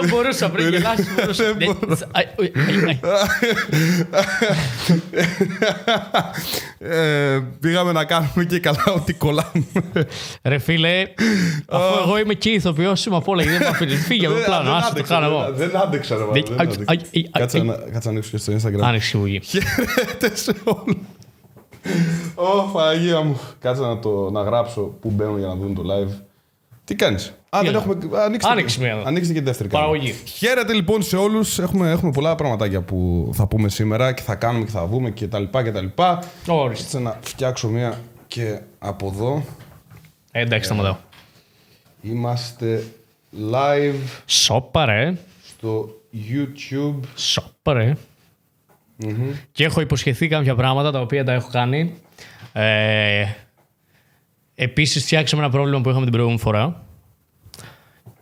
Δεν μπορούσα πριν γελάσει. Δεν μπορούσα. Ε, πήγαμε να κάνουμε και καλά ότι κολλάμε. Ρε φίλε, αφού εγώ είμαι και ηθοποιός, είμαι από όλα. Δεν με αφήνεις. Φύγε από το πλάνο. Δεν Άσε το άντεξα, κάνω δεν- εγώ. Δεν άντεξα, ρε, Δεν- δεν αι- άντεξα. αι- αι- Κάτσε αι- να κάτσε να ανοίξω και στο Instagram. Άνοιξε σιγουρή. Χαίρετες σε όλους. Ω, Παναγία μου. Κάτσε να, το, να γράψω που μπαίνουν για να δουν το live. Τι κάνεις; Α, δεν έλα. έχουμε... Ανοίξτε, Άνοιξε μία εδώ. Ανοίξτε και τη δεύτερη κάμερα. Παραγωγή. Χαίρετε λοιπόν σε όλους. Έχουμε, έχουμε πολλά πραγματάκια που θα πούμε σήμερα και θα κάνουμε και θα δούμε και τα λοιπά και τα λοιπά. Όριστε. Κάτσε να φτιάξω μία και από εδώ. Ε, Εντάξει, σταματάω. Είμαστε live Σόπα ρε. στο YouTube. Σόπα ρε. Και έχω υποσχεθεί κάποια πράγματα τα οποία τα έχω κάνει. Ε, επίσης φτιάξαμε ένα πρόβλημα που είχαμε την προηγούμενη φορά.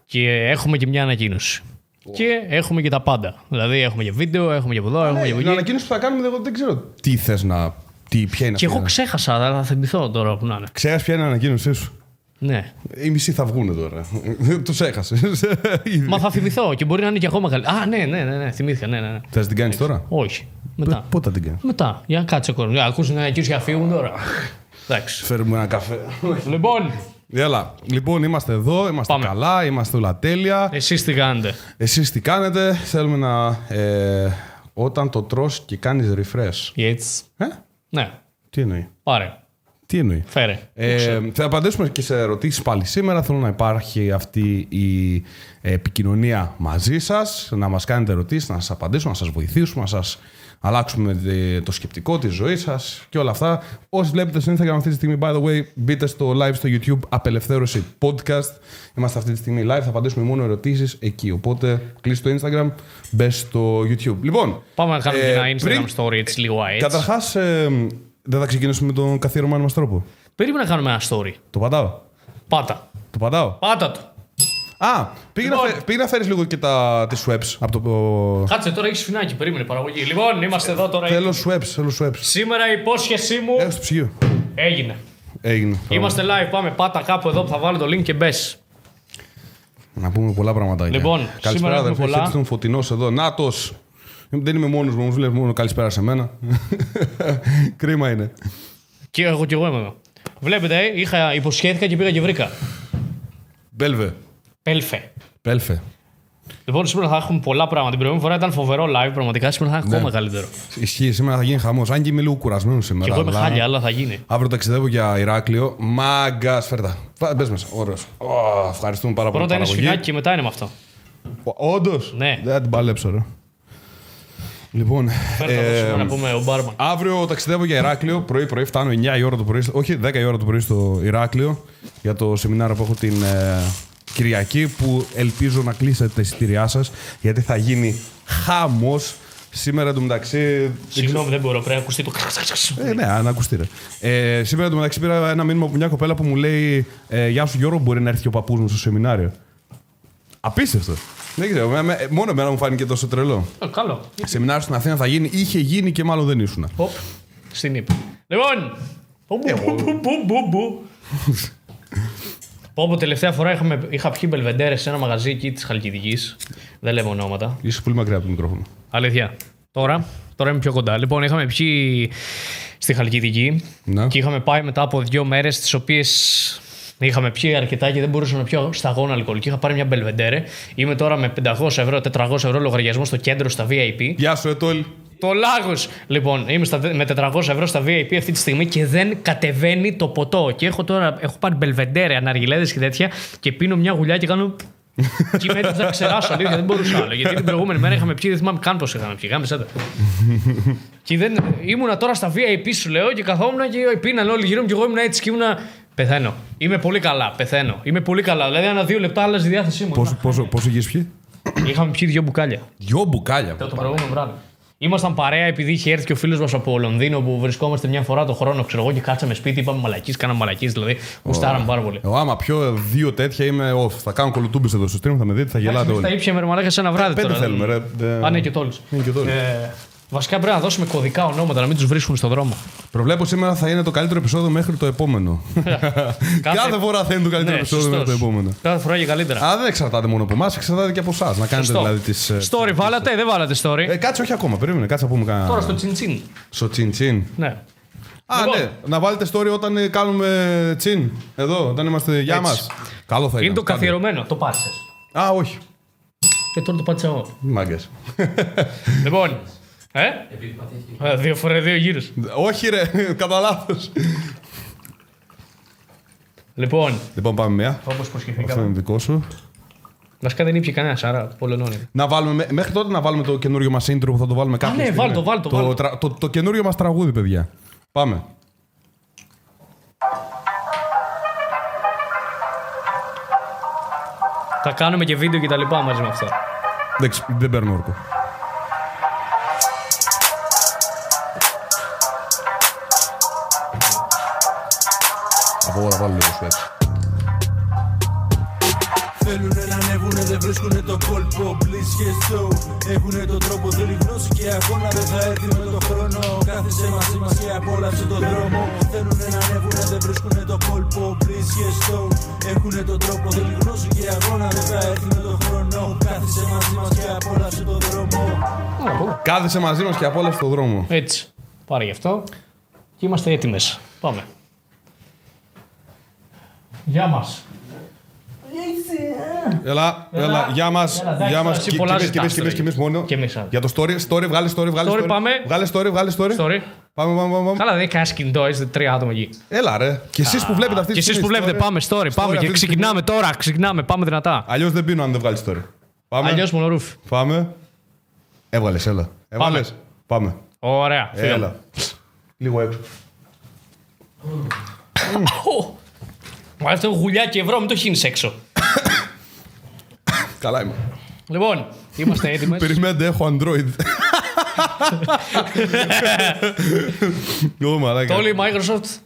Και έχουμε και μια ανακοίνωση. Και έχουμε και τα πάντα. Δηλαδή έχουμε και βίντεο, έχουμε και από εδώ, έχουμε και από Την εκεί. ανακοίνωση που θα κάνουμε, εγώ δεν ξέρω τι θες να... Τι, ποια είναι Και αυτή η εγώ ξέχασα, αλλά θα θυμηθώ τώρα που να είναι. Ξέρεις ποια είναι η ανακοίνωσή σου; Ναι. Οι μισοί θα βγουν τώρα. Του έχασε. Μα θα θυμηθώ και μπορεί να είναι και ακόμα καλύτερα. Α, ναι, ναι, ναι, ναι, θυμήθηκα. Ναι, ναι, ναι. Θες να την κάνεις τώρα; Όχι. Μετά. Πότε θα την κάνεις; Μετά. Για να κάτσε κόσμος. Για να ακούσει να ανακοίνωση για φύγουν τώρα. Εντάξει. Φέρουμε ένα καφέ. Λοιπόν, Έλα. Λοιπόν, είμαστε εδώ, είμαστε Πάμε. καλά, είμαστε όλα τέλεια. εσείς τι κάνετε; Εσείς τι κάνετε, θέλουμε να. Ε, όταν το τρως και κάνεις refresh. Έτσι. Ε, Ναι. τι εννοεί; Πάρε. Τι εννοεί; Φέρε. Ε, θα απαντήσουμε και σε ερωτήσεις πάλι σήμερα. Θέλω να υπάρχει αυτή η επικοινωνία μαζί σας, να μας κάνετε ερωτήσεις, να σας απαντήσουμε, να σας βοηθήσουμε, να σας αλλάξουμε ε, το σκεπτικό της ζωής σας και όλα αυτά. Όσοι βλέπετε στο Instagram αυτή τη στιγμή, by the way, μπείτε στο live στο YouTube Απελευθέρωση Podcast. Είμαστε αυτή τη στιγμή live, θα απαντήσουμε μόνο ερωτήσεις εκεί. Οπότε κλείσει το Instagram, μπε στο YouTube. Λοιπόν, Πάμε να κάνουμε ε, και ένα Instagram πριν- story έτσι λίγο έτσι. Καταρχάς, ε, δεν θα ξεκινήσουμε με τον καθιερωμένο μας τρόπο. Περίμενα να κάνουμε ένα story. Το πατάω. Πάτα. Το πατάω. Πάτα το. Α, πήγε, Λοιπόν. να, φέρει, πήγε να φέρεις λίγο και τα, τις swaps από το... Κάτσε τώρα έχεις σφινάκι. Περίμενε παραγωγή. Λοιπόν, είμαστε εδώ τώρα. Θέλω swaps, θέλω swaps. Σήμερα η υπόσχεσή μου Έχω στο ψυγείο. έγινε. Έγινε. Είμαστε live. Πάμε πάτα κάπου εδώ που θα βάλω το link και μπες. Να πούμε πολλά πραγματάκια. Λοιπόν, σήμερα καλησπέρα έχουμε αδερφέ, πολλά. χαίρετε τον Φωτεινός εδώ. Νάτος. Δεν είμαι μόνος μου, μου λέει μόνο καλησπέρα σε μένα. Κρίμα είναι. Και εγώ και εγώ είμαι εδώ. Βλέπετε, ε, είχα, υποσχέθηκα και πήγα και βρήκα. Μπέλβε. Πέλφε. Πέλφε. Λοιπόν, σήμερα θα έχουμε πολλά πράγματα. Την προηγούμενη φορά ήταν φοβερό live. Πραγματικά σήμερα θα είναι ακόμα καλύτερο. Ισχύει, σήμερα θα γίνει χαμός. Αν και είμαι λίγο κουρασμένος σήμερα. Και εγώ είμαι αλλά- χάλια, αλλά θα γίνει. Αύριο ταξιδεύω για Ηράκλειο. Μάγκα, φέρτα. Μπε μέσα. Ωραίος. Ω, ευχαριστούμε πάρα πολύ. Πρώτα είναι παραγωγή. σφινάκι και μετά είναι με αυτό. Όντως; Ναι. Δεν θα την παλέψω, ρε. Λοιπόν. Φέρτε ε, το σήμερα να πούμε ο Μπάρμαν. Αύριο ταξιδεύω για Ηράκλειο. Πρωί-πρωί φτάνω 9 η ώρα το πρωί. Όχι, 10 η ώρα το πρωί στο Ηράκλειο για το σεμινάριο που έχω την ε, Κυριακή. Που ελπίζω να κλείσετε τα εισιτήριά σας γιατί θα γίνει χάμος. Σήμερα εντωμεταξύ. Συγγνώμη, δεν μπορώ. Πρέπει να ακουστεί το. Ε, ναι, αν ακουστεί ρε. Ε, σήμερα εντωμεταξύ πήρα ένα μήνυμα από μια κοπέλα που μου λέει ε, Γεια σου Γιώργο, μπορεί να έρθει και ο παππούς μου στο σεμινάριο. Απίστευτο. Δεν ξέρω, με- με- μόνο εμένα μου φάνηκε τόσο τρελό. Ε, Καλό. Σεμινάριο στην Αθήνα θα γίνει, είχε γίνει και μάλλον δεν ήσουν. Οπ. Στην ύπη. Λοιπόν. Μπου, μπου, μπου, μπου, μπου, μπου. Πω πω τελευταία φορά είχαμε, είχα πιει μπελβεντέρες σε ένα μαγαζί εκεί της Χαλκιδικής. Δεν λέμε ονόματα. Είσαι πολύ μακριά από το μικρόφωνο. Αλήθεια. Τώρα, τώρα είμαι πιο κοντά. Λοιπόν, είχαμε πιει στη Χαλκιδική Ναι. και είχαμε πάει μετά από δύο μέρες τις οποίες είχαμε πιει αρκετά και δεν μπορούσα να πιω σταγόνα αλκοολική. Είχα πάρει μια μπελβεντέρε. Είμαι τώρα με 500 ευρώ, 400 ευρώ λογαριασμό στο κέντρο στα VIP. Γεια σου, Ετόλ. Το λάγος! Λοιπόν, είμαι στα, με 400 ευρώ στα VIP αυτή τη στιγμή και δεν κατεβαίνει το ποτό. Και έχω τώρα έχω πάρει μπελβεντέρε, αναργιλέδε και τέτοια και πίνω μια γουλιά και κάνω. και είμαι έτοιμος να ξεράσω αλήθεια, δεν μπορούσα άλλο. Γιατί την προηγούμενη μέρα είχαμε πιει, δεν θυμάμαι καν πώς είχαμε πιει. Γάμισε τα. και δεν, ήμουνα τώρα στα VIP σου λέω και καθόμουν και πίναν όλοι γύρω μου και εγώ ήμουν έτσι και ήμουνα. Πεθαίνω. Είμαι πολύ καλά. Πεθαίνω. Είμαι πολύ καλά. Δηλαδή, ένα δύο λεπτά άλλαζε η διάθεσή μου. Πόσο, πόσο, πόσο είχες πιει; Είχαμε πιει δύο μπουκάλια. Δυο μπουκάλια. Το προηγούμενο βράδυ. Ήμασταν παρέα επειδή είχε έρθει και ο φίλος μας από Λονδίνο που βρισκόμαστε μια φορά το χρόνο, ξέρω εγώ, και κάτσαμε σπίτι, είπαμε μαλακής, κάναμε μαλακής, δηλαδή. Γουστάραμε πάρα πολύ. Εγώ άμα πιω δύο τέτοια είμαι off. Θα κάνω κολοτούμπες εδώ στο stream, θα με δείτε, θα γελάτε Εμείς Τα όλοι. ήπια με μαλάκα σε ένα βράδυ Πέντε τώρα. θέλουμε, ρε. Ε, Α, ναι, και τόλου. Είναι και τώρα. Ε, Βασικά πρέπει να δώσουμε κωδικά ονόματα να μην τους βρίσκουν στον δρόμο. Προβλέπω σήμερα θα είναι το καλύτερο επεισόδιο μέχρι το επόμενο. Κάθε φορά θα είναι το καλύτερο Ναι, επεισόδιο μέχρι το σωστός. επόμενο. Κάθε φορά και καλύτερα. Α, δεν εξαρτάται μόνο από εμάς, εξαρτάται και από εσάς. Να κάνετε Σωστό. δηλαδή τις. Story βάλατε, δεν βάλατε story. Ε, κάτσε, όχι ακόμα. Περίμενε, κάτσε να πούμε κανένα. Τώρα στο τσιντσίν. Στο τσιν τσιν. Ναι. Α, Λοιπόν. ναι. Να βάλετε story όταν ε, κάνουμε τσιν. Εδώ, όταν είμαστε για μας. Έτσι. Καλό θα είναι. Είναι το Κάντε. καθιερωμένο. Το πάτησε. Α, όχι. Και τώρα το πάτησα εγώ. Μάγκες. λοιπόν. Ε; Ε, δύο φορές δύο γύρους. όχι, ρε, κατά λάθος. Λοιπόν, λοιπόν, πάμε μία. όπως Αυτό προσχεθήκαμε. είναι δικό σου. Βασικά δεν ήπια κανένας, άρα πολωνώνει. Να βάλουμε, μέ- μέχρι τότε να βάλουμε το καινούριο μας intro που θα το βάλουμε κάποια ναι, στιγμή. βάλ' το, βάλ' το, βάλ' το. τρα- το, το καινούριο μας τραγούδι, παιδιά. Πάμε. Θα κάνουμε και βίντεο και τα λοιπά μαζί με αυτό. Δεν, ξ- δεν παίρνω όρκο. Από όλα βάλω λίγο σου έτσι. Θέλουνε να ανέβουνε, δεν βρίσκουνε το κόλπο. Please και στο. Έχουνε τον τρόπο, θέλει γνώση και αγώνα. Δεν θα έρθει με τον χρόνο. Κάθισε μαζί μας και απόλαυσε τον δρόμο. Θέλουνε να ανέβουνε, δεν βρίσκουνε το κόλπο. Please και στο. Έχουνε τον τρόπο, θέλει γνώση και αγώνα. Δεν θα έρθει με τον χρόνο. Κάθισε μαζί μας και απόλαυσε τον δρόμο. Κάθεσε μαζί μας και απόλαυσε το δρόμο. Έτσι. Πάρε γι' αυτό. Και είμαστε έτοιμες. Πάμε. Γεια μας. Έλα, έλα, γεια μας. Έλα, εντάξει, Γεια μας. εσύ πολλά Και ζητάς εμεί και τώρα. εμεί μόνο. Και εμείς, α. Για το story, story, βγάλε story, βγάλε Story, πάμε. Βγάλε story, βγάλε story. Sorry. Πάμε, πάμε, πάμε. Καλά, δεν έχει κανένα κινητό, είστε τρία άτομα εκεί. Έλα, ρε. Και εσείς που βλέπετε αυτή Και τη εσείς που στιγμή, βλέπετε, story- πάμε story, story πάμε. αυτή Και τη στιγμή. ξεκινάμε τώρα, ξεκινάμε, πάμε δυνατά. Αλλιώς δεν πίνω αν δεν βγάλει story. Πάμε. Αλλιώς μόνο ρούφ. Πάμε. Έβγαλες, έλα. Έβγαλες. Πάμε. Ωραία. φύγαμε. Έλα. Λίγο έξω. Μα αυτό γουλιά και ευρώ, μην το χύνεις έξω. Καλά είμαι. Λοιπόν, είμαστε έτοιμες. Περιμένετε, έχω Android. Ω, μαλάκα. Το όλη η Microsoft.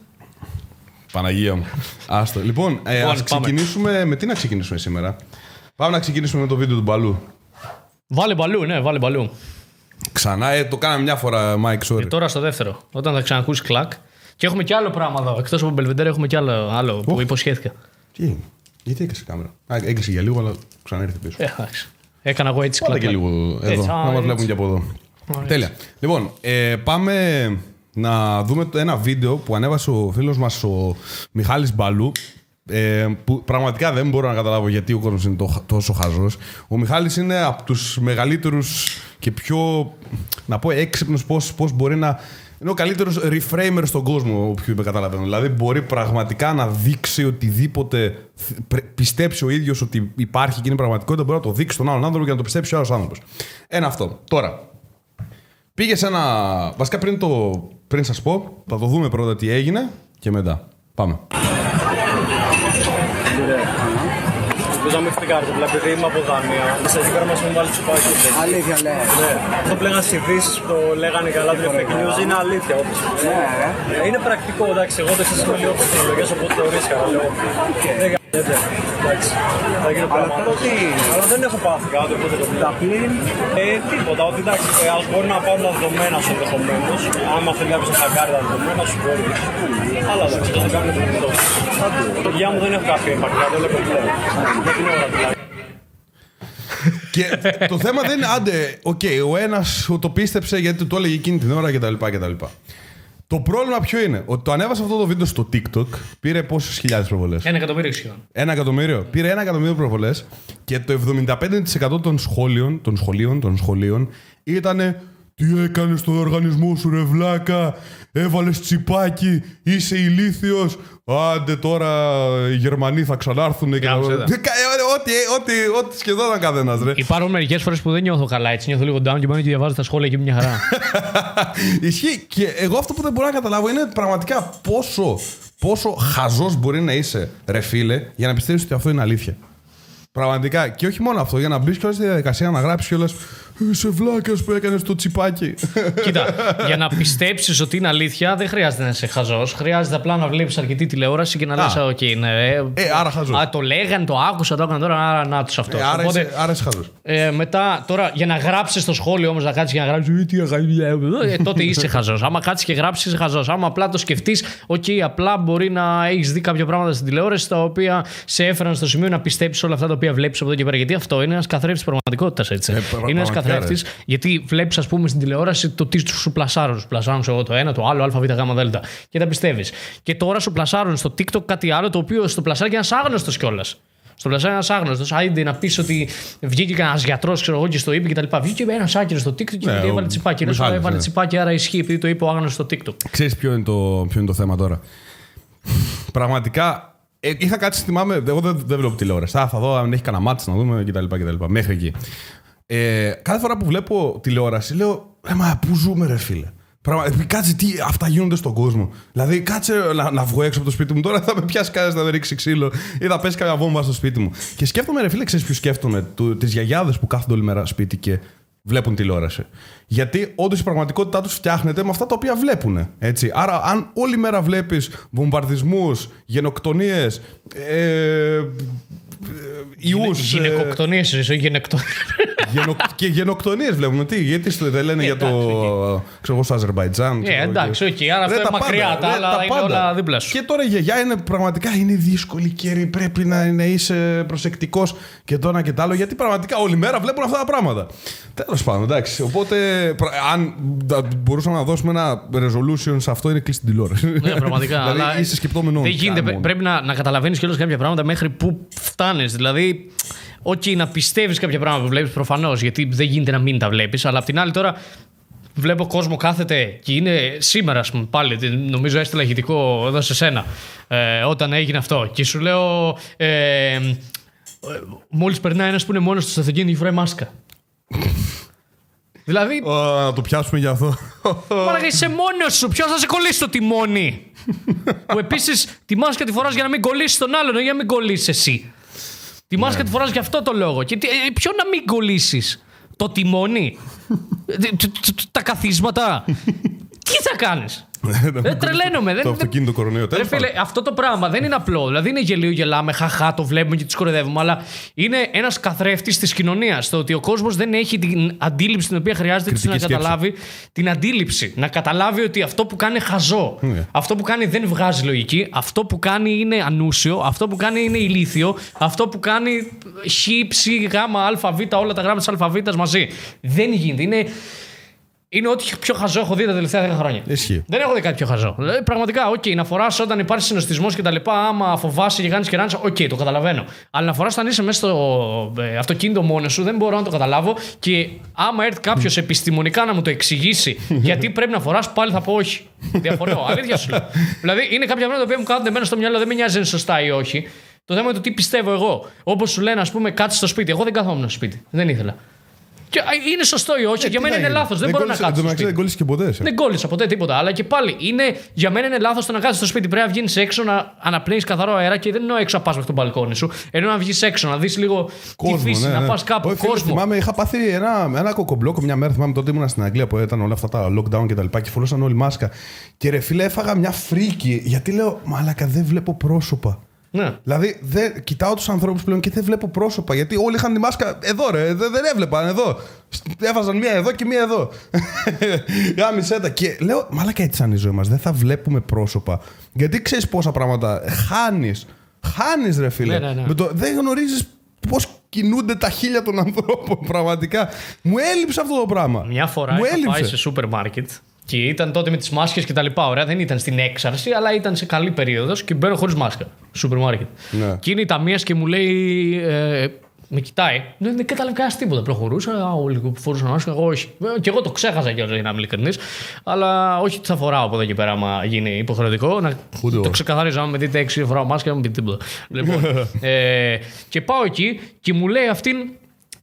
Παναγία μου. Άστο. Λοιπόν, ε, Λοιπόν, ας πάμε. ξεκινήσουμε. Με τι να ξεκινήσουμε σήμερα. Πάμε να ξεκινήσουμε με το βίντεο του Μπαλού. Βάλε μπαλού, ναι, βάλε μπαλού. Ξανά, ε, το κάναμε μια φορά, Mike, sorry. Τώρα στο δεύτερο, όταν θα ξανακούσει κλακ. Και έχουμε κι άλλο πράγμα εδώ. Εκτός από Μπελβεντέρ, έχουμε κι άλλο, άλλο που υποσχέθηκα. Τι, γιατί έκλεισε η κάμερα; Α, έκλεισε για λίγο, αλλά ξανά ήρθε πίσω. Ε, εντάξει. Έκανα εγώ έτσι Πάτε κλακ. και κλακ. λίγο εδώ, Έτσι, α, να μας έτσι. βλέπουν και από εδώ. Τέλεια. Λοιπόν, ε, πάμε να δούμε το- ένα βίντεο που ανέβασε ο φίλος μας ο Μιχάλης Μπαλού ε, που πραγματικά δεν μπορώ να καταλάβω γιατί ο κόσμος είναι το- τόσο χαζός. Ο Μιχάλης είναι από τους μεγαλύτερους και πιο, να πω, έξυπνους πώς, πώς μπορεί να... Είναι ο καλύτερος reframer στον κόσμο, όποιο με καταλαβαίνω. Δηλαδή μπορεί πραγματικά να δείξει οτιδήποτε θ- πρε- πιστέψει ο ίδιος ότι υπάρχει και είναι πραγματικότητα, μπορεί να το δείξει στον άλλον άνθρωπο και να το πιστέψει ο άλλος άνθρωπος. Ένα αυτό. Τώρα, Πήγες σε ένα. Βασικά πριν, το... πριν σας πω, θα το δούμε πρώτα τι έγινε και μετά. Πάμε. Ελπίζω να μην την κάρτα, επειδή είμαι από Δανία. Σε εκεί πέρα μας έχουν βάλει τσουπάκι. Αλήθεια λε. Ναι. Αυτό που λέγανε στις ειδήσεις που το λέγανε καλά του fake news είναι αλήθεια όπως Ναι, ρε. Ε, Είναι πρακτικό, εντάξει, εγώ δεν είμαι λίγο τεχνολογίας, οπότε το ρίσκα, λέω. Δεν γίνεται, εντάξει. Θα γίνει Αλλά πράγμα. αυτό τι είναι. Αλλά δεν έχω πάθει κάτι, οπότε το Τα πλήν. ε, τίποτα, ότι εντάξει, ε, ας μπορεί να πάρουν τα δεδομένα σου ενδεχομένω. Άμα θέλει κάποιο να χακάρει τα δεδομένα σου, μπορεί. Αλλά εντάξει, αυτό δεν κάνει το Το γεια μου δεν έχω κάποια υπαρξιακά, το λέω πλέον. Για την ώρα δηλαδή. και το θέμα δεν είναι, άντε, οκ, ο ένας το πίστεψε γιατί το έλεγε εκείνη την ώρα κτλ. Κτλ. Το πρόβλημα ποιο είναι, ότι το ανέβασε αυτό το βίντεο στο TikTok, πήρε πόσες χιλιάδες προβολές; Ένα εκατομμύριο σχεδόν. Ένα εκατομμύριο. Πήρε ένα εκατομμύριο προβολές και το 75% των σχόλιων, των σχολείων, των σχολείων ήταν Τι έκανες στον οργανισμό σου, ρε βλάκα; Έβαλες τσιπάκι, είσαι ηλίθιος; Άντε τώρα οι Γερμανοί θα ξανάρθουν και Γάμισε τα. θα. Κα- ε, Ό,τι, ό,τι, ό,τι σχεδόν να καθένας, ρε. Υπάρχουν μερικές φορές που δεν νιώθω καλά έτσι. Νιώθω λίγο down και πάω και διαβάζω τα σχόλια και μια χαρά. Ισχύει. Και εγώ αυτό που δεν μπορώ να καταλάβω είναι πραγματικά πόσο, πόσο χαζός μπορεί να είσαι, ρε φίλε, για να πιστεύεις ότι αυτό είναι αλήθεια. Πραγματικά. Και όχι μόνο αυτό, για να μπεις κιόλας στη διαδικασία να γράψεις κιόλας. Είσαι βλάκας που έκανες το τσιπάκι. Κοίτα, για να πιστέψεις ότι είναι αλήθεια, δεν χρειάζεται να είσαι χαζός. Χρειάζεται απλά να βλέπεις αρκετή τηλεόραση και να λες: Οκ, ναι. Ε, άρα χαζός. Α, το λέγανε, το άκουσα, το έκανα τώρα, άρα να τους αυτό. Ε, άρα, είσαι, άρα είσαι χαζός. Ε, μετά, τώρα, για να γράψεις το σχόλιο όμως, να κάτσεις και να γράψεις. «Ε, τι αγαλία», ε, τότε είσαι χαζός. Άμα κάτσεις και γράψεις, είσαι χαζός. Άμα απλά το σκεφτείς, οκ, απλά μπορεί να έχεις δει κάποια πράγματα στην τηλεόραση τα οποία σε έφεραν στο σημείο να πιστέψεις όλα αυτά τα οποία βλέπεις από εδώ και πέρα. Γιατί αυτό είναι ένας καθρέφτης πραγματικότητας, έτσι. Ε, είναι ένας πραγματικά, καθρέφτης, ρε. γιατί βλέπεις, ας πούμε, στην τηλεόραση το τι σου πλασάρουν. Σου πλασάρουν ξέρω εγώ το ένα, το άλλο, ΑΒ, γ, δ. Και τα πιστεύεις. Και τώρα σου πλασάρουν στο TikTok κάτι άλλο το οποίο στο πλασάρει και ένας άγνωστος κιόλας. Στο πλασάρει ένας άγνωστος. Άιντε να πεις ότι βγήκε κανένας γιατρός, ξέρω εγώ, και στο είπε και τα λοιπά. Βγήκε ένας άκυρος στο TikTok και Ναι, επειδή ο έβαλε τσιπάκι. Λες, Μιχάλης, έβαλε ναι. τσιπάκι, άρα ισχύει επειδή το είπε ο άγνωστος στο TikTok. Ξέρεις ποιο είναι, το, ποιο είναι το θέμα τώρα. Πραγματικά, ε, είχα κάτσει, θυμάμαι, εγώ δεν, δεν βλέπω τηλεόραση. Α, θα δω αν έχει κανένα μάτς να δούμε κτλ. κτλ. Μέχρι εκεί. Ε, κάθε φορά που βλέπω τηλεόραση, λέω, ε, μα πού ζούμε ρε φίλε. Πραγμα... ε, Κάτσε τι αυτά γίνονται στον κόσμο. Δηλαδή, κάτσε να, να βγω έξω από το σπίτι μου. Τώρα θα με πιάσει κανένας να με ρίξει ξύλο ή θα πέσει καμιά βόμβα στο σπίτι μου. Και σκέφτομαι, ρε φίλε, ξέρεις ποιο σκέφτομαι; Τις γιαγιάδες που κάθονται όλη μέρα σπίτι και βλέπουν τηλεόραση. Γιατί όντως η πραγματικότητά τους φτιάχνεται με αυτά τα οποία βλέπουν. Έτσι. Άρα, αν όλη μέρα βλέπεις βομβαρδισμούς, γενοκτονίες, ε, ιούς. Γυναικοκτονίες, όχι γενεκτονίες. Γενο... και γενοκτονίες βλέπουμε. Τι, γιατί στο- δεν λένε Ε, για το. εντάξει, ξέρω εγώ, στο Αζερβαϊτζάν. Ε, ξέρω εγώ, εντάξει, και- οκ, άρα αυτό Ρε, είναι τα μακριά. πάντα, Τα ρε, άλλα τα είναι πάντα. όλα δίπλα σου. Και τώρα η γιαγιά είναι πραγματικά είναι δύσκολοι καιροί. Πρέπει να, να είσαι προσεκτικός και το ένα και το άλλο. Γιατί πραγματικά όλη μέρα βλέπουν αυτά τα πράγματα. Τέλος πάντων, εντάξει. Οπότε, πρα- αν τα- μπορούσαμε να δώσουμε ένα resolution σε αυτό, είναι κλείσει την τηλεόραση. Ναι, πραγματικά. δηλαδή, αλλά είσαι σκεπτόμενο. Δεν γίνεται. μόνο. Πρέπει να, να καταλαβαίνεις κιόλας κάποια πράγματα μέχρι πού φτάνει. Δηλαδή, όχι να πιστεύεις κάποια πράγματα που βλέπεις προφανώς, γιατί δεν γίνεται να μην τα βλέπεις. Αλλά απ' την άλλη τώρα. Βλέπω κόσμο κάθεται και είναι σήμερα, ας πούμε, πάλι, τι- νομίζω έστειλα ηχητικό εδώ σε σένα, ε, όταν έγινε αυτό. Και σου λέω, ε, ε, μόλις περνάει ένας που είναι μόνος του στο αυτοκίνητο και φοράει μάσκα. δηλαδή, Α, να το πιάσουμε για αυτό. Μάρακα είσαι μόνος σου. Ποιος θα σε κολλήσει το τιμόνι; που επίσης τη μάσκα τη φοράς για να μην κολλήσεις τον άλλον, όχι για να μην κολλήσεις εσύ. Τη μάσκα τη φοράς για αυτό το λόγο. Και τι- ε, ποιο να μην κολλήσεις. Το τιμόνι; Ε, τ- τ- τ- Τα καθίσματα. Τι θα κάνεις; Δεν τρελαίνομαι. δεν- Το δεν- αυτοκίνητο κορονοϊό. Ρε Τέλος φίλε, αυτό το πράγμα δεν είναι απλό. Δηλαδή είναι γελίο, γελάμε, χαχά, το βλέπουμε και του κοροϊδεύουμε. Αλλά είναι ένας καθρέφτης της κοινωνίας. Το ότι ο κόσμος δεν έχει την αντίληψη την οποία χρειάζεται έτσι να Κριτική σκέψη. καταλάβει την αντίληψη. Να καταλάβει ότι αυτό που κάνει είναι χαζό. Ναι. Αυτό που κάνει δεν βγάζει λογική. Αυτό που κάνει είναι ανούσιο. Αυτό που κάνει είναι ηλίθιο. Αυτό που κάνει χ, ψ, γ, α, β, όλα τα γράμματα της αλφαβήτας μαζί. Δεν γίνεται. Είναι. Είναι ό,τι πιο χαζό έχω δει τα τελευταία 10 χρόνια. Ισχύει. Δεν έχω δει κάτι πιο χαζό. Δηλαδή, πραγματικά, οκ, να φοράς όταν υπάρχει συνοστισμός και τα λοιπά, άμα φοβάσαι και κάνεις και ράνει, οκ, το καταλαβαίνω. Αλλά να φοράς όταν είσαι μέσα στο ε, αυτοκίνητο μόνος σου, δεν μπορώ να το καταλάβω. Και άμα έρθει κάποιος επιστημονικά να μου το εξηγήσει γιατί πρέπει να φοράς, πάλι θα πω όχι. Διαφωνώ. Αλήθεια σου λέω. δηλαδή, είναι κάποια πράγματα τα οποία μου κάθονται εμένα στο μυαλό, δεν με νοιάζει αν είναι σωστά ή όχι. Το θέμα είναι το τι πιστεύω εγώ. Όπως σου λένε, ας πούμε, κάτσε στο σπίτι. Εγώ δεν καθόμουν στο σπίτι. Δεν ήθελα. Και α, είναι σωστό ή όχι. για μένα είναι λάθος. Δεν, μπορώ να κάτσω. στο σπίτι. Δεν κόλλησε και ποτέ. σε. Δεν κόλλησα ποτέ τίποτα. Αλλά και πάλι είναι, για μένα είναι λάθος το να κάτσει στο σπίτι. Πρέπει να βγεις έξω να αναπνέεις καθαρό αέρα και δεν εννοώ έξω να πας μέχρι τον μπαλκόνι σου. Ενώ να βγεις έξω, να δεις λίγο τη φύση, να πας κάπου Όχι, φίλε, κόσμο. Θυμάμαι, είχα πάθει ένα, ένα κοκομπλόκο μια μέρα. Θυμάμαι τότε ήμουν στην Αγγλία που ήταν όλα αυτά τα lockdown και τα λοιπά και φορούσαν όλοι μάσκα. Και ρε φίλε, έφαγα μια φρίκη γιατί λέω Μαλάκα, δεν βλέπω πρόσωπα. Ναι. Δηλαδή, δεν, κοιτάω τους ανθρώπους πλέον και δεν βλέπω πρόσωπα. Γιατί όλοι είχαν τη μάσκα εδώ, ρε. Δεν, δεν έβλεπαν εδώ. Έβαζαν μία εδώ και μία εδώ. Γάμισε τα. Και λέω, Μαλάκα, έτσι σαν η ζωή μας. Δεν θα βλέπουμε πρόσωπα. Γιατί ξέρεις πόσα πράγματα χάνεις. Χάνεις, ρε φίλε. Ναι, ναι, ναι. Με το, δεν γνωρίζεις πώς κινούνται τα χίλια των ανθρώπων. Πραγματικά. Μου έλειψε αυτό το πράγμα. Μια φορά Μου είχα έλειψε. πάει σε σούπερ μάρκετ και ήταν τότε με τις μάσκες και τα λοιπά. Ωραία, δεν ήταν στην έξαρση, αλλά ήταν σε καλή περίοδος και μπαίνω χωρίς μάσκα. Σούπερ μάρκετ. Ναι. Και είναι η ταμεία και μου λέει. Ε, με κοιτάει. Δεν, δεν κατάλαβε κανένας τίποτα. Προχωρούσα. Α, όλοι που φορούσαν μάσκα. Εγώ όχι. Ε, Και εγώ το ξέχασα κιόλας για να είμαι ειλικρινή. Αλλά όχι ότι θα φοράω από εδώ και πέρα, άμα γίνει υποχρεωτικό. Να Ούτε το εγώ. ξεκαθαρίζω. Αν με δείτε έξι φοράω μάσκα, δεν μου πείτε τίποτα. λοιπόν, ε, και πάω εκεί και μου λέει αυτήν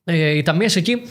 ε, η ταμεία εκεί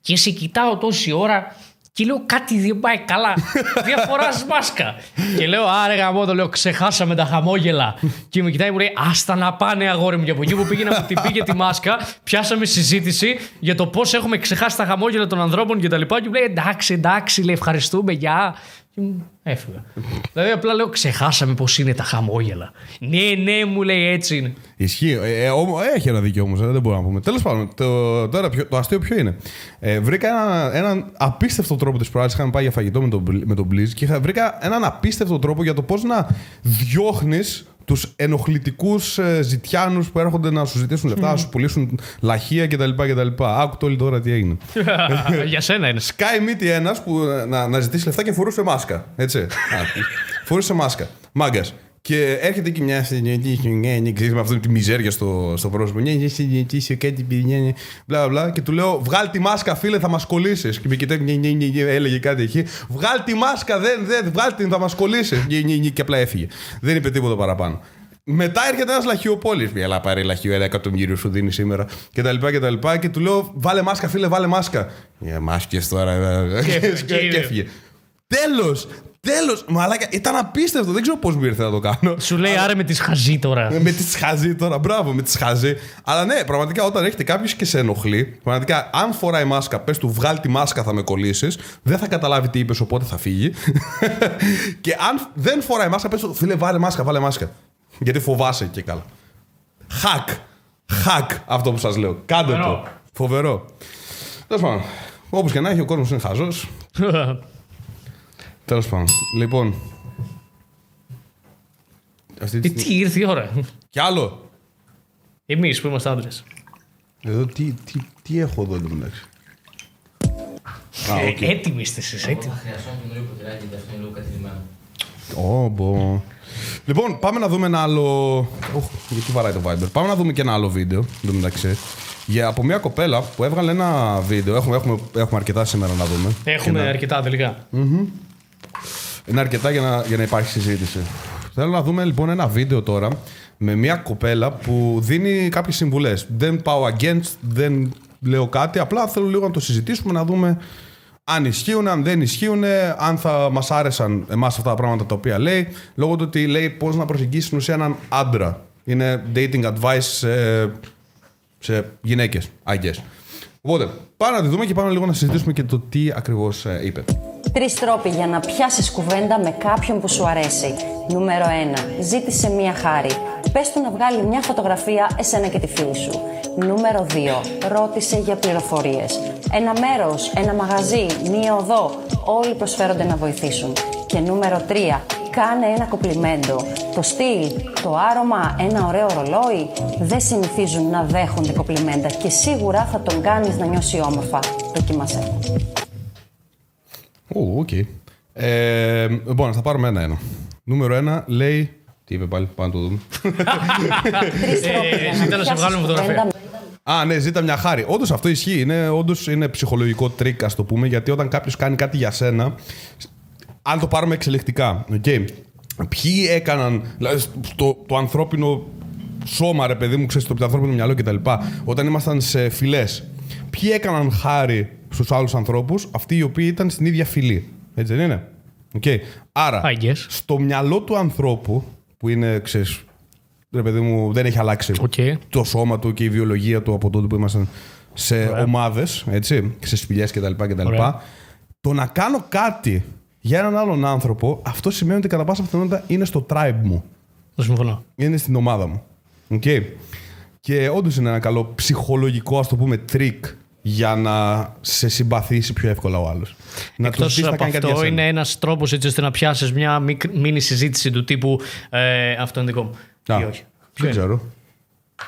και σε κοιτάω τόση ώρα Και λέω κάτι δεν πάει καλά. Δεν φορά μάσκα. και λέω άρε γαμό, το λέω ξεχάσαμε τα χαμόγελα. και με κοιτάει μου λέει Άστα να πάνε αγόρι μου. Και από εκεί που πήγε να μου την πήγε τη μάσκα, πιάσαμε συζήτηση για το πώς έχουμε ξεχάσει τα χαμόγελα των ανθρώπων και τα λοιπά. Και μου λέει εντάξει, εντάξει, λέει ευχαριστούμε, γεια. Και μου έφυγα. δηλαδή απλά λέω ξεχάσαμε πώς είναι τα χαμόγελα. Ναι, ναι, μου λέει έτσι είναι. Ισχύει. Ε, ε, όμω- έχει ένα δίκιο όμως, δεν μπορούμε να πούμε. Τέλος πάντων, το, τώρα ποιο- το αστείο ποιο είναι. Ε, βρήκα ένα, έναν απίστευτο τρόπο της προάλλη. Είχαμε πάει για φαγητό με τον, Μπλ- με τον Blizz και είχα, βρήκα έναν απίστευτο τρόπο για το πώς να διώχνεις τους ενοχλητικούς ε, ζητιάνους που έρχονται να σου ζητήσουν λεφτά, να σου πουλήσουν λαχεία κτλ. κτλ. Άκου όλοι τώρα τι έγινε. για σένα είναι. Σκάει μύτη ένας που ε, να, να ζητήσει λεφτά και φορούσε μάσκα. Έτσι. Α, φορούσε μάσκα. Μάγκας. Και έρχεται και μια ξέρεις, με αυτή τη μιζέρια στο, στο πρόσωπο. Ναι, ναι, ναι, τι είσαι, κάτι πηγαίνει. Μπλα μπλα. Και του λέω, βγάλ τη μάσκα, φίλε, θα μας κολλήσεις. Και με κοιτάει, ναι, ναι, ναι, ναι, έλεγε κάτι εκεί. Βγάλ τη μάσκα, δεν, δεν, βγάλ την, θα μας κολλήσεις. Ναι, ναι, ναι, και απλά έφυγε. Δεν είπε τίποτα παραπάνω. Μετά έρχεται ένας λαχιοπόλης. Έλα πάρε λαχείο, ένα εκατομμύριο σου δίνει σήμερα. Και τα λοιπά και τα λοιπά. Και του λέω, βάλε μάσκα, φίλε, βάλε μάσκα. Για μάσκες τώρα. ε, Και- και- και- Και έφυγε. Τέλος! Τέλος! Μαλάκα, ήταν απίστευτο. Δεν ξέρω πώς μου ήρθε να το κάνω. Σου λέει άρε με τη χαζή τώρα. με τη σχαζή τώρα, μπράβο, με τη σχαζή. Αλλά ναι, πραγματικά όταν έρχεται κάποιος και σε ενοχλεί, πραγματικά αν φοράει μάσκα, πες του βγάλει τη μάσκα, θα με κολλήσεις. Δεν θα καταλάβει τι είπες, οπότε θα φύγει. και αν δεν φοράει μάσκα, πες του φίλε, βάλε μάσκα, βάλε μάσκα. Γιατί φοβάσαι και καλά. Χακ. Χακ αυτό που σας λέω. Κάντε Φοβερό. το. Φοβερό. Τέλος πάντων. Όπως και να έχει, ο κόσμος είναι χαζός. Τέλος πάντων. Λοιπόν. Αυτή τη τι, στιγμή- τι ήρθε η ώρα. Κι άλλο. Εμείς που είμαστε άντρες. Εδώ τι, τι, τι έχω εδώ εντάξει. Α, οκ. Έτοιμοι είστε εσείς, έτοιμοι. Θα χρειαζόμουν λίγο ποτηράκι γιατί αυτό είναι λίγο κατειλημμένο. Ω, μπο. Λοιπόν, πάμε να δούμε ένα άλλο. Οχ, γιατί βαράει το Viber. Πάμε να δούμε και ένα άλλο βίντεο. Εν τω μεταξύ. Για, από μια κοπέλα που έβγαλε ένα βίντεο. Έχουμε, έχουμε, έχουμε αρκετά σήμερα να δούμε. Έχουμε Και να- αρκετά τελικά. Είναι αρκετά για να, για να υπάρχει συζήτηση. Θέλω να δούμε λοιπόν ένα βίντεο τώρα με μια κοπέλα που δίνει κάποιες συμβουλές. Δεν πάω against, δεν λέω κάτι, απλά θέλω λίγο να το συζητήσουμε, να δούμε αν ισχύουν, αν δεν ισχύουν, αν θα μας άρεσαν εμάς αυτά τα πράγματα τα οποία λέει, λόγω του ότι λέει πώς να προσεγγίσεις στην ουσία έναν άντρα. Είναι dating advice σε, σε γυναίκες, I guess. Οπότε, πάμε να τη δούμε και πάμε λίγο να συζητήσουμε και το τι ακριβώς ε, είπε. Τρεις τρόποι για να πιάσεις κουβέντα με κάποιον που σου αρέσει. Νούμερο 1. Ζήτησε μία χάρη. Πες του να βγάλει μια φωτογραφία εσένα και τη φίλη σου. Νούμερο 2. Ρώτησε για πληροφορίες. Ένα μέρος, ένα μαγαζί, μία οδό. Όλοι προσφέρονται να βοηθήσουν. Και νούμερο 3. Κάνε ένα κοπλιμέντο. Το στυλ, το άρωμα, ένα ωραίο ρολόι δεν συνηθίζουν να δέχονται κοπλιμέντα και σίγουρα θα τον κάνεις να νιώσει όμορφα. Δοκίμασέ. Ω, οκ. Ε, λοιπόν, θα πάρουμε ένα-ένα. Νούμερο ένα λέει. Τι είπε πάλι, πάμε να το δούμε. Τρεις τρόποι για ζήτα να σε πιάσεις βγάλουμε φωτογραφία. κουβέντα Α, ναι, ζήτα μια χάρη. Όντως αυτό ισχύει. Είναι, όντως είναι ψυχολογικό τρικ, ας το πούμε, γιατί όταν κάποιος κάνει κάτι για σένα. Αν το πάρουμε εξελικτικά. Okay, ποιοι έκαναν. Δηλαδή, το, το ανθρώπινο σώμα, ρε παιδί μου, ξέρεις, το ανθρώπινο μυαλό κτλ. Όταν ήμασταν σε φυλές, ποιοι έκαναν χάρη στους άλλους ανθρώπους, αυτοί οι οποίοι ήταν στην ίδια φυλή. Έτσι δεν είναι; Okay. Άρα, I guess. στο μυαλό του ανθρώπου, που είναι, ξέρεις, ρε παιδί μου, δεν έχει αλλάξει Οκ. το σώμα του και η βιολογία του από τότε που ήμασταν σε Ωραία. ομάδες, έτσι, σε σπηλιές κτλ. κτλ. Ωραία. Το να κάνω κάτι για έναν άλλον άνθρωπο, αυτό σημαίνει ότι κατά πάσα πιθανότητα είναι στο tribe μου. Το συμφωνώ. Είναι στην ομάδα μου. Okay. Και όντως είναι ένα καλό ψυχολογικό, ας το πούμε, τρικ για να σε συμπαθήσει πιο εύκολα ο άλλος. Να τους Εκτός πει να από κάνει κάτι για αυτό, σένα. είναι ένας τρόπος έτσι ώστε να πιάσεις μια μικ- μίνι συζήτηση του τύπου ε, Αυτό είναι δικό μου. Α, Ή όχι. Δεν ξέρω.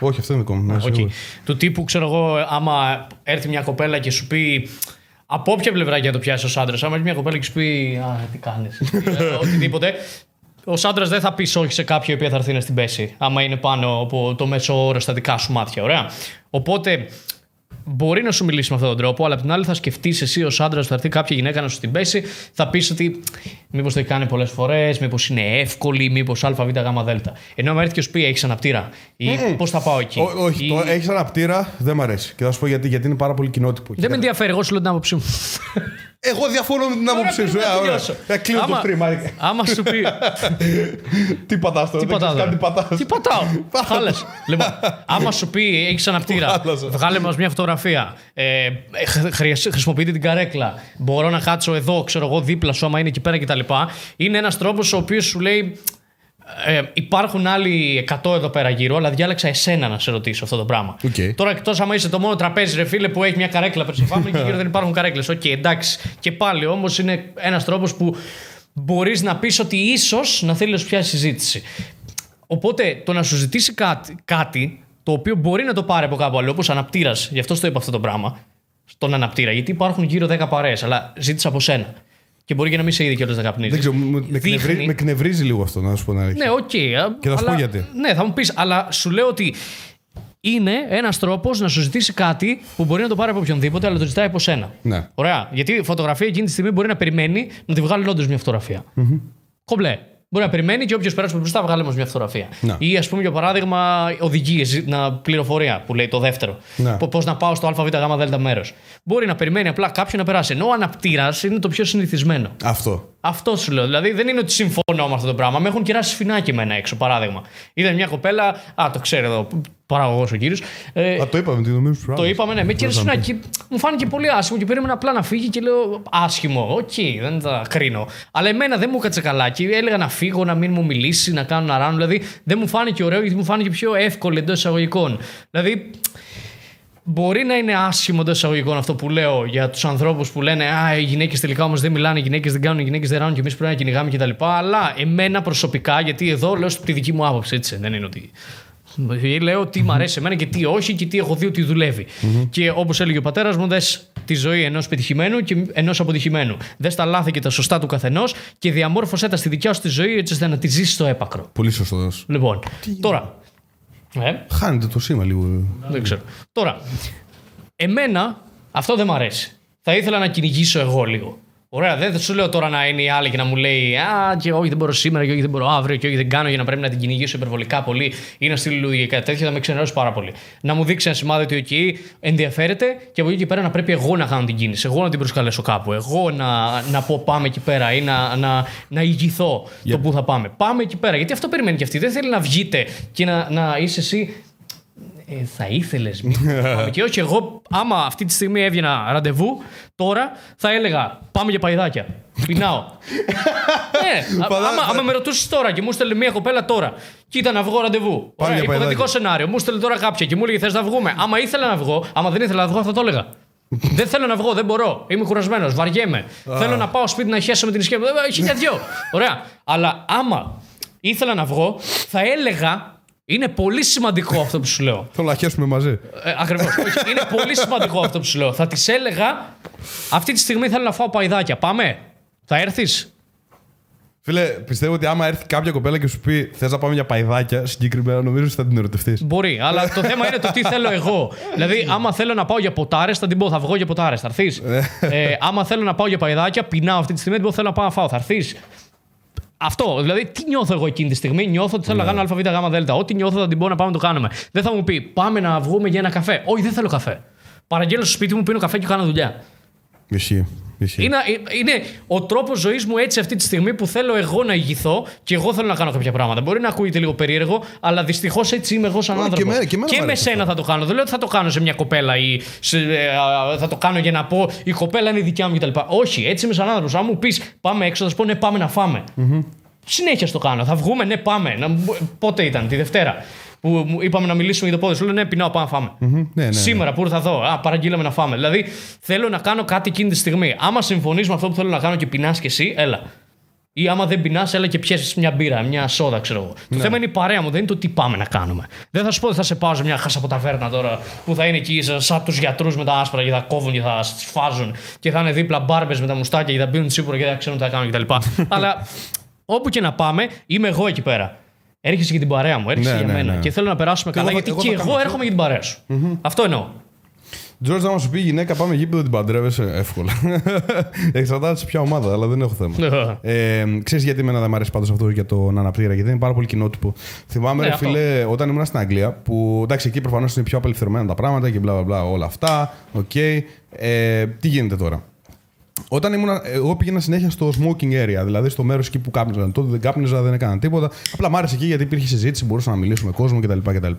Όχι, αυτό είναι δικό μου. ναι, Οκ. σίγουρα. Του τύπου, ξέρω εγώ, άμα έρθει μια κοπέλα και σου πει. Από όποια πλευρά και να το πιάσεις ως άντρας, άμα έρθει μια κοπέλα και σου πει Α, τι κάνεις; οτιδήποτε. Ο άντρας δεν θα πεις όχι σε κάποια η οποία θα έρθει να στην πέσει. Άμα είναι πάνω από το μέσο όρο στα δικά σου μάτια. Ωραία. Οπότε μπορεί να σου μιλήσει με αυτόν τον τρόπο, αλλά απ' την άλλη θα σκεφτείς εσύ ως άντρας ότι θα έρθει κάποια γυναίκα να σου την πέσει, θα πεις ότι μήπως το έχει κάνει πολλές φορές, μήπως είναι εύκολη, μήπως ΑΒ γ Δ. Ενώ αν έρθει και σου πει έχεις αναπτήρα ή πώς θα πάω εκεί; Ό- όχι, ή- το έχεις αναπτήρα, δεν μ' αρέσει. Και θα σου πω γιατί, γιατί είναι πάρα πολύ κοινότυπο. Δεν με ενδιαφέρει, εγώ σου λέω την άποψή μου. Εγώ διαφωνώ με την άποψή σου. πριν να Ε, ωραία. τελειώσω. Ε, Κλείνω το Άμα- stream. άρη. Άμα σου πει. Τι πατάς τώρα, Τι δεν πατάω. ξέρεις καν τι τώρα. πατάς. Τι πατάω. Χάλασε. Λοιπόν, άμα σου πει έχεις αναπτήρα, Χάλασε. βγάλε μας μια φωτογραφία. Ε, χρ- χρειασ- χρησιμοποιείτε την καρέκλα. Μπορώ να κάτσω εδώ, ξέρω εγώ, δίπλα σου, άμα είναι εκεί πέρα κτλ. Είναι ένας τρόπος ο οποίος σου λέει. Ε, υπάρχουν άλλοι 100 εδώ πέρα γύρω, αλλά διάλεξα εσένα να σε ρωτήσω αυτό το πράγμα. Οκ. Τώρα εκτός άμα είσαι το μόνο τραπέζι, ρε φίλε, που έχει μια καρέκλα περσεφάμε και γύρω δεν υπάρχουν καρέκλες. Οκ, εντάξει. Και πάλι όμως είναι ένας τρόπος που μπορείς να πεις ότι ίσως να θέλεις να σου πιάσει συζήτηση. Οπότε το να σου ζητήσει κάτι, κάτι το οποίο μπορεί να το πάρει από κάπου αλλού, όπως αναπτήρας, γι' αυτό στο είπα αυτό το πράγμα, στον αναπτήρα, γιατί υπάρχουν γύρω 10 παρέες, αλλά ζήτησε από σένα. Και μπορεί και να μην σε είδε κιόλα να καπνίζεις. Δεν ξέρω, με- με, Δείχνει- κνευρίζει, με κνευρίζει λίγο αυτό, να σου πω την αλήθεια. Ναι, οκ. Και θα σου πω αλλά- γιατί. Ναι, θα μου πεις, αλλά σου λέω ότι είναι ένας τρόπος να σου ζητήσει κάτι που μπορεί να το πάρει από οποιονδήποτε, αλλά το ζητάει από σένα. Ναι. Ωραία. Γιατί η φωτογραφία εκείνη τη στιγμή μπορεί να περιμένει να τη βγάλουν όντως μια φωτογραφία. Κομπλέ. Μπορεί να περιμένει και όποιος περάσει από μπροστά βγάλει μας μια φωτογραφία. Ναι. Ή ας πούμε για παράδειγμα οδηγίες, πληροφορία που λέει το δεύτερο. Ναι. Πώς να πάω στο ΑΒΓΔ μέρος. Μπορεί να περιμένει απλά κάποιον να περάσει. Ενώ ο αναπτήρας είναι το πιο συνηθισμένο. Αυτό. Αυτό σου λέω. Δηλαδή δεν είναι ότι συμφωνώ με αυτό το πράγμα. Με έχουν κεράσει σφινάκι εμένα έξω, παράδειγμα. Είδα μια κοπέλα. Α, το ξέρω εδώ. Παραγωγός ο κύριος. Ε, Α, το είπαμε, την νομίζω το είπαμε, ναι. Με κέρασε σφινάκι. Και Μου φάνηκε πολύ άσχημο και περίμενα απλά να φύγει και λέω άσχημο. Οκ, δεν τα κρίνω. Αλλά εμένα δεν μου κάτσε καλά. Και έλεγα να φύγω, να μην μου μιλήσει, να κάνω να ράνω. Δηλαδή δεν μου φάνηκε ωραίο γιατί μου φάνηκε πιο εύκολο εντός εισαγωγικών. Δηλαδή Μπορεί να είναι άσχημο εντός εισαγωγικών αυτό που λέω για τους ανθρώπους που λένε Α, οι γυναίκες τελικά όμως δεν μιλάνε, οι γυναίκες δεν κάνουν, οι γυναίκες δεν ράνουν και εμείς πρέπει να κυνηγάμε κτλ. Αλλά εμένα προσωπικά, γιατί εδώ λέω στη δική μου άποψη, έτσι, δεν είναι ότι. Λέω τι μ' αρέσει εμένα και τι όχι και τι έχω δει ότι δουλεύει. Και όπως έλεγε ο πατέρας μου, δες τη ζωή ενός πετυχημένου και ενός αποτυχημένου. Δες τα λάθη και τα σωστά του καθενός και διαμόρφωσέ τα στη δικιά σου τη ζωή έτσι ώστε να τη ζήσει στο έπακρο. Πολύ σωστός. Λοιπόν, τώρα. Ε, Χάνετε το σήμα λίγο. δεν ξέρω. Τώρα, εμένα αυτό δεν μ' αρέσει. Θα ήθελα να κυνηγήσω εγώ λίγο. Ωραία, δεν θα σου λέω τώρα να είναι η άλλη και να μου λέει Α, και όχι δεν μπορώ σήμερα, και όχι δεν μπορώ αύριο, και όχι δεν κάνω για να πρέπει να την κυνηγήσω υπερβολικά πολύ ή να στείλει λουλούδια και κάτι τέτοιο, θα με ξενερώσει πάρα πολύ. Να μου δείξει ένα σημάδι ότι εκεί ενδιαφέρεται και από εκεί και πέρα να πρέπει εγώ να κάνω την κίνηση, εγώ να την προσκαλέσω κάπου, εγώ να, να πω πάμε εκεί πέρα ή να, να, να ηγηθώ το που θα πάμε. Πάμε εκεί πέρα, γιατί αυτό περιμένει και αυτή. Δεν θέλει να βγείτε και να, να είσαι εσύ ε, θα ήθελες. και όχι, εγώ άμα αυτή τη στιγμή έβγαινα ραντεβού, τώρα θα έλεγα Πάμε για παϊδάκια. Πεινάω. ναι, α- Παδά- άμα, άμα με ρωτούσες τώρα και μου στέλνε μια κοπέλα τώρα, κοίτα να βγω ραντεβού. Ωραία, για υποθετικό παϊδάκια. σενάριο. Μου στέλνε τώρα κάποια και μου έλεγε Θες να βγούμε. Άμα ήθελα να βγω, άμα δεν ήθελα να βγω, θα το έλεγα. δεν θέλω να βγω, δεν μπορώ. Είμαι κουρασμένος, βαριέμαι. θέλω να πάω σπίτι να χέσω με την ισχύ μου. Ε, Χίλια δυο. Ωραία. Αλλά άμα ήθελα να βγω, θα έλεγα. Είναι πολύ σημαντικό αυτό που σου λέω. Θέλω να χέσουμε μαζί. Ε, Ακριβώς. Είναι πολύ σημαντικό αυτό που σου λέω. Θα τη έλεγα, αυτή τη στιγμή θέλω να φάω παϊδάκια. Πάμε. Θα έρθεις; Φίλε, πιστεύω ότι άμα έρθει κάποια κοπέλα και σου πει Θες να πάμε για παϊδάκια, συγκεκριμένα νομίζω ότι θα την ερωτευτείς. Μπορεί, αλλά το θέμα είναι το τι θέλω εγώ. δηλαδή, άμα θέλω να πάω για ποτάρες, θα την πω, θα βγω για ποτάρες, θα έρθεις; ε, άμα θέλω να πάω για παϊδάκια, πεινάω αυτή τη στιγμή, την πω θέλω να πάω να φάω, θα έρθεις; Αυτό. Δηλαδή, τι νιώθω εγώ εκείνη τη στιγμή; Νιώθω ότι θέλω να κάνω ΑΒΓΔ. Ό,τι νιώθω θα την πω να πάμε να το κάνουμε. Δεν θα μου πει πάμε να βγούμε για ένα καφέ. Όχι, δεν θέλω καφέ. Παραγγέλνω στο σπίτι μου, πίνω καφέ και κάνω δουλειά. Ισχύει. Ισχύει. Είναι, είναι ο τρόπος ζωής μου έτσι αυτή τη στιγμή που θέλω εγώ να ηγηθώ και εγώ θέλω να κάνω κάποια πράγματα. Μπορεί να ακούγεται λίγο περίεργο, αλλά δυστυχώς έτσι είμαι εγώ σαν Ω, άνθρωπο. και εμένα- και εμένα μου με αρέσει σένα θα το κάνω. Δεν λέω ότι θα το κάνω σε μια κοπέλα ή σε, ε, α, θα το κάνω για να πω η κοπέλα είναι η δικιά μου κτλ. Όχι, έτσι είμαι σαν άνθρωπος. Αν μου πεις πάμε έξω, θα σου πω ναι, πάμε να φάμε. Συνέχεια στο κάνω. Θα βγούμε, ναι, πάμε. Να, μου- πότε ήταν, τη Δευτέρα. Που μου είπαμε να μιλήσουμε για το πόδι. Σου λέω ναι, πεινάω, πάμε να φάμε. Ναι, ναι, ναι. Σήμερα που ήρθα εδώ, α, παραγγείλαμε να φάμε. Δηλαδή, θέλω να κάνω κάτι εκείνη τη στιγμή. Άμα συμφωνείς με αυτό που θέλω να κάνω και πεινάς κι εσύ, έλα. Ή άμα δεν πεινάς, έλα και πιέσεις μια μπύρα, μια σόδα, ξέρω εγώ. Το θέμα είναι η παρέα μου, δεν είναι το τι πάμε να κάνουμε. Δεν θα σου πω ότι θα σε πάω σε μια χάσα από ταβέρνα τώρα που θα είναι εκεί σαν- σαν τους γιατρούς με τα άσπρα και θα κόβουν και θα σφάζουν και θα είναι δίπλα μπάρμπες με τα μουστάκια και θα πίνουν σίγουρα και δεν θα ξέρουν τι θα κάνουν κτλ. Αλλά όπου και να πάμε, είμαι εγώ εκεί πέρα. Έρχεσαι για την παρέα μου, έρχεσαι Ναι, για ναι, μένα. ναι. Και θέλω να περάσουμε καλά, εγώ θα- γιατί εγώ και θα εγώ κάνω αυτό. έρχομαι για την παρέα σου. Αυτό εννοώ. Τζόρτζ, άμα σου πει η γυναίκα πάμε γήπεδο την παντρεύεσαι, εύκολα. Εξαρτάται σε ποια ομάδα, αλλά δεν έχω θέμα. ε, Ξέρεις γιατί εμένα δεν μου αρέσει πάντως αυτό για τον αναπτήρα, γιατί είναι πάρα πολύ κοινότυπο. Θυμάμαι, Ναι, ρε αυτό. φίλε, όταν ήμουν στην Αγγλία, που εντάξει, εκεί προφανώς είναι πιο απελευθερωμένα τα πράγματα και μπλα μπλα μπλα όλα αυτά. Οκ. Ε, τι γίνεται τώρα; Όταν ήμουν, εγώ πήγαινα συνέχεια στο smoking area, δηλαδή στο μέρος εκεί που κάπνιζαν. Τότε δεν κάπνιζα, δεν έκανα τίποτα. Απλά μ' άρεσε εκεί γιατί υπήρχε συζήτηση, μπορούσα να μιλήσω με κόσμο κτλ. κτλ.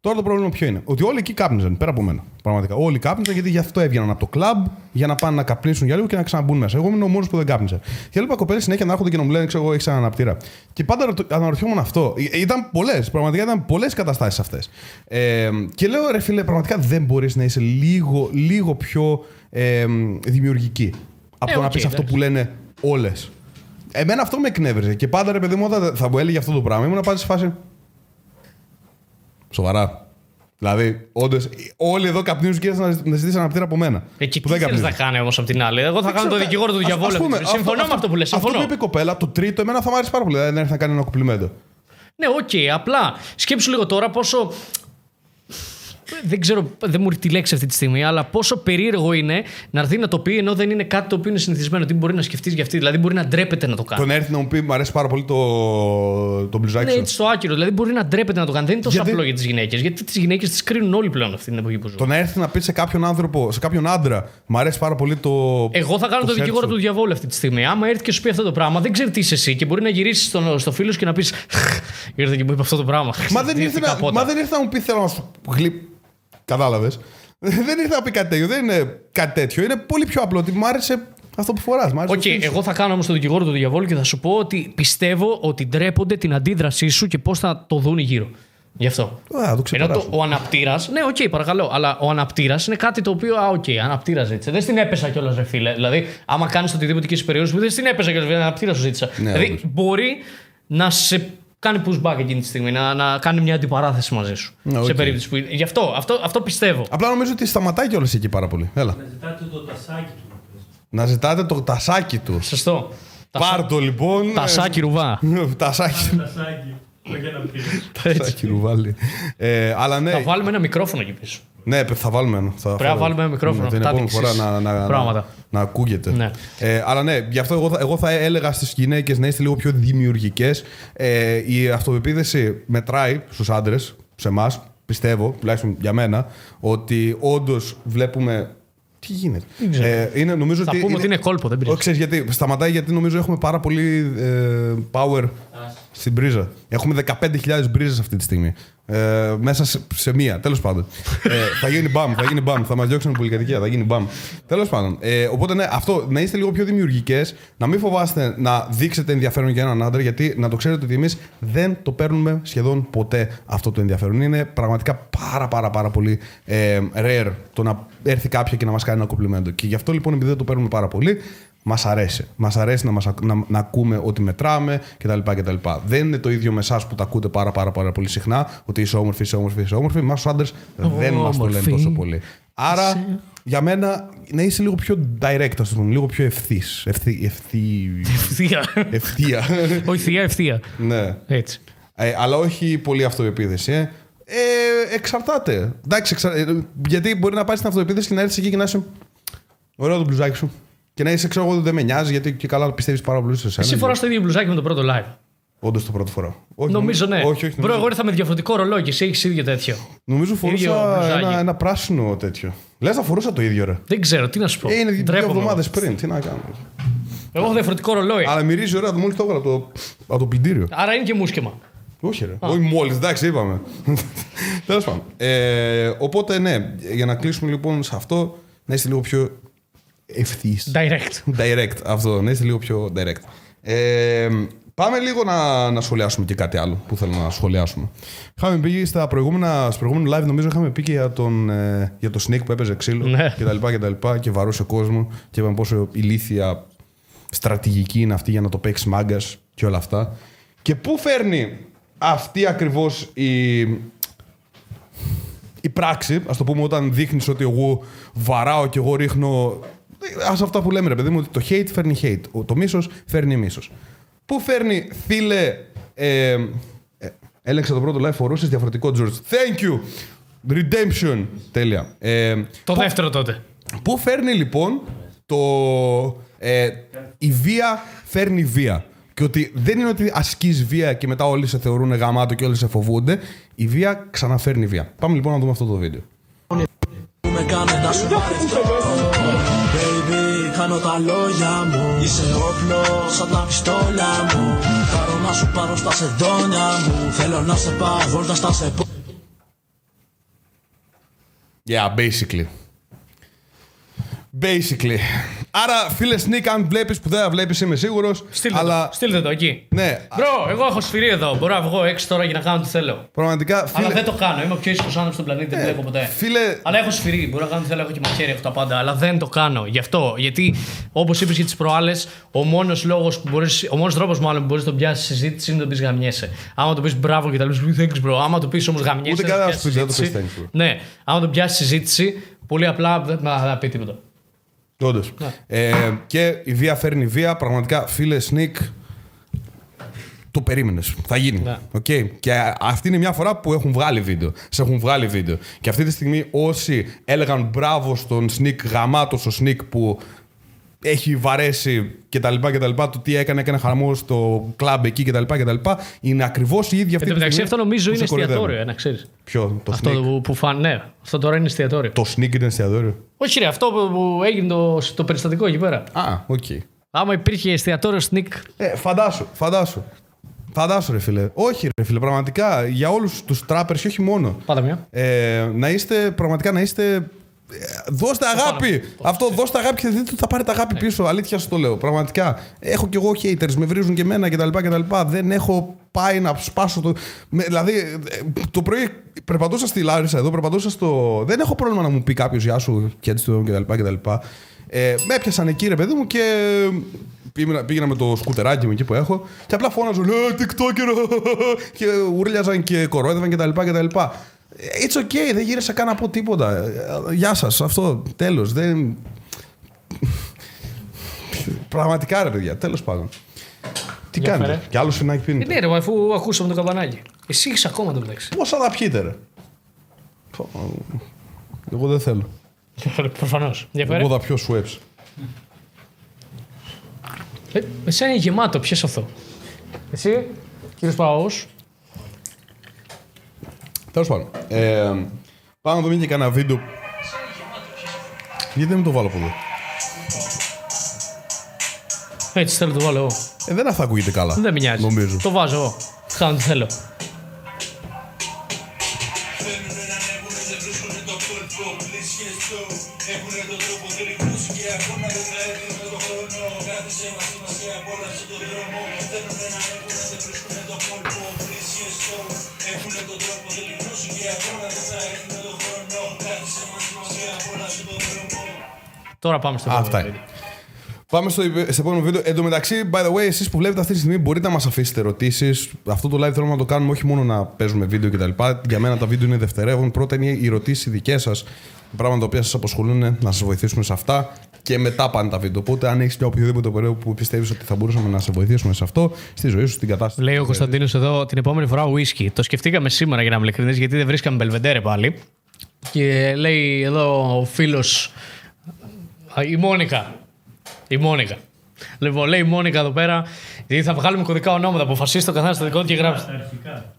Τώρα το πρόβλημα ποιο είναι; Ότι όλοι εκεί κάπνιζαν, πέρα από μένα. Πραγματικά. Όλοι κάπνιζαν γιατί γι' αυτό έβγαιναν από το κλαμπ για να πάνε να καπνίσουν για λίγο και να ξαναμπούν μέσα. Εγώ ήμουν ο μόνος που δεν κάπνιζε. Και έβλεπα κοπέλες συνέχεια να έρχονται και να μου λένε, ξέρω εγώ, έχεις ένα αναπτήρα. Και πάντα ρωτ- αναρωτιόμουν αυτό. Ε, Ήταν πολλές, πραγματικά ήταν πολλές καταστάσεις αυτές. Ε, και λέω, ρε φίλε, πραγματικά δεν μπορείς να είσαι λίγο, λίγο πιο ε, δημιουργική. Από Ε, το να οκ, πεις αυτό εντάξει. που λένε όλες. Εμένα αυτό με εκνεύριζε. Και πάντα ρε παιδί μου, όταν θα μου έλεγε αυτό το πράγμα, ήμουν πάντα σε φάση. Σοβαρά. Δηλαδή, όντως, όλοι εδώ καπνίζουν και ήρθαν να, να ζητήσουν αναπτήρα από μένα. Εκεί που τι δεν θέλεις να καπνίζουν. κάνει όμως από την άλλη; Εγώ θα κάνω το δικηγόρο του Ας- διαβόλου. ας πούμε, Συμφωνώ με αυτό που λες. Αυτό Συμφωνώ. που είπε η κοπέλα, το τρίτο, εμένα θα μου άρεσε πάρα πολύ. Δηλαδή, δεν έρθει να κάνει ένα κομπλιμέντο. Ναι, οκ, απλά σκέψου λίγο τώρα πόσο. Δεν ξέρω, δεν μου έρχεται τη λέξη αυτή τη στιγμή, αλλά πόσο περίεργο είναι να έρθει να το πει ενώ δεν είναι κάτι το οποίο είναι συνηθισμένο. Τι μπορεί να σκεφτείς για αυτή, δηλαδή μπορεί να ντρέπεται να το κάνει. Τον έρθει να μου πει, μου αρέσει πάρα πολύ το, το μπλουζάκι Ναι, σου. έτσι το άκυρο. Δηλαδή μπορεί να ντρέπεται να το κάνει. Δεν είναι τόσο Γιατί- απλό για τις γυναίκες. Γιατί τις γυναίκες τις κρίνουν όλοι πλέον αυτή την εποχή που ζουν. Το να έρθει να πει σε κάποιον άνθρωπο, σε κάποιον άντρα, μου αρέσει πάρα πολύ το. Εγώ θα κάνω το, σερτ δικηγόρο σου. του διαβόλου αυτή τη στιγμή. Άμα έρθει και σου πει αυτό το πράγμα, δεν ξέρει τι είσαι εσύ και μπορεί να γυρίσεις στο, στο φίλο σου και να πεις Ήρθε και μου είπε αυτό το πράγμα. Μα δεν, ήρθε Ντύθηκα να, πότα». μα δεν ήρθε να μου πει θέλω να σου γλυ... Κατάλαβες. δεν ήρθε να πει κάτι τέτοιο. Δεν είναι κάτι τέτοιο. Είναι πολύ πιο απλό ότι μου άρεσε αυτό που φοράς. Οκ, εγώ θα κάνω όμως το δικηγόρο του διαβόλου και θα σου πω ότι πιστεύω ότι ντρέπονται την αντίδρασή σου και πώς θα το δουν γύρω. Γι' αυτό. Α, το Ενώ ξεπεράσω. το, ο αναπτήρας, ναι, οκ, παρακαλώ, αλλά ο αναπτήρας είναι κάτι το οποίο, α, οκ, αναπτήρας ζήτησε. Δεν στην έπεσα κιόλας, ρε φίλε. Δηλαδή, άμα κάνεις οτιδήποτε και στι περιόδου που δεν στην έπεσα κιόλας, αναπτήρα σου ζήτησα. Ναι, δηλαδή, όντως. μπορεί να σε κάνει pushback εκείνη τη στιγμή, να, να κάνει μια αντιπαράθεση μαζί σου. Ναι, οκ. Σε περίπτωση που. Γι' αυτό, αυτό, αυτό πιστεύω. Απλά νομίζω ότι σταματάει κιόλας εκεί πάρα πολύ. Έλα. Να ζητάτε το τασάκι του. Να ζητάτε το τασάκι του. Σωστό. Πάρ το λοιπόν. Τασάκι ρουβά. Τασάκι. Τασάκι. Όχι ένα πήρες. Τασάκι ρουβάλι. Ε, αλλά ναι. Θα βάλουμε ένα μικρόφωνο εκεί πίσω. Ναι, θα βάλουμε ένα. Θα, Πρέπει να βάλουμε ένα μικρόφωνο. Ναι, την Τα επόμενη φορά δείξεις να, να, να, πράγματα. να ακούγεται. Ναι. Ε, αλλά ναι, γι' αυτό εγώ θα, εγώ θα έλεγα στις γυναίκες να είστε λίγο πιο δημιουργικές. Ε, η αυτοπεποίθηση μετράει στους άντρες, σε εμάς, πιστεύω, τουλάχιστον για μένα, ότι όντως βλέπουμε. Τι γίνεται. Ε, είναι, νομίζω Θα ότι πούμε ότι είναι κόλπο, δεν πειράζει. Όχι, ξέρεις γιατί. Σταματάει γιατί νομίζω έχουμε πάρα πολύ ε, power στην πρίζα. Έχουμε 15.000 μπρίζες αυτή τη στιγμή. Ε, μέσα σε, σε μία, τέλος πάντων. ε, θα γίνει μπαμ, θα γίνει μπαμ. Θα μας διώξουν πολυκατοικία, θα γίνει μπαμ. Τέλος πάντων. Ε, οπότε ναι, αυτό, να είστε λίγο πιο δημιουργικές, να μην φοβάστε να δείξετε ενδιαφέρον για έναν άντρα, γιατί να το ξέρετε ότι εμείς δεν το παίρνουμε σχεδόν ποτέ αυτό το ενδιαφέρον. Είναι πραγματικά πάρα πάρα πάρα πολύ ε, rare το να έρθει κάποια και να μας κάνει ένα κομπλιμέντο. Και γι' αυτό λοιπόν, επειδή δεν το παίρνουμε πάρα πολύ, Μας αρέσει. Μας αρέσει να, μας, ακ- να, να ακούμε ότι μετράμε κτλ. κτλ. Δεν είναι το ίδιο με εσάς που τα ακούτε πάρα, πάρα, πάρα πολύ συχνά, ότι είσαι όμορφη, είσαι όμορφη, είσαι όμορφη. Εμάς τους άντρες δεν μας το λένε Όμορφη. τόσο πολύ. Άρα, για μένα, να είσαι λίγο πιο direct, ας πούμε, λίγο πιο ευθύς. Ευθύ. ευθύ Ευθεία. ευθεία. Όχι θεία, ευθεία. ναι. Έτσι. Ε, αλλά όχι πολύ αυτοεπίθεση. Ε. Ε, εξαρτάται. Εντάξει, εξα... ε, γιατί μπορεί να πάει στην αυτοεπίθεση και να έρθεις εκεί και να είσαι. Ωραίο το μπλουζάκι σου. Και να είσαι, ξέρω εγώ, δεν με νοιάζει γιατί και καλά πιστεύεις πάρα πολύ σε εσένα. Εσύ φοράς το ίδιο μπλουζάκι με το πρώτο live. Όντως το πρώτο φορά. Όχι, Νομίζω ναι. Όχι, όχι. Μπρο, Νομίζω, εγώ ήρθα με διαφορετικό ρολόι και εσύ έχεις ίδιο τέτοιο. νομίζω ίδιο φορούσα μπλουζάκι. ένα, ένα πράσινο τέτοιο. Λες να φορούσα το ίδιο, ρε. Δεν ξέρω, τι να σου πω. Ε, είναι δύο Ντρέπομαι. εβδομάδες πριν. Τι να κάνω. Εγώ έχω διαφορετικό ρολόι. Αλλά μυρίζει ωραία, μόλις το έβγαλα από το, από το πλυντήριο. Άρα είναι και μουσκεμα. Όχι, ρε. Όχι μόλις, εντάξει, είπαμε. Τέλος πάντων. Ε, οπότε, ναι, για να κλείσουμε λοιπόν σε αυτό, να είστε λίγο πιο ευθύς. Direct. direct. Αυτό, να είστε λίγο πιο direct. Ε, πάμε λίγο να, να σχολιάσουμε και κάτι άλλο που θέλω να σχολιάσουμε. Είχαμε πει στα προηγούμενα, στο προηγούμενο live, νομίζω είχαμε πει και για, τον, ε, για το Snake που έπαιζε ξύλο Ναι. και τα λοιπά και τα λοιπά και βαρούσε κόσμο και είπαμε πόσο ηλίθια στρατηγική είναι αυτή για να το παίξεις μάγκας και όλα αυτά. Και πού φέρνει αυτή ακριβώς η, η πράξη, ας το πούμε, όταν δείχνεις ότι εγώ βαράω και εγώ ρίχνω. Α αυτά που λέμε, ρε παιδί μου, ότι το hate φέρνει hate. ο- Το μίσος φέρνει μίσος. Πού φέρνει, φίλε. Ε, ε, έλεγξα το πρώτο live, φορούσε διαφορετικό George. Thank you! Redemption. Τέλεια. Ε, Το δεύτερο τότε. Πού φέρνει λοιπόν το. Ε, η βία φέρνει βία. Και ότι δεν είναι ότι ασκείς βία και μετά όλοι σε θεωρούν γαμάτο και όλοι σε φοβούνται. Η βία ξαναφέρνει βία. Πάμε λοιπόν να δούμε αυτό το βίντεο. Με κάνε να σου πάρει αυτό Baby, κάνω τα λόγια μου. Είσαι όπλος σαν τα πιστόλια μου. Πάρω να σου πάρω στα σεντόνια μου. Θέλω να σε πάω βόλτα στα σε Yeah, basically. Basically. Άρα, φίλε Σνίκ, αν βλέπεις που δεν θα βλέπεις, είμαι σίγουρος. Στείλτε, Αλλά το, στείλτε το εκεί. ναι, Μπρο, εγώ έχω σφυρί εδώ. Μπορώ να βγω έξω τώρα για να κάνω τι θέλω. πραγματικά. Φίλε, Αλλά δεν το κάνω. Είμαι ο πιο ήσυχος άνθρωπος στον πλανήτη. Δεν βλέπω ποτέ. φίλε, Αλλά έχω σφυρί. Μπορώ να κάνω τι θέλω. Έχω και μαχαίρι, έχω τα πάντα. Αλλά δεν το κάνω. Γι' αυτό. Γιατί όπως είπες και τις προάλλες, ο μόνος λόγος που μπορεί. Ο μόνος τρόπος μάλλον που μπορείς να τον πιάσεις συζήτηση είναι να τον πεις γαμιέσαι. Άμα το πεις μπράβο και τα λε, thanks bro. Άμα το πεις όμως γαμιέσαι. Ούτε δεν καλά πιάσεις σου πει, δεν το πεις συζήτηση. thanks, bro. Ναι, άμα τον πιάσεις συζήτηση, πολύ απλά δεν θα θα πει τίποτα. Όντως. Ναι. Ε, και η βία φέρνει βία. Πραγματικά, φίλε Snik, το περίμενες. Θα γίνει. Ναι. Οκ. Και α- αυτή είναι μια φορά που έχουν βγάλει βίντεο. Σε έχουν βγάλει βίντεο. Και αυτή τη στιγμή όσοι έλεγαν μπράβο στον Snik, γαμάτος ο Snik που έχει βαρέσει και τα λοιπά και τα λοιπά, το τι έκανε, έκανε χαμό στο κλαμπ εκεί και τα λοιπά και τα λοιπά, είναι ακριβώς οι ίδιοι αυτή Εν τω τη μεταξύ, στιγμή αυτό νομίζω που είναι σε κοροϊδεύουν. εστιατόριο, ε, να ξέρεις. Ποιο, το Αυτό Snik; που, που φαν, ναι, αυτό τώρα είναι εστιατόριο. Το Snik είναι εστιατόριο; Όχι, ρε, αυτό που, που έγινε το, το περιστατικό εκεί πέρα. Α, οκ. Άμα υπήρχε εστιατόριο Snik. Ε, φαντάσου, φαντάσου. Φαντάσου, ρε φίλε. Όχι, ρε φίλε, πραγματικά για όλους τους τράπερ και όχι μόνο. Πάντα μια. Ε, να είστε, πραγματικά να είστε. Ε, Δώστε αγάπη! Αυτό, δώστε αγάπη και δείτε ότι θα πάρετε αγάπη πίσω. Αλήθεια σα το λέω. Πραγματικά. Έχω κι εγώ haters, με βρίζουν και εμένα κτλ. κτλ. Δεν έχω πάει να σπάσω το. Με, δηλαδή, ε, το πρωί περπατούσα στη Λάρισα εδώ, περπατούσα στο. Δεν έχω πρόβλημα να μου πει κάποιος Γεια σου και έτσι το κτλ. κτλ. Ε, με έπιασαν εκεί, ρε παιδί μου, και πήγαινα, πήγαινα με το σκουτεράκι μου εκεί που έχω και απλά φώναζαν «Ε, TikToker! και ούρλιαζαν και κορόιδευαν κτλ. κτλ. It's okay, δεν γύρισα καν να πω τίποτα. Ε, Γεια σας, αυτό τέλος. Δεν... Πραγματικά ρε παιδιά, τέλος πάντων. Τι Για κάνετε, φέρε. κι άλλο φινάκι Ε, πίνετε. ναι, ρε, μα αφού ακούσαμε το καμπανάκι. Εσύ έχεις ακόμα το μεταξύ. Πόσα θα πιείτε, ρε; Πω, Εγώ δεν θέλω. Προφανώς. Διαφέρε. Εγώ θα πιω Schweppes. Ε, εσένα είναι γεμάτο, ποιο αυτό. Εσύ, κύριος Παός. Τέλος πάντων. Ε, πάμε να δούμε και κανένα βίντεο. Γιατί δεν μου το βάλω από εδώ; Έτσι θέλω να το βάλω εγώ. Ε, δεν θα ακούγεται καλά. Δεν με νοιάζει. Νομίζω. Το βάζω εγώ. Κάνω τι θέλω. Τώρα πάμε στο Α, επόμενο αυτά είναι. βίντεο. Πάμε στο, στο επόμενο βίντεο. Εν τω μεταξύ, by the way, εσείς που βλέπετε αυτή τη στιγμή μπορείτε να μας αφήσετε ερωτήσεις. Αυτό το live θέλουμε να το κάνουμε όχι μόνο να παίζουμε βίντεο κτλ. Για μένα τα βίντεο είναι δευτερεύον. Πρώτα είναι οι ερωτήσεις δικές σας. Πράγματα τα οποία σας απασχολούν, να σας βοηθήσουμε σε αυτά. Και μετά πάνε τα βίντεο. Οπότε, αν έχεις μια οποιοδήποτε ωραίο που πιστεύεις ότι θα μπορούσαμε να σε βοηθήσουμε σε αυτό, στη ζωή σου, στην κατάσταση. Λέει ο Κωνσταντίνος εδώ την επόμενη φορά whisky. Το σκεφτήκαμε σήμερα για να είμαι ειλικρινής, γιατί δεν βρίσκαμε μπελβεντέρε πάλι. Και λέει εδώ ο φίλος. Η Μόνικα. Η Μόνικα. Λοιπόν, λέει η Μόνικα εδώ πέρα, γιατί θα βγάλουμε κωδικά ονόματα. Αποφασίστε το καθένας στο δικό του και γράψτε. Τα αρχικά.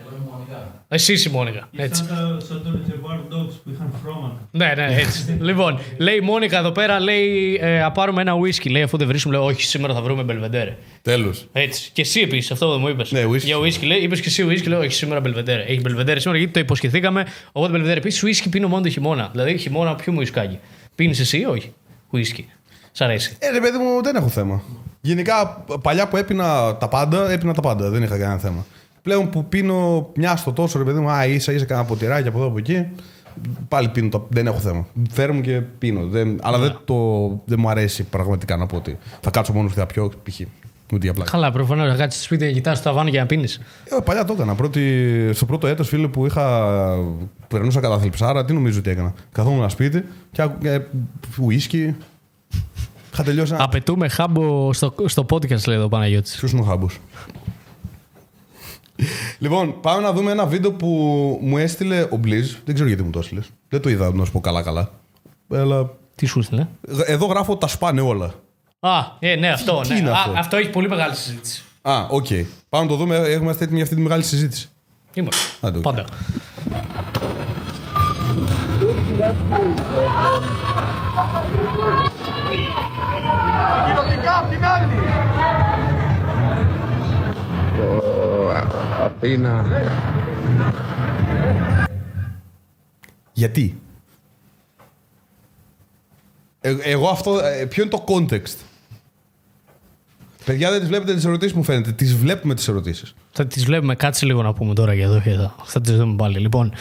Εγώ είμαι μονικά. Εσύ η Μόνικα. Έτσι. Σαν, τα, σαν το Reservoir Dogs που είχαν χρώματα. Ναι, ναι, έτσι. λοιπόν, λέει η Μόνικα εδώ πέρα, λέει ε, να πάρουμε ένα whisky. Λέει αφού δεν βρίσκουμε, λέει, Όχι, σήμερα θα βρούμε μπελβεντέρε. Τέλος. Έτσι. Και εσύ επίσης, αυτό δεν μου είπες. Ναι, whisky. Για whisky, λέει, είπες και εσύ whisky, λέω, Όχι, σήμερα μπελβεντέρε. Έχει μπελβεντέρε σήμερα γιατί το υποσχεθήκαμε. Οπότε μπελβεντέρε. Επίσης, whisky πίνω μόνο το χειμώνα. Δηλαδή, χειμώνα, ποιο μου ισκάκι. Πίνεις εσύ ή όχι; Whisky. Σ' αρέσει. Ε, ρε παιδί μου, δεν έχω θέμα. Γενικά, παλιά που έπινα τα πάντα, έπινα τα πάντα. Δεν είχα κανένα θέμα. Πλέον που πίνω μια στο τόσο, ρε παιδί μου, α, ίσα ίσα κανένα ποτηράκι από εδώ από εκεί. Πάλι πίνω, τα... δεν έχω θέμα. Φέρνω και πίνω. Δεν... Αλλά δεν, το... δεν μου αρέσει πραγματικά να πω ότι θα κάτσω μόνος και θα πιω π.χ. Ούτε για πλάκα. Καλά, προφανώς να κάτσει σπίτι να κοιτάς το ταβάνι για να πίνεις. Ε, παλιά το έκανα. Πρώτη... Στο πρώτο έτος, φίλε, που είχα. Περνούσα καταθλιψάρα, τι νομίζω ότι έκανα. Καθόμουν ένα σπίτι και άκουγα ε, ουίσκι. Είχα τελειώσει ένα. Απαιτούμε χάμπο στο, στο podcast, λέει εδώ ο Παναγιώτης. Ποιος είναι ο Χάμπος; λοιπόν, πάμε να δούμε ένα βίντεο που μου έστειλε ο Μπλίζ. Δεν ξέρω γιατί μου το έστειλες. Δεν το είδα να σου πω καλά-καλά. Αλλά Τι σου έστειλε; εδώ γράφω τα σπάνε όλα. Α, ε, ναι, αυτό. Τι, ναι. Είναι αυτό. Α, αυτό; έχει πολύ μεγάλη συζήτηση. Α, OK. Okay. Πάμε να το δούμε. Έχουμε έτοιμοι για αυτή τη μεγάλη συζήτηση. Είμαστε. Άντε, okay. Πάντα. Αθήνα. Γιατί; Ε, εγώ αυτό. Ε, ποιο είναι το context; Παιδιά δεν τις βλέπετε τις ερωτήσεις μου φαίνεται. Τις βλέπουμε τις ερωτήσεις. Θα τις βλέπουμε, κάτσε λίγο να πούμε τώρα για εδώ και εδώ. Θα τις δούμε πάλι. Λοιπόν,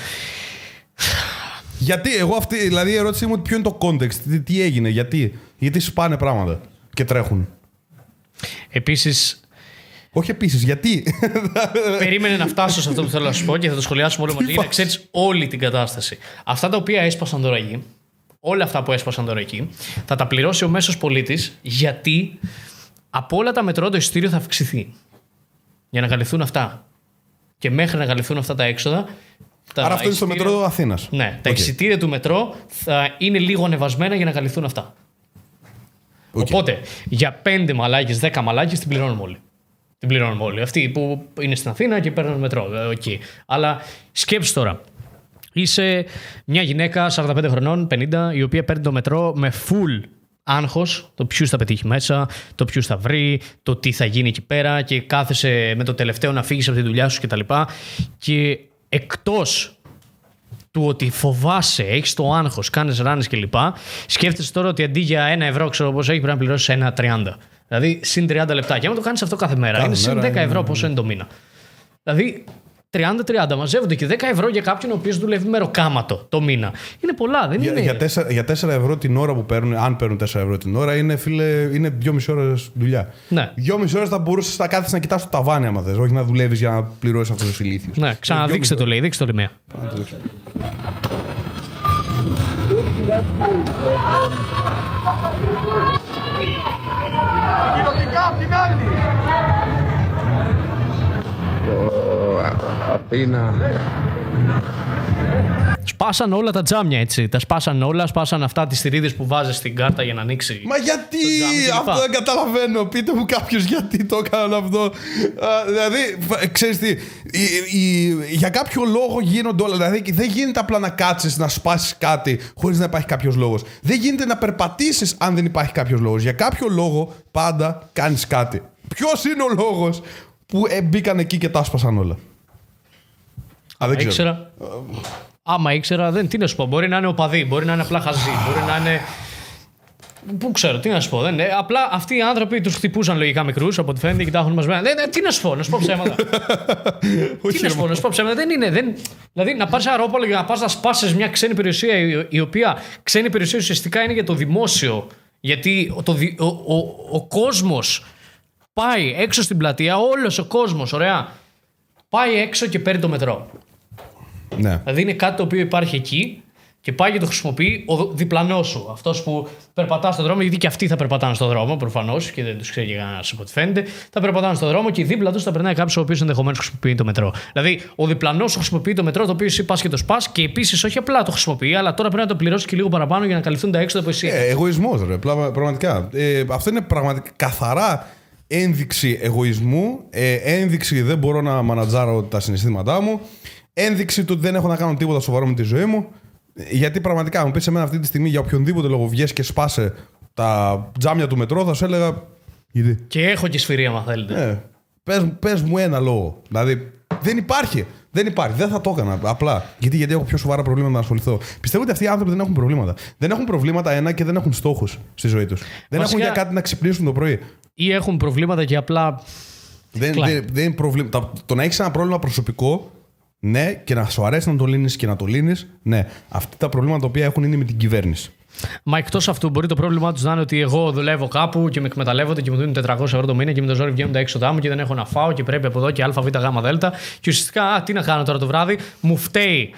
Γιατί εγώ αυτή, δηλαδή η ερώτησή μου ποιο είναι το context, τι, τι έγινε, γιατί, γιατί σπάνε πράγματα και τρέχουν. επίσης, Όχι επίσης, γιατί. περίμενε να φτάσω σε αυτό που θέλω να σου πω και θα το σχολιάσουμε όλο μαζί για να ξέρεις όλη την κατάσταση. Αυτά τα οποία έσπασαν τώρα εκεί, όλα αυτά που έσπασαν τώρα εκεί, θα τα πληρώσει ο μέσος πολίτης γιατί από όλα τα μετρό το εισιτήριο θα αυξηθεί. Για να καλυφθούν αυτά. Και μέχρι να καλυφθούν αυτά τα έξοδα. τα Άρα αυτό είναι στο εισιτήρια- μετρό Αθήνας. Ναι, τα Οκ. εισιτήρια του μετρό θα είναι λίγο ανεβασμένα για να καλυφθούν αυτά. Οκ. Οπότε για 5 μαλάκες, 10 μαλάκες την πληρώνουμε όλοι. Την πληρώνουμε όλοι. Αυτοί που είναι στην Αθήνα και παίρνουν μετρό. ε, οκ. Αλλά σκέψου τώρα. Είσαι μια γυναίκα 45 χρονών, 50, η οποία παίρνει το μετρό με full άγχος, το ποιους θα πετύχει μέσα, το ποιους θα βρει, το τι θα γίνει εκεί πέρα και κάθεσαι με το τελευταίο να φύγεις από τη δουλειά σου κτλ. Και εκτός του ότι φοβάσαι, έχεις το άγχος, κάνεις ράνες κλπ. Σκέφτεσαι τώρα ότι αντί για ένα ευρώ, ξέρω πώ έχει, πρέπει να πληρώσεις ένα 30. Δηλαδή συν 30 λεπτά. Και άμα το κάνεις αυτό κάθε μέρα, Κάθε είναι συν 10 μέρα είναι- ευρώ πόσο είναι το μήνα. Δηλαδή 30-30 μαζεύονται και 10 ευρώ για κάποιον ο οποίος δουλεύει μεροκάματο το μήνα. Είναι πολλά, δεν Για, είναι. για, 4, για 4 ευρώ την ώρα που παίρνουν, αν παίρνουν 4 ευρώ την ώρα, είναι, φίλε, είναι 2,5 ώρες δουλειά. Ναι. 2,5 ώρες θα μπορούσες να κάθεσαι να κοιτάς το ταβάνι, άμα θες, όχι να δουλεύεις για να πληρώσεις αυτούς τους ηλίθιους. Ναι, ξαναδείξτε το λέει, δείξτε το λέει μία. Αθήνα. Σπάσαν όλα τα τζάμια έτσι. Τα σπάσαν όλα, σπάσαν αυτά τις θηρίδες που βάζεις στην κάρτα για να ανοίξει. Μα γιατί τζάμι κλπ. αυτό δεν καταλαβαίνω. Πείτε μου κάποιος γιατί το έκαναν αυτό. Α, δηλαδή, ξέρεις τι, η- η- για κάποιο λόγο γίνονται όλα. Δηλαδή, δεν γίνεται απλά να κάτσεις να σπάσεις κάτι χωρίς να υπάρχει κάποιος λόγος. Δεν γίνεται να περπατήσεις αν δεν υπάρχει κάποιος λόγος. Για κάποιο λόγο πάντα κάνεις κάτι. Ποιος είναι ο λόγος; Που ε, μπήκαν εκεί και τα άσπασαν όλα. Α, δεν ξέρω. Ήξερα. Άμα ήξερα, δεν, τι να σου πω. Μπορεί να είναι οπαδοί, μπορεί να είναι απλά χαζοί, μπορεί να είναι. Πού ξέρω, τι να σου πω. Δεν, είναι. απλά αυτοί οι άνθρωποι τους χτυπούσαν λογικά μικρούς από ό,τι φαίνεται και τα έχουν μαζεμένα. Δεν, δεν, τι να σου πω, να σου πω ψέματα. τι να σου πω, να σου πω ψέματα. Δεν είναι. Δεν... Δηλαδή να πας αερόπολο για να πας να σπάσεις μια ξένη περιουσία, η, η οποία ξένη περιουσία ουσιαστικά είναι για το δημόσιο. Γιατί ο, το, δι- ο, ο, ο κόσμος πάει έξω στην πλατεία, όλος ο κόσμος, ωραία. Πάει έξω και παίρνει το μετρό. Ναι. Δηλαδή είναι κάτι το οποίο υπάρχει εκεί και πάει και το χρησιμοποιεί ο διπλανός σου. Αυτός που περπατάς στον δρόμο, γιατί και αυτοί θα περπατάνε στον δρόμο προφανώς και δεν τους ξέρει κανένας από ό,τι φαίνεται. Θα περπατάνε στον δρόμο και δίπλα τους θα περνάει κάποιος ο οποίος ενδεχομένως χρησιμοποιεί το μετρό. Δηλαδή ο διπλανός σου χρησιμοποιεί το μετρό το οποίο εσύ πας και το σπάς και επίσης όχι απλά το χρησιμοποιεί, αλλά τώρα πρέπει να το πληρώσεις και λίγο παραπάνω για να καλυφθούν τα έξοδα που εσύ. Ε, εγωισμός, ρε. πλα- Πραγματικά. Ε, αυτό είναι πραγματικά καθαρά ένδειξη εγωισμού. Ε, ένδειξη δεν μπορώ να μανατζάρω τα συναισθήματά μου. Ένδειξη του ότι δεν έχω να κάνω τίποτα σοβαρό με τη ζωή μου. Ε, Γιατί πραγματικά, μου πεις σε μένα αυτή τη στιγμή για οποιονδήποτε λόγο βγες και σπάσε τα τζάμια του μετρό, θα σου έλεγα. Γιατί. Και έχω και σφυρί, άμα θέλετε. Ε, πες, πες μου ένα λόγο. Δηλαδή, δεν υπάρχει. Δεν υπάρχει. Δεν θα το έκανα. Απλά. Γιατί, γιατί έχω πιο σοβαρά προβλήματα να ασχοληθώ. Πιστεύω ότι αυτοί οι άνθρωποι δεν έχουν προβλήματα. Δεν έχουν προβλήματα ένα και δεν έχουν στόχους στη ζωή τους. Δεν έχουν για κάτι να ξυπνήσουν το πρωί. Ή έχουν προβλήματα και απλά. Δεν, Κλάει. δεν, δεν είναι προβλήμα. τα- Το να έχεις ένα πρόβλημα προσωπικό, ναι, και να σου αρέσει να το λύνεις και να το λύνεις, ναι. Αυτά τα προβλήματα τα οποία έχουν είναι με την κυβέρνηση. Μα εκτός αυτού, μπορεί το πρόβλημά τους να είναι ότι εγώ δουλεύω κάπου και με εκμεταλλεύονται και μου δίνουν 400 ευρώ το μήνα και με το ζόρι βγαίνουν τα έξοδά μου και δεν έχω να φάω και πρέπει από εδώ και ΑΒ Δέλτα. Και ουσιαστικά, α, τι να κάνω τώρα το βράδυ, μου φταίει.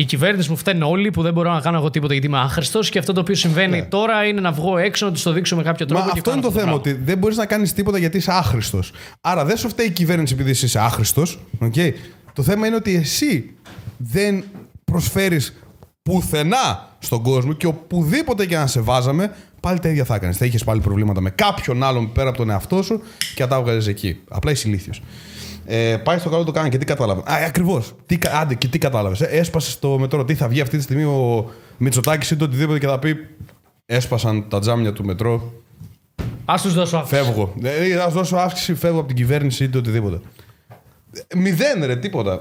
Η κυβέρνηση μου φταίνουν όλοι που δεν μπορώ να κάνω εγώ τίποτα γιατί είμαι άχρηστος και αυτό το οποίο συμβαίνει τώρα είναι να βγω έξω να τους το δείξω με κάποιο τρόπο. Ναι. Μα και αυτό είναι κάνω το θέμα, πράγμα. ότι δεν μπορείς να κάνεις τίποτα γιατί είσαι άχρηστος. Άρα δεν σου φταίει η κυβέρνηση επειδή εσύ είσαι άχρηστος. Okay. Το θέμα είναι ότι εσύ δεν προσφέρεις πουθενά στον κόσμο και οπουδήποτε και να σε βάζαμε, πάλι τα ίδια θα έκανες. Θα είχες πάλι προβλήματα με κάποιον άλλον πέρα από τον εαυτό σου και θα τα έβγαζες εκεί. Απλά είσαι ηλίθιος. Ε, πάει στο καλό το κάνει και τι κατάλαβε. Α, ακριβώς. Άντε, και τι κατάλαβες. Ε, έσπασε το μετρό. Τι θα βγει αυτή τη στιγμή ο Μητσοτάκης ή το οτιδήποτε και θα πει Έσπασαν τα τζάμια του μετρό. Α τους δώσω αύξηση. Φεύγω. Ε, ας δώσω αύξηση, φεύγω από την κυβέρνηση ή το οτιδήποτε. Μηδέν ρε, τίποτα.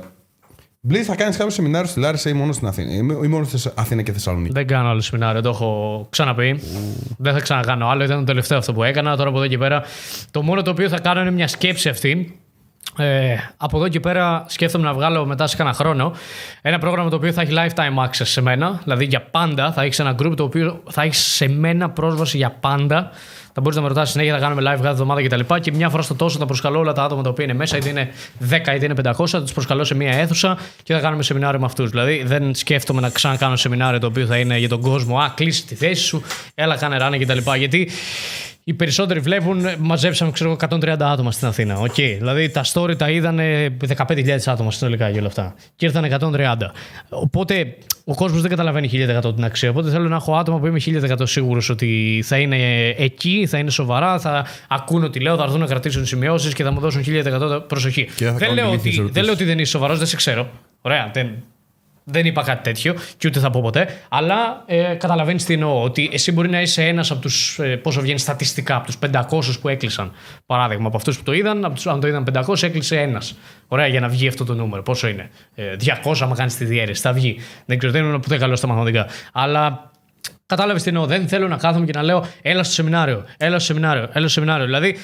Μπλή, θα κάνεις κάποιο σεμινάριο στη Λάρισα ή μόνο στην Αθήνα. Ή ή μόνο στη Αθήνα και Θεσσαλονίκη. Δεν κάνω άλλο σεμινάριο, το έχω ξαναπεί. Δεν θα ξανακάνω άλλο. Ήταν το τελευταίο αυτό που έκανα. Τώρα από εδώ και πέρα. Το μόνο το οποίο θα κάνω είναι μια σκέψη αυτή. Ε, από εδώ και πέρα σκέφτομαι να βγάλω μετά σε ένα χρόνο ένα πρόγραμμα το οποίο θα έχει lifetime access σε μένα. Δηλαδή για πάντα θα έχεις ένα group το οποίο θα έχεις σε μένα πρόσβαση για πάντα. Θα μπορείς να με ρωτάς συνέχεια, θα κάνουμε live κάθε εβδομάδα κτλ. Και, και μια φορά στο τόσο θα προσκαλώ όλα τα άτομα τα οποία είναι μέσα, είτε είναι 10 είτε είναι 500, θα τους προσκαλώ σε μια αίθουσα και θα κάνουμε σεμινάριο με αυτούς. Δηλαδή δεν σκέφτομαι να ξανακάνω σεμινάριο το οποίο θα είναι για τον κόσμο. Α, κλείσει τη θέση σου, έλα κάνε ράνε κτλ. Γιατί οι περισσότεροι βλέπουν, μαζέψαμε ξέρω, εγώ, 130 άτομα στην Αθήνα. Οκ. Δηλαδή τα story τα είδαν 15.000 άτομα συνολικά και όλα αυτά. Και ήρθαν 130. Οπότε ο κόσμος δεν καταλαβαίνει 1000% την αξία. Οπότε θέλω να έχω άτομα που είμαι 1000% σίγουρος ότι θα είναι εκεί, θα είναι σοβαρά, θα ακούν ό,τι λέω, θα έρθουν να κρατήσουν σημειώσεις και θα μου δώσουν 1000% προσοχή. Και θα Δεν κάνουν λέω, ηλίθιες ότι, δεν ερωτήσεις. λέω ότι δεν είσαι σοβαρός, δεν σε ξέρω. Ωραία, δεν, δεν είπα κάτι τέτοιο και ούτε θα πω ποτέ. Αλλά ε, καταλαβαίνεις τι εννοώ. Ότι εσύ μπορεί να είσαι ένας από τους. Ε, πόσο βγαίνει στατιστικά, από τους 500 που έκλεισαν. Παράδειγμα, από αυτούς που το είδαν, από τους, αν το είδαν 500, έκλεισε ένας. Ωραία, για να βγει αυτό το νούμερο. Πόσο είναι. Ε, 200, άμα κάνεις τη διαίρεση, θα βγει. Δεν ξέρω, δεν ήμουν ποτέ καλό στα μαθηματικά. Αλλά Κατάλαβες τι εννοώ. Δεν θέλω να κάθομαι και να λέω έλα στο σεμινάριο, έλα στο σεμινάριο, έλα στο σεμινάριο. Δηλαδή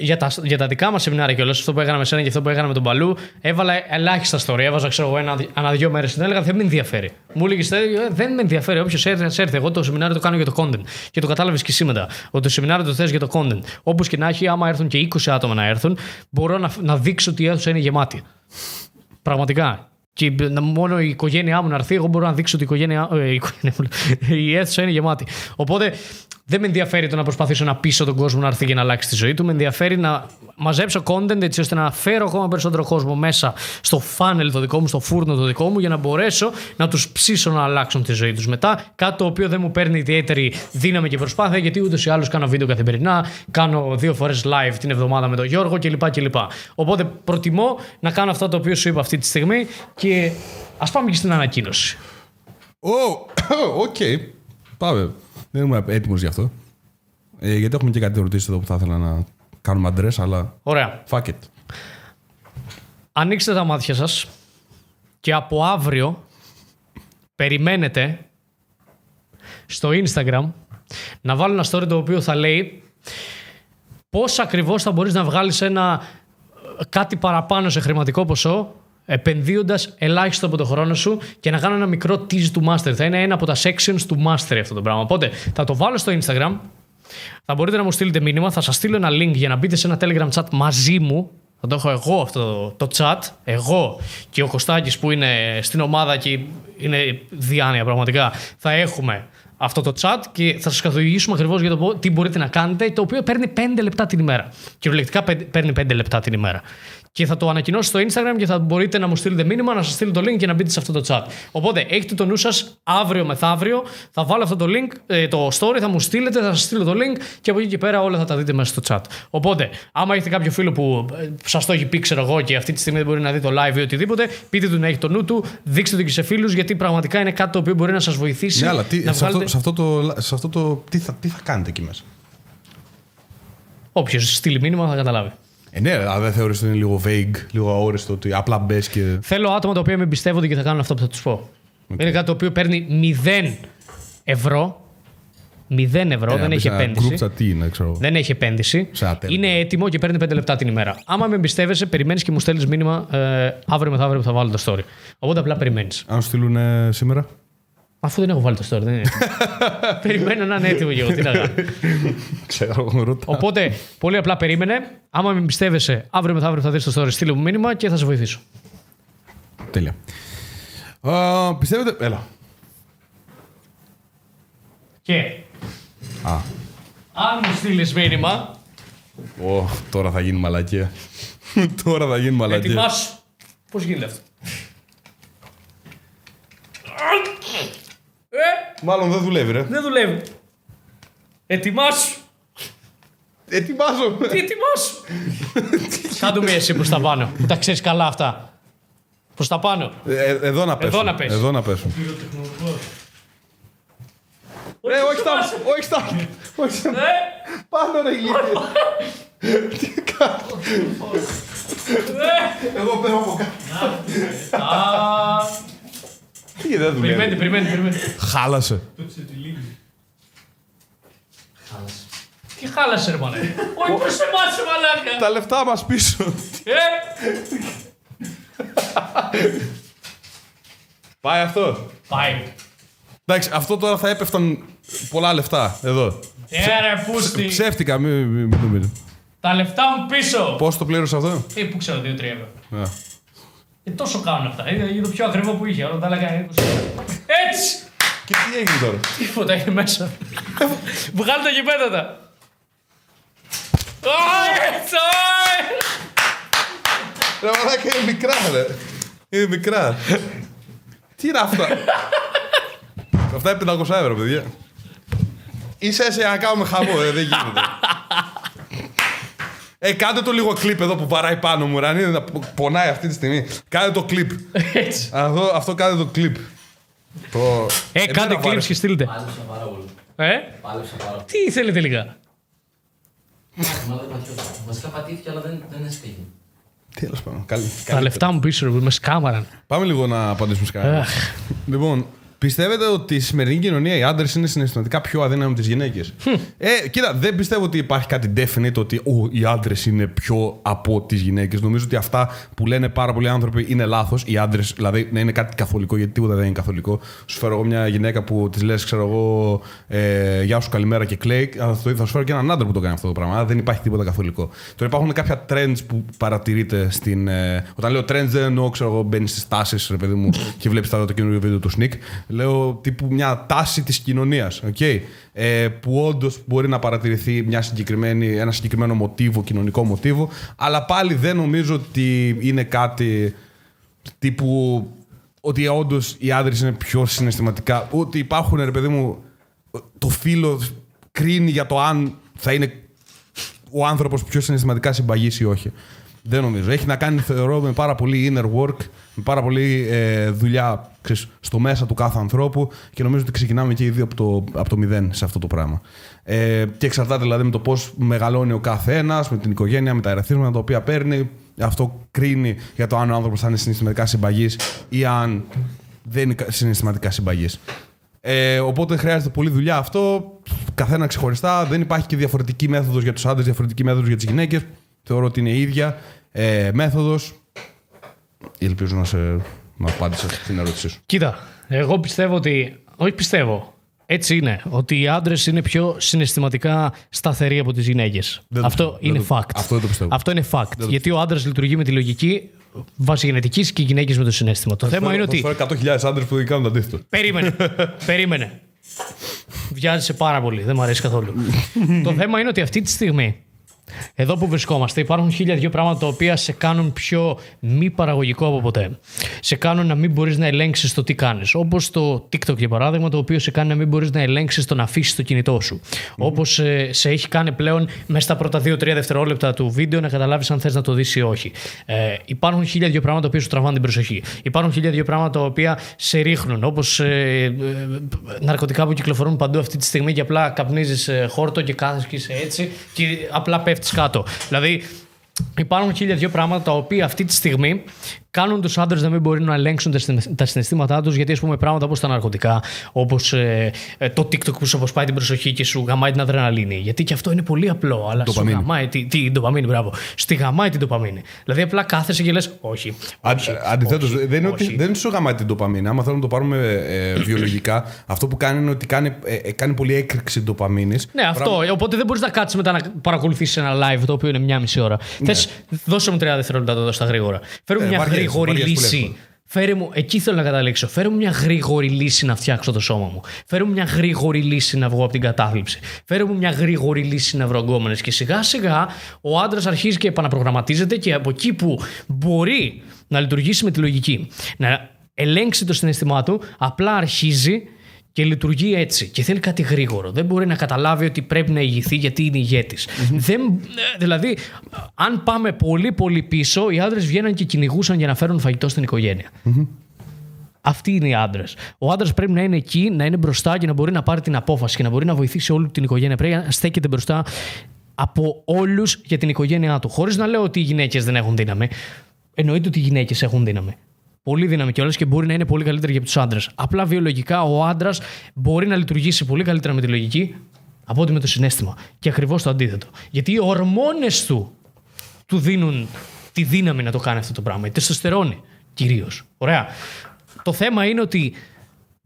για τα, για τα δικά μας σεμινάρια και όλο αυτό που έκανα με σένα και αυτό που έκανα με τον Παλού, έβαλα ελάχιστα story. Έβαζα, ξέρω εγώ, ένα, ανά δύο μέρες. Την έλεγα δεν με ενδιαφέρει. Μου έλεγε δεν με ενδιαφέρει. Όποιος έρθει, ας έρθει. Εγώ το σεμινάριο το κάνω για το content. Και το κατάλαβες και εσύ μετά. Ότι το σεμινάριο το θες για το content. Όπως και να έχει, άμα έρθουν και 20 άτομα να έρθουν, μπορώ να, να δείξω ότι η αίθουσα είναι γεμάτη. Πραγματικά. Και να- μόνο η οικογένειά μου να έρθει, εγώ μπορώ να δείξω ότι η οικογένειά, ε, η, οικογένειά μου, η αίθουσα είναι γεμάτη. Οπότε δεν με ενδιαφέρει το να προσπαθήσω να πείσω τον κόσμο να έρθει και να αλλάξει τη ζωή του. Με ενδιαφέρει να μαζέψω content έτσι ώστε να φέρω ακόμα περισσότερο κόσμο μέσα στο funnel το δικό μου, στο φούρνο το δικό μου, για να μπορέσω να τους ψήσω να αλλάξουν τη ζωή τους μετά. Κάτι το οποίο δεν μου παίρνει ιδιαίτερη δύναμη και προσπάθεια, γιατί ούτως ή άλλως κάνω βίντεο καθημερινά, κάνω δύο φορές live την εβδομάδα με τον Γιώργο κλπ. κλπ. Οπότε προτιμώ να κάνω αυτό το οποίο σου είπα αυτή τη στιγμή και ας πάμε και στην ανακοίνωση. Ω, οκ. Πάμε. Δεν είμαι έτοιμος γι' αυτό. Ε, γιατί έχουμε και κάτι ερωτήσει εδώ που θα ήθελα να κάνουμε αντρές, αλλά. Ωραία. Fuck it. Ανοίξτε τα μάτια σας και από αύριο περιμένετε στο Instagram να βάλω ένα story το οποίο θα λέει πώς ακριβώς θα μπορείς να βγάλεις ένα ε, κάτι παραπάνω σε χρηματικό ποσό επενδύοντας ελάχιστο από το χρόνο σου και να κάνω ένα μικρό tease του master. Θα είναι ένα από τα sections του master αυτό το πράγμα. Οπότε θα το βάλω στο Instagram θα μπορείτε να μου στείλετε μήνυμα, θα σας στείλω ένα link για να μπείτε σε ένα telegram chat μαζί μου. Θα το έχω εγώ αυτό το chat, εγώ και ο Κωστάκης που είναι στην ομάδα και είναι διάνοια πραγματικά. Θα έχουμε αυτό το chat και θα σας καθοδηγήσουμε ακριβώς για το πο- τι μπορείτε να κάνετε, το οποίο παίρνει 5 λεπτά την ημέρα. Κυριολεκτικά πεν- παίρνει 5 λεπτά την ημέρα. Και θα το ανακοινώσω στο Instagram και θα μπορείτε να μου στείλετε μήνυμα, να σας στείλω το link και να μπείτε σε αυτό το chat. Οπότε έχετε το νου σας αύριο μεθαύριο. Θα βάλω αυτό το link, ε, το story, θα μου στείλετε, θα σας στείλω το link και από εκεί και πέρα όλα θα τα δείτε μέσα στο chat. Οπότε, άμα έχετε κάποιο φίλο που σας το έχει πει, ξέρω εγώ, και αυτή τη στιγμή δεν μπορεί να δει το live ή οτιδήποτε, πείτε του να έχει το νου του, δείξτε το και σε φίλους, γιατί πραγματικά είναι κάτι το οποίο μπορεί να σας βοηθήσει. Ναι, αλλά τι, να σε, αυτό, βγάλετε... σε, αυτό το, σε αυτό το. Τι θα, τι θα κάνετε εκεί μέσα; Όποιος στείλει μήνυμα θα καταλάβει. Ε, ναι, αλλά δεν θεωρείς ότι είναι λίγο vague, λίγο αόριστο, ότι απλά μπες και. Θέλω άτομα τα οποία με εμπιστεύονται και θα κάνουν αυτό που θα τους πω. Είναι κάτι το οποίο παίρνει 0 ευρώ. 0 ευρώ, Ε, δεν να έχει μπεις ένα επένδυση. group chat, τι είναι, ξέρω. Δεν έχει επένδυση. Σε ένα Telegram. Είναι έτοιμο και παίρνει 5 λεπτά την ημέρα. Άμα με εμπιστεύεσαι, περιμένεις και μου στέλνεις μήνυμα ε, αύριο μεθαύριο που θα βάλω το story. Οπότε απλά περιμένεις. Αν σου στείλουν ε, σήμερα; Αφού δεν έχω βάλει το story, δεν είναι έτοιμο. Περιμένω να είναι έτοιμο και εγώ. Τι να κάνω. Ξέρω, ρωτά. Οπότε, πολύ απλά περίμενε. Άμα με εμπιστεύεσαι, αύριο μεθαύριο θα δεις το story, στείλε μου μήνυμα και θα σε βοηθήσω. Τέλεια. Α, πιστεύετε. Έλα. Και Α, αν μου στείλεις μήνυμα, Ω, τώρα θα γίνει μαλακία. τώρα θα γίνει μαλακία. ετοιμάσου. Πώς γίνεται αυτό; Μάλλον δεν δουλεύει, ρε. δεν δουλεύει. Ετοιμάσου. Ετοιμάζω. Τι ετοιμάσου. Κάντου μία εσύ προς τα πάνω. Που τα ξέρεις καλά αυτά. Προς τα πάνω. Ε, εδώ να πέσουν. να πέσει. Εδώ να πέσουν. Ε, όχι στα. Όχι στα. Όχι στα. Ε, Πάνω ρε ηλίθιε. Εγώ πέρα από κάτω. Α, Τι δεν δουλεύει. Περιμένετε, περιμένετε, περιμένετε. Χάλασε. Χάλασε. Τι χάλασε, ρε μαλάκα. Όχι, προς εμάς, ρε μαλάκα. Τα λεφτά μας πίσω. Ε, Πάει αυτό; Πάει. Εντάξει, αυτό τώρα θα έπεφταν πολλά λεφτά. Εδώ. Ε, ρε, πούστη. Ψεύτηκα, μην μη, μη, το πείτε. Τα λεφτά μου πίσω. Πόσο το πλήρωσε αυτό; Ε, πού ξέρω, 2-3 ευρώ. Α. Ε, τόσο κάνουν αυτά. Είναι για το πιο ακριβό που είχε. Όλα τα άλλα έκανε 20 ευρώ. Έτσι! Και τι έγινε τώρα; Τίποτα είναι μέσα. Βγάλε τα γηπέδατα. Ωι, έτσι, ωι. Ρε μαλάκα είναι μικρά, ρε. Είναι μικρά. Τι είναι αυτά; αυτά είναι 500 ευρώ, παιδιά. Είσαι έτσι για να κάνουμε χαμό, ε, δεν γίνεται. Ε, κάντε το λίγο κλιπ εδώ που βαράει πάνω μου, ρε. Αν είναι να πονάει αυτή τη στιγμή. Κάντε το κλιπ. Έτσι. Αυτό, αυτό κάντε το κλιπ. Το... Ε, Εμένα κάντε μου κλειπ άρεσε. και στείλτε. Πάλεψα πάρα πολύ. Ε, Πάλεψα πάρα πολύ. τι θέλετε τελικά. Μα δεν πατιόταν. Βασικά πατήθηκε, αλλά δεν, δεν έσπαγε. Τέλος πάντων. Καλή. Τα λεφτά μου πίσω, ρε, που με σκάμαραν. Πάμε λίγο να απαντήσουμε σε κανένα. Αχ. Λοιπόν, πιστεύετε ότι η σημερινή κοινωνία οι άντρες είναι συναισθηματικά πιο αδύναμοι από τις γυναίκες; ε, κοίτα, δεν πιστεύω ότι υπάρχει κάτι definite ότι ο, οι άντρες είναι πιο από τις γυναίκες. Νομίζω ότι αυτά που λένε πάρα πολλοί άνθρωποι είναι λάθος. Οι άντρες, δηλαδή, να είναι κάτι καθολικό, γιατί τίποτα δεν είναι καθολικό. Σου φέρω εγώ μια γυναίκα που της λες, ξέρω εγώ, ε, Γεια σου, καλημέρα και κλαίει. Θα, σου- θα σου φέρω και έναν άντρα που το κάνει αυτό το πράγμα. Δεν υπάρχει τίποτα καθολικό. Τώρα υπάρχουν κάποια trends που παρατηρείτε στην. Ε, όταν λέω trends δεν εννοώ, ξέρω εγώ, μπαίνεις στις τάσεις, ρε παιδί μου, και βλέπεις το καινούριο βίντεο του Sneak. Λέω τύπου μια τάση της κοινωνίας. Okay? Ε, που όντως μπορεί να παρατηρηθεί μια συγκεκριμένη, ένα συγκεκριμένο μοτίβο, κοινωνικό μοτίβο. Αλλά πάλι δεν νομίζω ότι είναι κάτι τύπου ότι όντως οι άντρες είναι πιο συναισθηματικά. Ότι υπάρχουν, ρε παιδί μου, το φίλο κρίνει για το αν θα είναι ο άνθρωπος πιο συναισθηματικά συμπαγής ή όχι. Δεν νομίζω. Έχει να κάνει, θεωρώ, με πάρα πολύ inner work, με πάρα πολύ ε, δουλειά ξέρεις, στο μέσα του κάθε ανθρώπου και νομίζω ότι ξεκινάμε και ήδη από το, από το μηδέν σε αυτό το πράγμα. Ε, και εξαρτάται δηλαδή με το πώς μεγαλώνει ο κάθε ένας, με την οικογένεια, με τα ερεθίσματα τα οποία παίρνει. Αυτό κρίνει για το αν ο άνθρωπος θα είναι συναισθηματικά συμπαγής ή αν δεν είναι συναισθηματικά συμπαγής. Ε, οπότε χρειάζεται πολλή δουλειά αυτό. Καθένα ξεχωριστά. Δεν υπάρχει και διαφορετική μέθοδος για τους άντρες, διαφορετική μέθοδος για τις γυναίκες. Θεωρώ ότι είναι η ίδια ε, μέθοδος. Ελπίζω να, σε, να απάντησα την ερώτησή σου. Κοίτα, εγώ πιστεύω ότι. Όχι πιστεύω. Έτσι είναι. Ότι οι άντρες είναι πιο συναισθηματικά σταθεροί από τις γυναίκες. Δεν το Αυτό πιστεύω. είναι Δεν το- fact. αυτό δεν το πιστεύω. Αυτό είναι fact. Γιατί ο άντρας λειτουργεί με τη λογική βάσει γενετικής και οι γυναίκες με το συνέστημα. Το θέμα είναι ότι. Θα σου φέρω 100.000 άντρες που δεν κάνουν το αντίθετο. Περίμενε. Περίμενε. Βιάζεσαι πάρα πολύ. Δεν μου αρέσει καθόλου. το θέμα είναι ότι αυτή τη στιγμή, εδώ που βρισκόμαστε, υπάρχουν χίλια δυο πράγματα τα οποία σε κάνουν πιο μη παραγωγικό από ποτέ. Σε κάνουν να μην μπορείς να ελέγξεις το τι κάνεις. Όπως το TikTok για παράδειγμα, το οποίο σε κάνει να μην μπορείς να ελέγξεις το να αφήσεις το κινητό σου. Όπως σε έχει κάνει πλέον μέσα στα πρώτα 2-3 δευτερόλεπτα του βίντεο να καταλάβεις αν θες να το δεις ή όχι. Ε, υπάρχουν χίλια δυο πράγματα τα οποία σου τραβάνε την προσοχή. Υπάρχουν χίλια δυο πράγματα τα οποία σε ρίχνουν. Όπως ε, ε, ναρκωτικά που κυκλοφορούν παντού αυτή τη στιγμή και απλά καπνίζεις χόρτο και κάθεσαι και είσαι έτσι και απλά πέφτεις κάτω. Δηλαδή, Υπάρχουν χίλια δυο πράγματα τα οποία αυτή τη στιγμή κάνουν τους άντρες να μην μπορεί να ελέγξουν τα συναισθη- τα συναισθήματά τους, γιατί ας πούμε πράγματα όπως τα ναρκωτικά, όπως το TikTok που σου αποσπάει την προσοχή και σου γαμάει την αδρεναλίνη. Γιατί και αυτό είναι πολύ απλό, αλλά σου Ντοπαμίνη. γαμάει. Τι, τι ντοπαμίνη, μπράβο. Στη γαμάει την ντοπαμίνη. Δηλαδή απλά κάθεσαι και λες, Όχι. όχι, Αντιθέτως, όχι, δεν, είναι όχι. ότι- δεν σου γαμάει την ντοπαμίνη. Άμα θέλουμε να το πάρουμε ε, βιολογικά, αυτό που κάνει είναι ότι κάνει, ε, ε, κάνει πολύ έκρηξη ντοπαμίνης. Ναι, αυτό. Οπότε δεν μπορείς να κάτσεις μετά να παρακολουθήσεις ένα live το οποίο είναι μία μισή ώρα. Ναι. Θες, δώσε μου 30 δευτερόλεπτα να το δω στα γρήγορα. Φέρε μου Ε, μια βαριέσαι, γρήγορη βαριέσαι πολύ λύση. εύκολα. Φέρε μου, εκεί θέλω να καταλήξω. Φέρε μου μια γρήγορη λύση να φτιάξω το σώμα μου. Φέρε μου μια γρήγορη λύση να βγω από την κατάθλιψη. Φέρε μου μια γρήγορη λύση να βρω γκόμενες. Και σιγά σιγά ο άντρας αρχίζει και επαναπρογραμματίζεται και από εκεί που μπορεί να λειτουργήσει με τη λογική, να ελέγξει το συναισθημά του, απλά αρχίζει και λειτουργεί έτσι και θέλει κάτι γρήγορο. Δεν μπορεί να καταλάβει ότι πρέπει να ηγηθεί γιατί είναι ηγέτης. Δεν, ε, δηλαδή, αν πάμε πολύ πολύ πίσω, οι άντρες βγαίναν και κυνηγούσαν για να φέρουν φαγητό στην οικογένεια. Αυτοί είναι οι άντρες. Ο άντρας πρέπει να είναι εκεί, να είναι μπροστά και να μπορεί να πάρει την απόφαση και να μπορεί να βοηθήσει όλη την οικογένεια. Πρέπει να στέκεται μπροστά από όλους για την οικογένειά του. Χωρίς να λέω ότι οι γυναίκες δεν έχουν δύναμη. Εννοείται ότι οι γυναίκες έχουν δύναμη. Πολύ δύναμη κιόλας και μπορεί να είναι πολύ καλύτερη για τους άντρες. Απλά βιολογικά ο άντρας μπορεί να λειτουργήσει πολύ καλύτερα με τη λογική από ότι με το συνέστημα. Και ακριβώς το αντίθετο. Γιατί οι ορμόνες του του δίνουν τη δύναμη να το κάνει αυτό το πράγμα. Η τεστοστερόνη κυρίως. Ωραία. Το θέμα είναι ότι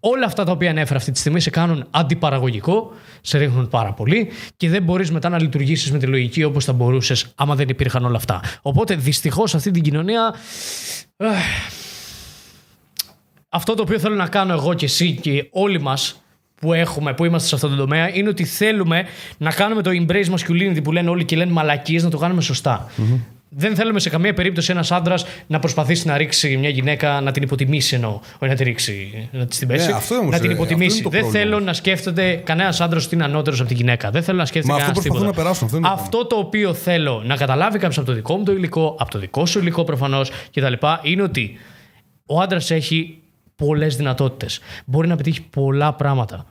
όλα αυτά τα οποία ανέφερα αυτή τη στιγμή σε κάνουν αντιπαραγωγικό, σε ρίχνουν πάρα πολύ και δεν μπορείς μετά να λειτουργήσεις με τη λογική όπως θα μπορούσες άμα δεν υπήρχαν όλα αυτά. Οπότε δυστυχώς αυτή την κοινωνία. Ε, Αυτό το οποίο θέλω να κάνω εγώ και εσύ και όλοι μας που έχουμε, που είμαστε σε αυτό το τομέα, είναι ότι θέλουμε να κάνουμε το embrace masculinity που λένε όλοι και λένε μαλακίες, να το κάνουμε σωστά. Δεν θέλουμε σε καμία περίπτωση ένας άντρας να προσπαθήσει να ρίξει μια γυναίκα, να την υποτιμήσει εννοώ. Όχι να τη ρίξει, να της την πέσει. Ναι, αυτό όμως, να την ε, υποτιμήσει. αυτό είναι το Δεν πρόβλημα. θέλω να σκέφτεται κανένας άντρας ότι είναι ανώτερος από τη γυναίκα. Δεν θέλω να σκέφτεται Μα αυτό κανένας προσπαθούν τίποτα. να περάσουν, αυτό είναι το Αυτό το οποίο θέλω να καταλάβει κάποιος από το δικό μου το υλικό, από το δικό σου υλικό προφανώς κτλ. είναι ότι ο άντρας έχει πολλές δυνατότητες. Μπορεί να πετύχει πολλά πράγματα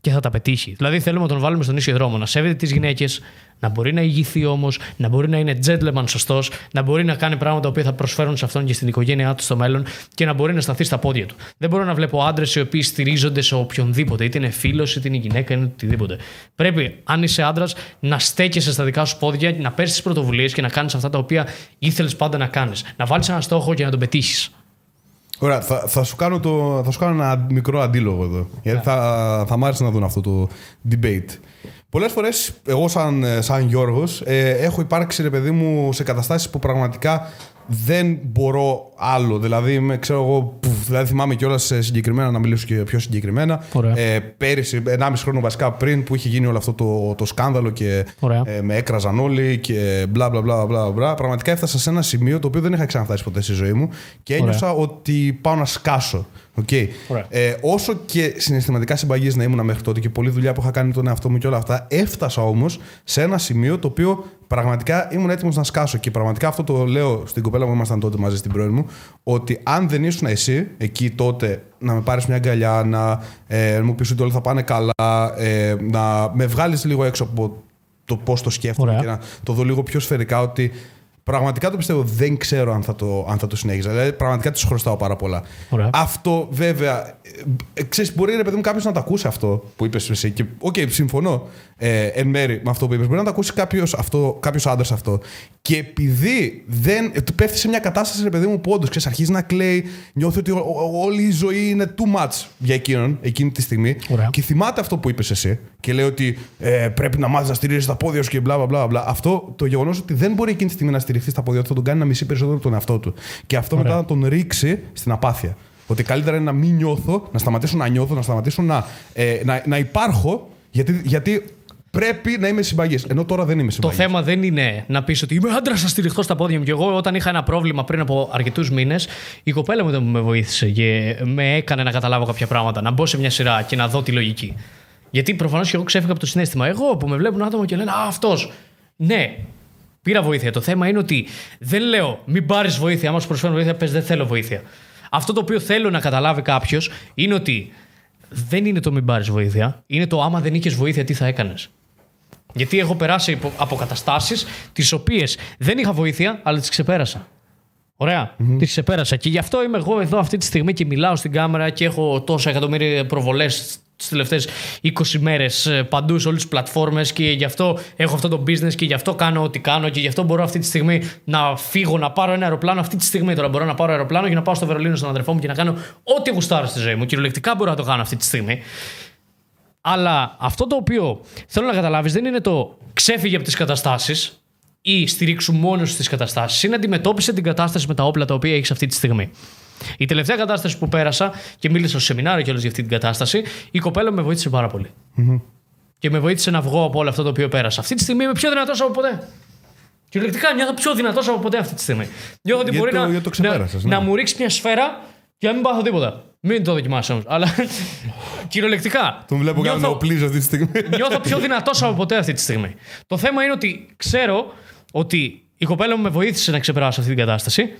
και θα τα πετύχει. Δηλαδή θέλουμε να τον βάλουμε στον ίσιο δρόμο, να σέβεται τις γυναίκες, να μπορεί να ηγηθεί όμως, να μπορεί να είναι gentleman σωστός, να μπορεί να κάνει πράγματα που θα προσφέρουν σε αυτόν και στην οικογένειά του στο μέλλον και να μπορεί να σταθεί στα πόδια του. Δεν μπορώ να βλέπω άντρες οι οποίοι στηρίζονται σε οποιονδήποτε, είτε είναι φίλος, είτε είναι γυναίκα, είτε οτιδήποτε. Πρέπει, αν είσαι άντρας, να στέκεσαι στα δικά σου πόδια, να παίρνεις τις πρωτοβουλίες και να κάνεις αυτά τα οποία ήθελες πάντα να κάνεις. Να βάλεις ένα στόχο και να τον πετύχεις. Ωραία, θα, θα, σου κάνω το, θα σου κάνω ένα μικρό αντίλογο εδώ. Γιατί Ναι. θα, θα μ' άρεσε να δουν αυτό το debate. Πολλές φορές, εγώ σαν, σαν Γιώργος, ε, έχω υπάρξει ρε παιδί μου σε καταστάσεις που πραγματικά δεν μπορώ άλλο. Δηλαδή, με, ξέρω εγώ, πουφ, δηλαδή θυμάμαι κιόλας συγκεκριμένα, να μιλήσω και πιο συγκεκριμένα. Ωραία. Ε, πέρυσι, 1,5 χρόνο βασικά πριν, που είχε γίνει όλο αυτό το, το σκάνδαλο και Ωραία. ε, με έκραζαν όλοι και μπλα μπλα μπλα μπλα μπλα. Πραγματικά έφτασα σε ένα σημείο το οποίο δεν είχα ξαναφτάσει ποτέ στη ζωή μου και ένιωσα ότι πάω να σκάσω. Okay. Ωραία. Ε, όσο και συναισθηματικά συμπαγής να ήμουν μέχρι τότε και πολλή δουλειά που είχα κάνει τον εαυτό μου και όλα αυτά, έφτασα όμως σε ένα σημείο το οποίο πραγματικά ήμουν έτοιμος να σκάσω. Και πραγματικά αυτό το λέω στην κοπέλα που ήμασταν τότε μαζί στην πρώην μου, ότι αν δεν ήσουν εσύ εκεί τότε να με πάρεις μια αγκαλιά, να ε, μου πεις ότι όλα θα πάνε καλά, ε, να με βγάλεις λίγο έξω από το πώς το σκέφτομαι Ωραία. και να το δω λίγο πιο σφαιρικά ότι πραγματικά το πιστεύω δεν ξέρω αν θα το, αν θα το συνέχιζα. Δηλαδή πραγματικά της χρωστάω πάρα πολλά. Ωραία. Αυτό βέβαια. Ε, ε, ξέρεις, μπορεί ρε παιδί μου κάποιος να το ακούσει αυτό που είπες εσύ. Και οκ, συμφωνώ ε, εν μέρει με αυτό που είπες. Μπορεί να το ακούσει κάποιος άντρας αυτό. Και επειδή δεν. ε, του πέφτει σε μια κατάσταση, ρε παιδί μου, που όντως ξέρεις, αρχίζει να κλαίει, νιώθει ότι ο- ο- όλη η ζωή είναι too much για εκείνον εκείνη τη στιγμή. Ωραία. Και θυμάται αυτό που είπες εσύ και λέει ότι ε, πρέπει να μάθει να στηρίζεσαι στα πόδια σου και μπλα μπλα μπλα. μπλα. Αυτό το γεγονός ότι δεν μπορεί εκείνη τη στιγμή να στηριχθεί στα πόδια του θα τον κάνει να μισεί περισσότερο τον εαυτό του. Και αυτό Ωραία. μετά να τον ρίξει στην απάθεια. Ότι καλύτερα είναι να μην νιώθω, να σταματήσω να νιώθω, να σταματήσω να, ε, να, να υπάρχω, γιατί, γιατί πρέπει να είμαι συμπαγής. Ενώ τώρα δεν είμαι Το συμπαγής. θέμα δεν είναι να πεις ότι είμαι άντρας, θα στηριχθώ στα πόδια μου. Και εγώ, όταν είχα ένα πρόβλημα πριν από αρκετούς μήνες, η κοπέλα μου ήταν που με βοήθησε και με έκανε να καταλάβω κάποια πράγματα, να μπω σε μια σειρά και να δω τη λογική. Γιατί προφανώς και εγώ ξέφυγα από το συνέστημα. Εγώ που με βλέπουν άτομο και λένε Α, αυτός. Ναι, πήρα βοήθεια. Το θέμα είναι ότι δεν λέω μην πάρεις βοήθεια. Άμα σου προσφέρω βοήθεια, πες δεν θέλω βοήθεια. Αυτό το οποίο θέλω να καταλάβει κάποιος είναι ότι δεν είναι το μην πάρεις βοήθεια. Είναι το άμα δεν είχες βοήθεια, τι θα έκανες. Γιατί έχω περάσει υπο- από καταστάσεις τις οποίες δεν είχα βοήθεια, αλλά τις ξεπέρασα. Ωραία. Τις ξεπέρασα. Και γι' αυτό είμαι εγώ εδώ αυτή τη στιγμή και μιλάω στην κάμερα και έχω τόσα εκατομμύρια προβολές τις τελευταίες 20 μέρες παντού σε όλες τις πλατφόρμες και γι' αυτό έχω αυτό το business και γι' αυτό κάνω ό,τι κάνω και γι' αυτό μπορώ αυτή τη στιγμή να φύγω, να πάρω ένα αεροπλάνο. Αυτή τη στιγμή τώρα μπορώ να πάρω αεροπλάνο και να πάω στο Βερολίνο στον αδερφό μου και να κάνω ό,τι γουστάρω στη ζωή μου. Κυριολεκτικά μπορώ να το κάνω αυτή τη στιγμή. Αλλά αυτό το οποίο θέλω να καταλάβεις δεν είναι το ξέφυγε από τις καταστάσεις ή στηρίξου μόνος στις καταστάσεις. Είναι αντιμετώπισε την κατάσταση με τα όπλα τα οποία έχεις αυτή τη στιγμή. Η τελευταία κατάσταση που πέρασα και μίλησα στο σεμινάριο κιόλας για αυτή την κατάσταση, η κοπέλα μου με βοήθησε πάρα πολύ. Και με βοήθησε να βγω από όλο αυτό το οποίο πέρασα. Αυτή τη στιγμή είμαι πιο δυνατός από ποτέ. Κυριολεκτικά νιώθω πιο δυνατός από ποτέ αυτή τη στιγμή. Νιώθω ότι Γιατί μπορεί το- να, γιατί το ξεπέρασες, να, ναι. να μου ρίξει μια σφαίρα και να μην πάθω τίποτα. Μην το δοκιμάσει όμως. Αλλά κυριολεκτικά. Τον βλέπω νιώθω- κάνω οπλίζω αυτή τη στιγμή. Νιώθω πιο δυνατός από ποτέ αυτή τη στιγμή. Το θέμα είναι ότι ξέρω ότι η κοπέλα μου με βοήθησε να ξεπεράσω αυτή την κατάσταση.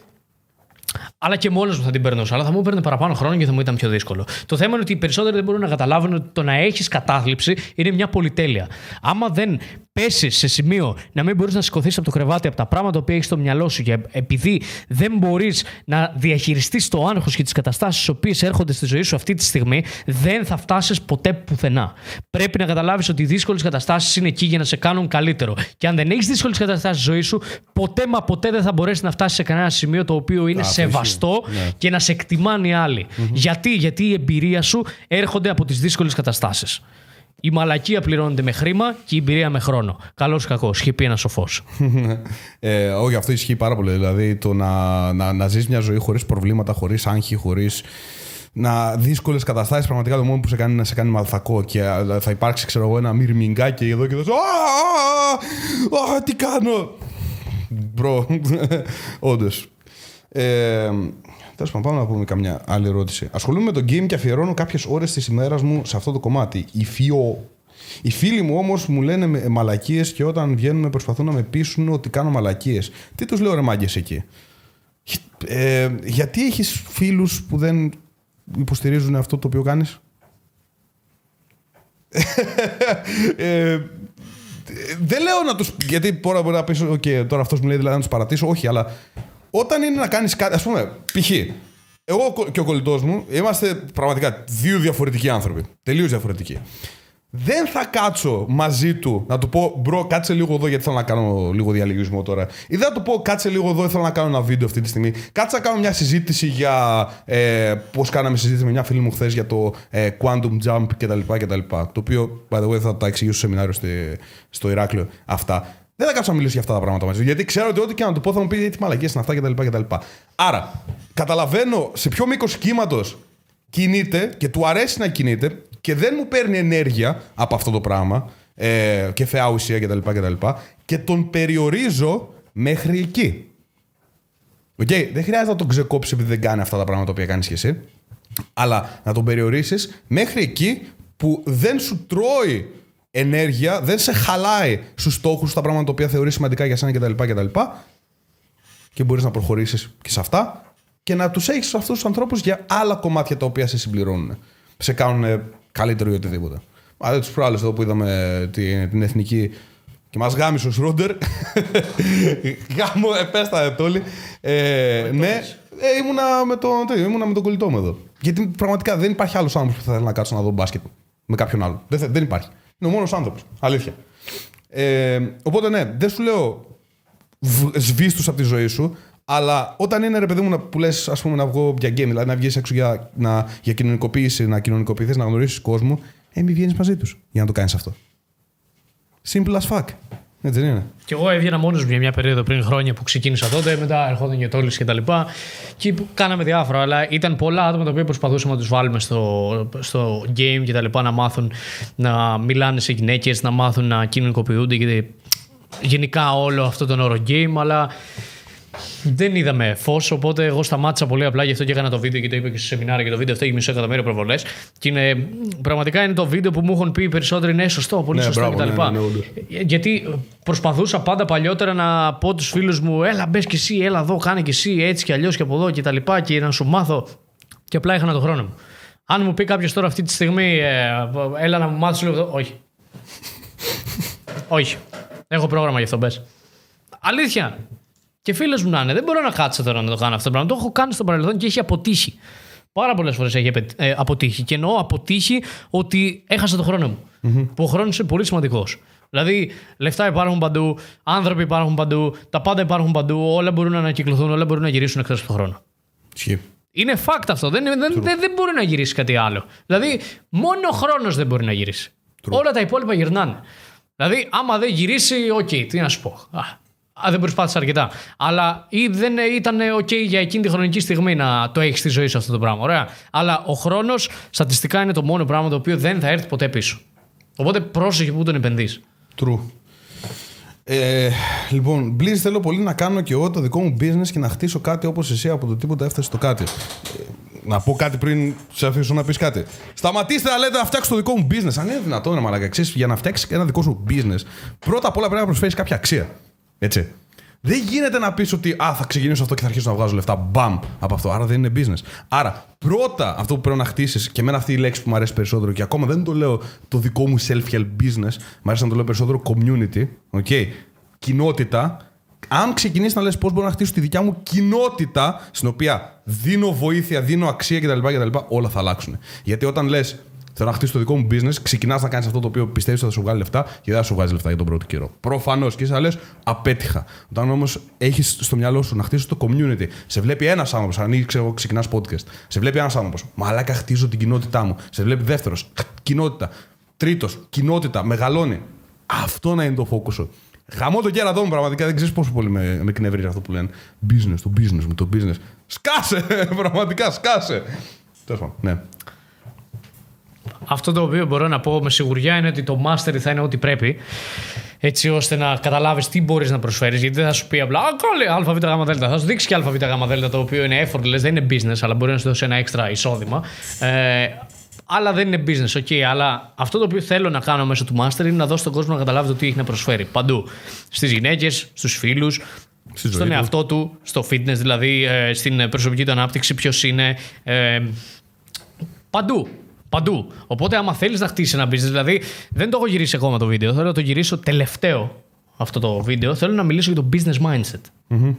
Αλλά και μόνος μου θα την περνούσα. Αλλά θα μου έπαιρνε παραπάνω χρόνο και θα μου ήταν πιο δύσκολο. Το θέμα είναι ότι οι περισσότεροι δεν μπορούν να καταλάβουν ότι το να έχεις κατάθλιψη είναι μια πολυτέλεια. Άμα δεν πέσει σε σημείο να μην μπορείς να σηκωθείς από το κρεβάτι από τα πράγματα που έχεις στο μυαλό σου και επειδή δεν μπορείς να διαχειριστείς το άγχος και τις καταστάσεις οι οποίες έρχονται στη ζωή σου αυτή τη στιγμή, δεν θα φτάσεις ποτέ πουθενά. Πρέπει να καταλάβεις ότι οι δύσκολες καταστάσεις είναι εκεί για να σε κάνουν καλύτερο. Και αν δεν έχεις δύσκολες καταστάσεις στη ζωή σου, ποτέ μα ποτέ δεν θα μπορέσει να φτάσεις σε κανένα σημείο το οποίο είναι αυτό σεβαστό ισχύει. Ναι. και να σε εκτιμάνε οι άλλοι. Γιατί; Γιατί η εμπειρία σου έρχονται από τις δύσκολες καταστάσεις. Η μαλακία πληρώνεται με χρήμα και η εμπειρία με χρόνο. Καλός ή κακός, είχε πει ένα σοφός. Ε, όχι, αυτό ισχύει πάρα πολύ. Δηλαδή το να, να, να ζεις μια ζωή χωρίς προβλήματα, χωρίς άγχη, χωρίς να δύσκολες καταστάσεις. Πραγματικά το μόνο που σε κάνει είναι να σε κάνει μαλθακό και α, θα υπάρξει, ξέρω εγώ, ένα μυρμηγκάκι εδώ και εδώ. σου, «Α, α, α, τι κάνω. Μπρο. Όντως. Ε, Τέλος πάντων, πάμε να πούμε καμιά άλλη ερώτηση. Ασχολούμαι με το game και αφιερώνω κάποιες ώρες της ημέρας μου σε αυτό το κομμάτι. Η φιό. Οι φίλοι μου όμως μου λένε μαλακίες και όταν βγαίνουμε προσπαθούν να με πείσουν ότι κάνω μαλακίες. Τι τους λέω ρε μάγκες εκεί; Ε, γιατί έχεις φίλους που δεν υποστηρίζουν αυτό το οποίο κάνεις; ε, δεν λέω να του. Γιατί τώρα μπορεί να πεις: OK, τώρα αυτός μου λέει δηλαδή να τους παρατήσω. Όχι, αλλά όταν είναι να κάνεις κάτι. Α πούμε, π.χ. Εγώ και ο κολλητός μου είμαστε πραγματικά δύο διαφορετικοί άνθρωποι. Τελείως διαφορετικοί. Δεν θα κάτσω μαζί του να του πω bro, κάτσε λίγο εδώ γιατί θέλω να κάνω λίγο διαλογισμό τώρα. Ή δεν θα του πω κάτσε λίγο εδώ, θέλω να κάνω ένα βίντεο αυτή τη στιγμή. Κάτσε να κάνω μια συζήτηση για ε, πώς κάναμε συζήτηση με μια φίλη μου χθες για το ε, quantum jump κτλ, κτλ. Το οποίο, by the way, θα τα εξηγήσω στο σεμινάριο στη- στο Ηράκλειο αυτά. Δεν θα κάτσω να μιλήσω για αυτά τα πράγματα μαζί του. Γιατί ξέρω ότι ό,τι και να του πω θα μου πει τι μαλακίες είναι αυτά κτλ. κτλ. Άρα, καταλαβαίνω σε ποιο μήκος κύματος κινείται και του αρέσει να κινείται και δεν μου παίρνει ενέργεια από αυτό το πράγμα ε, και θεά ουσία κτλ. Και, κτλ. και τον περιορίζω μέχρι εκεί. Οκ, δεν χρειάζεται να τον ξεκόψεις επειδή δεν κάνει αυτά τα πράγματα που κάνεις και εσύ. Αλλά να τον περιορίσεις μέχρι εκεί που δεν σου τρώει ενέργεια, δεν σε χαλάει στους στόχους, στα πράγματα τα οποία θεωρείς σημαντικά για σένα κτλ. κτλ. Και μπορείς να προχωρήσεις και σε αυτά και να τους έχεις αυτούς τους ανθρώπους για άλλα κομμάτια τα οποία σε συμπληρώνουν. Σε κάνουν καλύτερο ή οτιδήποτε. Δηλαδή τους προάλλες εδώ που είδαμε την, την εθνική και μας γάμισε ο Σρόντερ. Γάμο, επέστατε όλοι. Ε, ναι, ε, ήμουνα, με τον, τι, ήμουνα με τον κολλητό μου εδώ. Γιατί πραγματικά δεν υπάρχει άλλος άνθρωπος που θα θέλει να κάτσω να δω μπάσκετ με κάποιον άλλο. Δεν, θε- δεν υπάρχει. Είναι ο μόνος άνθρωπος. Αλήθεια. Ε, οπότε ναι, δεν σου λέω σβήστους από τη ζωή σου, αλλά όταν είναι ρε παιδί μου να- που λες, ας πούμε, να βγω για game, δηλαδή να βγεις έξω για, να, για κοινωνικοποίηση, να κοινωνικοποιηθείς, να γνωρίσεις κόσμο, ε, μην βγαίνεις μαζί τους για να το κάνεις αυτό. Simple as fuck. Έτσι δεν είναι. Και εγώ έβγαινα μόνος μου για μια περίοδο πριν χρόνια που ξεκίνησα τότε, μετά ερχόταν και τόλοι και τα λοιπά. Και που κάναμε διάφορα, αλλά ήταν πολλά άτομα τα οποία προσπαθούσαμε να τους βάλουμε στο, στο game και τα λοιπά, να μάθουν να μιλάνε σε γυναίκες, να μάθουν να κοινωνικοποιούνται και γενικά όλο αυτό τον όρο game, αλλά δεν είδαμε φως. Οπότε εγώ σταμάτησα πολύ απλά γι' αυτό και έκανα το βίντεο και το είπα και στο σεμινάριο και το βίντεο αυτό έχει μισό εκατομμύριο προβολές. Και είναι, πραγματικά είναι το βίντεο που μου έχουν πει οι περισσότεροι ναι, σωστό, πολύ Ναι, σωστό μπράβο, κτλ. ναι, ναι, ναι, όντως. Γιατί προσπαθούσα πάντα παλιότερα να πω τους φίλους μου, έλα μπες κι εσύ, έλα εδώ, κάνε κι εσύ έτσι κι αλλιώς και από εδώ και τα λοιπά και να σου μάθω. Και απλά είχα το χρόνο μου. Αν μου πει κάποιος τώρα αυτή τη στιγμή, ε, έλα να μου μάθεις λίγο. αυτό», Όχι. Όχι. Έχω πρόγραμμα γι' αυτό, μπες. Αλήθεια. Και φίλο μου να είναι. Δεν μπορώ να κάτσω τώρα να το κάνω αυτό το πράγμα. Το έχω κάνει στο παρελθόν και έχει αποτύχει. Πάρα πολλές φορές έχει απε- ε, αποτύχει. Και εννοώ αποτύχει ότι έχασα το χρόνο μου. Που ο χρόνος είναι πολύ σημαντικός. Δηλαδή, λεφτά υπάρχουν παντού, άνθρωποι υπάρχουν παντού, τα πάντα υπάρχουν παντού, όλα μπορούν να ανακυκλωθούν, όλα μπορούν να γυρίσουν εκτός του χρόνου. Ισχύει. Είναι fact αυτό. Δεν, δεν, δεν, δεν μπορεί να γυρίσεις κάτι άλλο. Δηλαδή, μόνο ο χρόνος δεν μπορεί να γυρίσεις. Όλα τα υπόλοιπα γυρνάνε. Δηλαδή, άμα δεν γυρίσει, οκ, τι να σου πω. Α, α, δεν προσπάθησα αρκετά. Αλλά ή δεν ήταν οκ για εκείνη τη χρονική στιγμή να το έχεις στη ζωή σου αυτό το πράγμα. Ωραία. Αλλά ο χρόνος στατιστικά είναι το μόνο πράγμα το οποίο δεν θα έρθει ποτέ πίσω. Οπότε πρόσεχε που τον επενδύεις. True. Ε, λοιπόν, Blizz θέλω πολύ να κάνω και εγώ το δικό μου business και να χτίσω κάτι όπως εσύ από το τίποτα έφτασε στο κάτι. Ε, να πω κάτι πριν σε αφήσω να πεις κάτι. Σταματήστε να λέτε να φτιάξω το δικό μου business. Αν είναι δυνατόν, ρε μαλάκα, ξέρεις, για να φτιάξεις ένα δικό σου business, πρώτα απ' όλα πρέπει να προσφέρεις κάποια αξία. Έτσι. Δεν γίνεται να πεις ότι α, θα ξεκινήσω αυτό και θα αρχίσω να βγάζω λεφτά. Μπαμ από αυτό. Άρα δεν είναι business. Άρα, πρώτα αυτό που πρέπει να χτίσεις, και εμένα αυτή η λέξη που μου αρέσει περισσότερο και ακόμα δεν το λέω το δικό μου self-help business, μου αρέσει να το λέω περισσότερο community. Okay. Κοινότητα. Αν ξεκινήσεις να λες πώς μπορώ να χτίσω τη δικιά μου κοινότητα, στην οποία δίνω βοήθεια, δίνω αξία κτλ. κτλ όλα θα αλλάξουν. Γιατί όταν λες, Θέλω να χτίσει το δικό μου business, ξεκινάς να κάνεις αυτό το οποίο πιστεύεις ότι θα σου βγάλει λεφτά και δεν θα σου βγάζει λεφτά για τον πρώτο καιρό. Προφανώς και είσαι λες, απέτυχα. Όταν όμως έχεις στο μυαλό σου να χτίσεις το community, σε βλέπει ένας άνθρωπος, ανοίγει, ξέρω, ξεκινάς podcast, σε βλέπει ένας άνθρωπος, μαλάκα χτίζω την κοινότητά μου. Σε βλέπει δεύτερος, κοινότητα. Τρίτος, κοινότητα, μεγαλώνει. Αυτό να είναι το focus σου. Χαμό το κέρατό μου, πραγματικά δεν ξέρεις πόσο πολύ με, με κνευρίζει αυτό που λένε. Business, το business μου, το business. Σκάσε! πραγματικά σκάσε! Τέλος πάντων, ναι. Αυτό το οποίο μπορώ να πω με σιγουριά είναι ότι το mastery θα είναι ό,τι πρέπει. Έτσι ώστε να καταλάβεις τι μπορείς να προσφέρεις. Γιατί δεν θα σου πει απλά Α, κόλλε ΑΒΓΔ. Θα σου δείξει και ΑΒΓΔ το οποίο είναι effortless, δεν είναι business, αλλά μπορεί να σου δώσει ένα έξτρα εισόδημα. Ε, αλλά δεν είναι business, ok. Αλλά αυτό το οποίο θέλω να κάνω μέσω του master είναι να δώσω στον κόσμο να καταλάβει το τι έχει να προσφέρει. Παντού. Στις γυναίκες, στους φίλους, στον του. εαυτό του, στο fitness δηλαδή, ε, στην προσωπική του ανάπτυξη, ποιος είναι. Ε, παντού. Παντού. Οπότε, άμα θέλεις να χτίσεις ένα business, δηλαδή δεν το έχω γυρίσει ακόμα το βίντεο, θέλω να το γυρίσω τελευταίο αυτό το βίντεο. Θέλω να μιλήσω για το business mindset. mm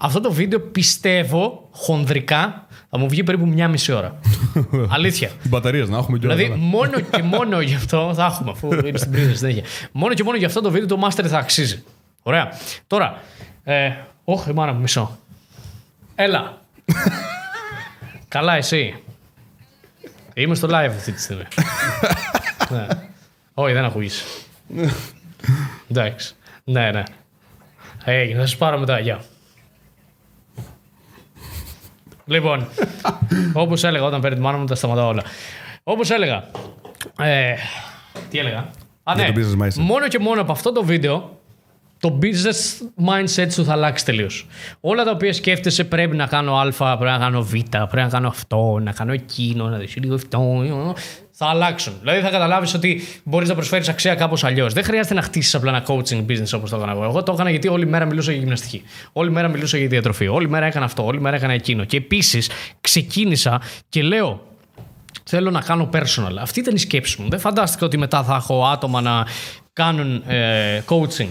Αυτό το βίντεο πιστεύω χονδρικά θα μου βγει περίπου μια μισή ώρα. Αλήθεια. Μπαταρίες να έχουμε και Δηλαδή, μόνο και μόνο γι' αυτό θα έχουμε, αφού είναι στην πρίζα συνέχεια. Μόνο και μόνο γι' αυτό το βίντεο το Master θα αξίζει. Ωραία. Τώρα. Ε, όχι, μάνα μου, μισό. Έλα. Καλά, εσύ. Είμαι στο live αυτή τη στιγμή. ναι. Όχι, δεν ακούγεις. Εντάξει. Ναι, ναι. Έγινε, θα σας πάρω μετά. Γεια. λοιπόν, όπως έλεγα όταν παίρνει τη μάνα μου, τα σταματάω όλα. Όπως έλεγα. Ε, τι έλεγα; Α, ναι. Μόνο και μόνο από αυτό το βίντεο το business mindset σου θα αλλάξει τελείως. Όλα τα οποία σκέφτεσαι πρέπει να κάνω Α, πρέπει να κάνω Β, πρέπει να κάνω αυτό, να κάνω εκείνο, να δεις λίγο αυτό. Θα αλλάξουν. Δηλαδή θα καταλάβεις ότι μπορείς να προσφέρεις αξία κάπως αλλιώς. Δεν χρειάζεται να χτίσεις απλά ένα coaching business όπως το έκανα εγώ. Εγώ το έκανα γιατί όλη μέρα μιλούσα για γυμναστική. Όλη μέρα μιλούσα για διατροφή. Όλη μέρα έκανα αυτό. Όλη μέρα έκανα εκείνο. Και επίσης ξεκίνησα και λέω Θέλω να κάνω personal. Αυτή ήταν η σκέψη μου. Δεν φαντάστηκα ότι μετά θα έχω άτομα να κάνουν ε, coaching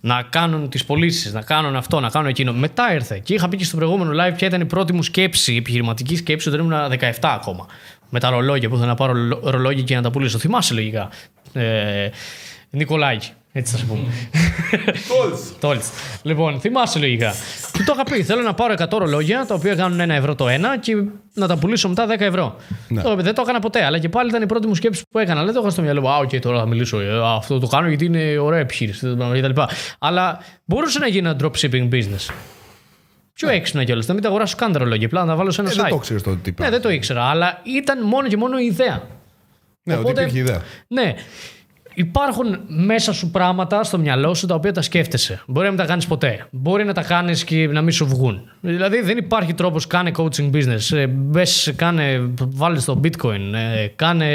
να κάνουν τις πωλήσεις, να κάνουν αυτό, να κάνουν εκείνο. Μετά ήρθε και είχα πει και στο προηγούμενο live ποια ήταν η πρώτη μου σκέψη, η επιχειρηματική σκέψη όταν ήμουν 17 ακόμα. Με τα ρολόγια που ήθελα να πάρω ρολόγια και να τα πουλήσω. Θυμάσαι λογικά. Ε, Νικολάκη. Έτσι θα σου πούμε. Τόλτς. λοιπόν, θυμάσαι λογικά. Του το είχα πει. Θέλω να πάρω 100 ρολόγια τα οποία κάνουν 1 ευρώ το ένα και να τα πουλήσω μετά 10 ευρώ. Ναι. δεν το έκανα ποτέ, αλλά και πάλι ήταν η πρώτη μου σκέψη που έκανα. Δεν το είχα στο μυαλό μου. Α, okay, τώρα θα μιλήσω. Ε, αυτό το κάνω γιατί είναι ωραία επιχείρηση κτλ. Αλλά μπορούσε να γίνει ένα dropshipping business. Πιο ναι. έξυπνα κιόλας. Να μην τα αγοράσω καν τα ρολόγια. Απλά να τα βάλω σε ένα ε, site. Δεν το ήξερες το τι Ναι, δεν το ήξερα. Αλλά ήταν μόνο και μόνο η ιδέα. Ναι, Οπότε, ότι υπήρχε ιδέα. Ναι. Υπάρχουν μέσα σου πράγματα στο μυαλό σου τα οποία τα σκέφτεσαι. Μπορεί να μην τα κάνεις ποτέ. Μπορεί να τα κάνεις και να μην σου βγουν. Δηλαδή δεν υπάρχει τρόπος. Κάνε coaching business. Ε, Μπες, κάνε, βάλεις στο bitcoin. Ε, κάνε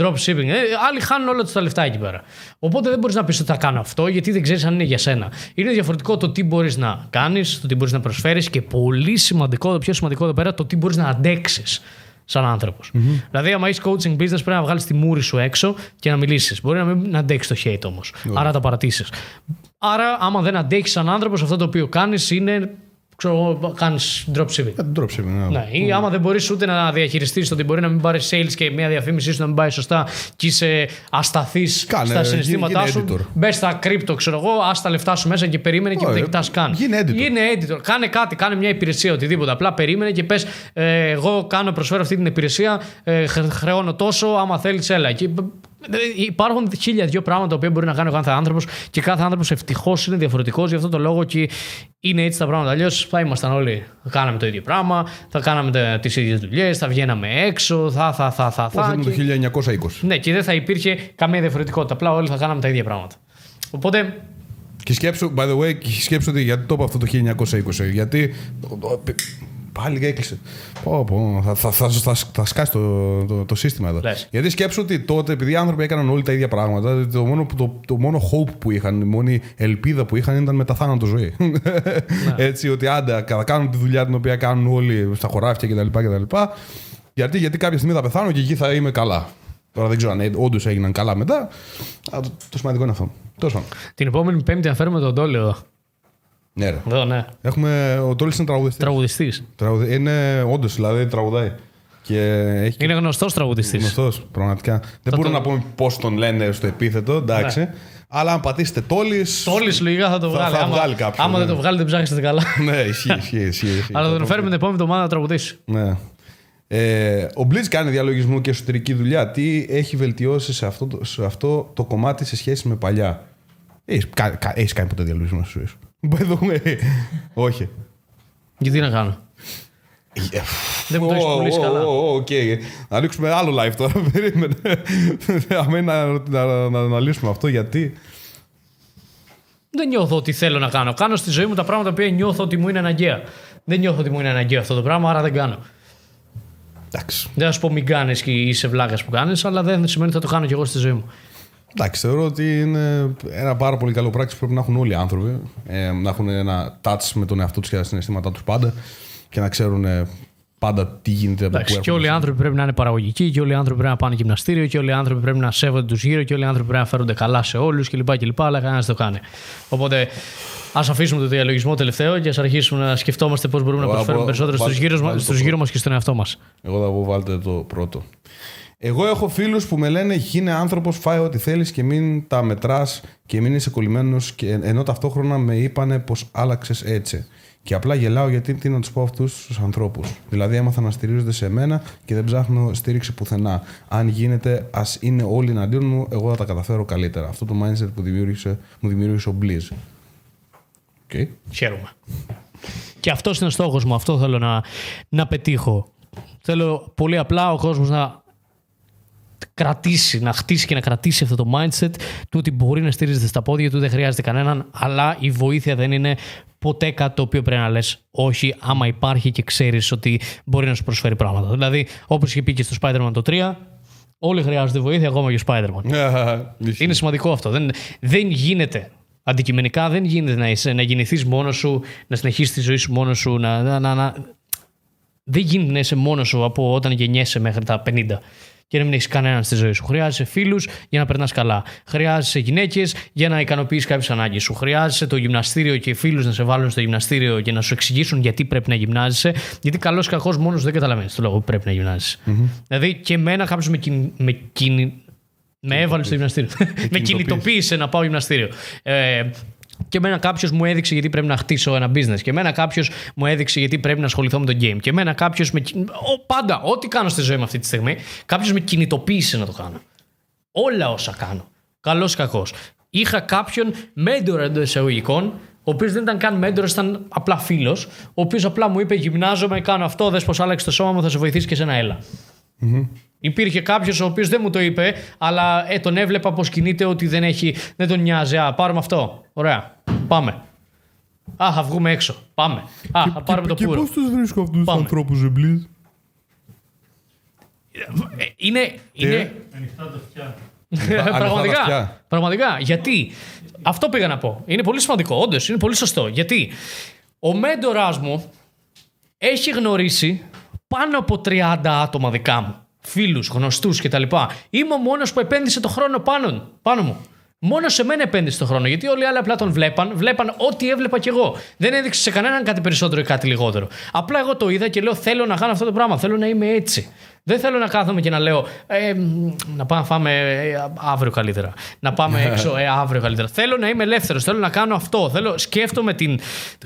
dropshipping. Ε, άλλοι χάνουν όλα τους τα λεφτά εκεί πέρα. Οπότε δεν μπορείς να πεις ότι θα κάνω αυτό γιατί δεν ξέρεις αν είναι για σένα. Είναι διαφορετικό το τι μπορείς να κάνεις, το τι μπορείς να προσφέρεις και πολύ σημαντικό, το πιο σημαντικό εδώ πέρα, το τι μπορείς να αντέξεις σαν άνθρωπος. Mm-hmm. Δηλαδή, άμα έχει coaching business, πρέπει να βγάλεις τη μούρη σου έξω και να μιλήσεις. Μπορεί να μην αντέξεις το hate όμως. Άρα να τα παρατήσεις. Άρα, άμα δεν αντέχεις σαν άνθρωπος, αυτό το οποίο κάνεις είναι ξέρω, κάνεις dropshipping. Ε, dropshipping, ναι. ναι. Ή άμα δεν μπορείς ούτε να διαχειριστείς το ότι μπορεί να μην πάρεις sales και μια διαφήμιση σου να μην πάει σωστά και είσαι ασταθής στα συναισθήματά σου. Μπες στα crypto, ξέρω εγώ, ας τα λεφτά σου μέσα και περίμενε και δεν κοιτά καν. Γίνε editor. Γίνε editor. Κάνε κάτι, κάνε μια υπηρεσία, οτιδήποτε. Απλά περίμενε και πες, ε, εγώ κάνω, προσφέρω αυτή την υπηρεσία, ε, χρεώνω τόσο, άμα θέλεις, έλα. Και Υπάρχουν χίλια δυο πράγματα που μπορεί να κάνει ο κάθε άνθρωπος και κάθε άνθρωπος ευτυχώς είναι διαφορετικός. Γι' αυτό το λόγο και είναι έτσι τα πράγματα. Αλλιώς θα ήμασταν όλοι, θα κάναμε το ίδιο πράγμα, θα κάναμε τις ίδιες δουλειές, θα βγαίναμε έξω, θα, θα, θα, θα. θα και... το 1920. Ναι, και δεν θα υπήρχε καμία διαφορετικότητα. Απλά όλοι θα κάναμε τα ίδια πράγματα. Οπότε και σκέψου, by the way, σκέψου ότι γιατί το είπα αυτό το 1920. Γιατί πάλι έκλεισε. Πω, πω, θα, θα, θα, θα, θα σκάσει το, το, το σύστημα εδώ. Λες. Γιατί σκέψω ότι τότε, επειδή οι άνθρωποι έκαναν όλοι τα ίδια πράγματα, δηλαδή το μόνο, το, το μόνο hope που είχαν, η μόνη ελπίδα που είχαν ήταν μεταθάνατο ζωή. Έτσι, ότι άντε, θα κάνουν τη δουλειά την οποία κάνουν όλοι στα χωράφια κτλ. κτλ. Γιατί, γιατί κάποια στιγμή θα πεθάνω και εκεί θα είμαι καλά. Τώρα δεν ξέρω αν όντως έγιναν καλά μετά. Αλλά το, το σημαντικό είναι αυτό. Τέλος πάντων. Την επόμενη Πέμπτη να φέρουμε τον Τόλι εδώ. Ναι, ρε. Εδώ, ναι. Έχουμε, ο Τόλι είναι τραγουδιστής. Τραγουδιστής. Τραγουδι... Είναι όντως, δηλαδή τραγουδάει. Και έχει Είναι γνωστός τραγουδιστής. γνωστός, πραγματικά. Δεν μπορούμε το- να πούμε πώς τον λένε στο επίθετο, εντάξει. Αλλά αν πατήσετε Τόλι. Τόλι λογικά θα το Θα- βγάλει. θα άμα, βγάλει κάποιον, άμα δεν ναι. το βγάλει, δεν ψάχνετε καλά. ναι, ισχύει, ισχύει. ισχύει, ισχύει. Αλλά θα τον φέρουμε την επόμενη εβδομάδα να τραγουδήσει. Ναι. Ε, ο Μπλίτ κάνει διαλογισμό και εσωτερική δουλειά. Τι έχει βελτιώσει σε αυτό, το- σε αυτό το κομμάτι σε σχέση με παλιά; Έχεις έχεις κάνει ποτέ διαλογισμό στη ζωή σου; By the way. Όχι. Γιατί να κάνω; Δεν μου το έχεις Ω, πουλήσει ω, καλά. ω, ω, οκ. Να ανοίξουμε άλλο live τώρα. Περίμενε. Αμέ να, να, να, να αναλύσουμε αυτό γιατί. Δεν νιώθω ότι θέλω να κάνω. Κάνω στη ζωή μου τα πράγματα που νιώθω ότι μου είναι αναγκαία. Δεν νιώθω ότι μου είναι αναγκαίο αυτό το πράγμα, άρα δεν κάνω. Εντάξει. Δεν θα σου πω μην κάνεις και είσαι βλάκας που κάνεις, αλλά δεν σημαίνει ότι θα το κάνω κι εγώ στη ζωή μου. Εντάξει, θεωρώ ότι είναι ένα πάρα πολύ καλό πράξη που πρέπει να έχουν όλοι οι άνθρωποι. Ε, να έχουν ένα touch με τον εαυτό τους και τα συναισθήματά τους πάντα και να ξέρουν ε, πάντα τι γίνεται από Εντάξει, πού και όλοι οι έρχονται. άνθρωποι πρέπει να είναι παραγωγικοί, και όλοι οι άνθρωποι πρέπει να πάνε γυμναστήριο, και όλοι οι άνθρωποι πρέπει να σέβονται τους γύρω, και όλοι οι άνθρωποι πρέπει να φέρονται καλά σε όλους κλπ. κλπ αλλά κανένας δεν το κάνει. Οπότε ας αφήσουμε το διαλογισμό τελευταίο και ας αρχίσουμε να σκεφτόμαστε πώς μπορούμε να Εγώ προσφέρουμε από- περισσότερο στους βάλτε- γύρω, βάλτε το στους γύρω μας και στον εαυτό μας. Εγώ θα πω βάλτε το πρώτο. Εγώ έχω φίλους που με λένε γίνε άνθρωπος, φάε ό,τι θέλεις και μην τα μετράς και μην είσαι κολλημένος και, ενώ ταυτόχρονα με είπανε πως άλλαξες έτσι. Και απλά γελάω γιατί τι να τους πω αυτούς τους ανθρώπους. Δηλαδή έμαθα να στηρίζονται σε μένα και δεν ψάχνω στήριξη πουθενά. Αν γίνεται ας είναι όλοι εναντίον μου, εγώ θα τα καταφέρω καλύτερα. Αυτό το mindset που δημιούργησε, μου δημιούργησε ο Blizz. Okay. Χαίρομαι. Και αυτός είναι ο στόχος μου. Αυτό θέλω να, να πετύχω. Θέλω πολύ απλά ο κόσμος να κρατήσει, να χτίσει και να κρατήσει αυτό το mindset του ότι μπορεί να στηρίζεται στα πόδια του, δεν χρειάζεται κανέναν, αλλά η βοήθεια δεν είναι ποτέ κάτι το οποίο πρέπει να λες όχι, άμα υπάρχει και ξέρεις ότι μπορεί να σου προσφέρει πράγματα. Δηλαδή, όπως είχε πει και στο Spider-Man το 3, όλοι χρειάζονται βοήθεια, ακόμα και ο Spider-Man. Είναι σημαντικό αυτό. Δεν, δεν γίνεται. Αντικειμενικά δεν γίνεται να, είσαι, να γεννηθείς μόνος σου, να συνεχίσεις τη ζωή σου μόνος σου. Να, να, να, να- Δεν γίνεται να είσαι μόνος σου από όταν γεννιέσαι μέχρι τα 50 και να μην έχεις κανέναν στη ζωή σου. Χρειάζεσαι φίλους για να περνάς καλά. Χρειάζεσαι γυναίκες για να ικανοποιήσει κάποιες ανάγκες σου. Χρειάζεσαι το γυμναστήριο και φίλους να σε βάλουν στο γυμναστήριο και να σου εξηγήσουν γιατί πρέπει να γυμνάζεσαι. Γιατί καλός ή κακός μόνος δεν καταλαβαίνεις το λόγο που πρέπει να γυμνάζεσαι. Δηλαδή και εμένα κάποιο με, κιν, με, κιν, με έβαλε στο γυμναστήριο. με κινητοποίησε να πάω γυμναστήριο. Ε, και εμένα κάποιος μου έδειξε γιατί πρέπει να χτίσω ένα business. Και εμένα κάποιος μου έδειξε γιατί πρέπει να ασχοληθώ με το game. Και εμένα κάποιος με. κι- Ο, πάντα, ό,τι κάνω στη ζωή μου αυτή τη στιγμή, κάποιος με κινητοποίησε να το κάνω. Όλα όσα κάνω. Καλός ή κακός. Είχα κάποιον μέντορα εντός εισαγωγικών, ο οποίος δεν ήταν καν μέντορας, ήταν απλά φίλος, ο οποίος απλά μου είπε: Γυμνάζομαι, κάνω αυτό, δες πως άλλαξε το σώμα μου, θα σε βοηθήσει και σε ένα έλα. Υπήρχε κάποιος ο οποίος δεν μου το είπε, αλλά ε, τον έβλεπα πως κινείται ότι δεν, έχει, δεν τον νοιάζει. Α, πάρουμε αυτό. Ωραία. Πάμε. Α, θα βγούμε έξω. Πάμε. Α, θα πάρουμε το πουρο. τους βρίσκω αυτούς Πάμε. ανθρώπους, Blizz; Ε, Είναι. είναι Ανοιχτά τα αυτιά. τα πραγματικά. αυτιά. Πραγματικά. Γιατί; Αυτό πήγα να πω. Είναι πολύ σημαντικό. Όντως, είναι πολύ σωστό. Γιατί ο μέντοράς μου έχει γνωρίσει πάνω από 30 άτομα δικά μου. Φίλους, γνωστούς κτλ. Είμαι ο μόνος που επένδυσε το χρόνο πάνω, πάνω μου. Μόνος σε μένα επένδυσε το χρόνο. Γιατί όλοι οι άλλοι απλά τον βλέπαν, βλέπαν ό,τι έβλεπα κι εγώ. Δεν έδειξε σε κανέναν κάτι περισσότερο ή κάτι λιγότερο. Απλά εγώ το είδα και λέω: Θέλω να κάνω αυτό το πράγμα. Θέλω να είμαι έτσι. Δεν θέλω να κάθομαι και να λέω: ε, μ, Να πάμε να φάμε ε, αύριο καλύτερα. Να πάμε έξω ε, αύριο καλύτερα. Θέλω να είμαι ελεύθερος. Θέλω να κάνω αυτό. Θέλω, σκέφτομαι την.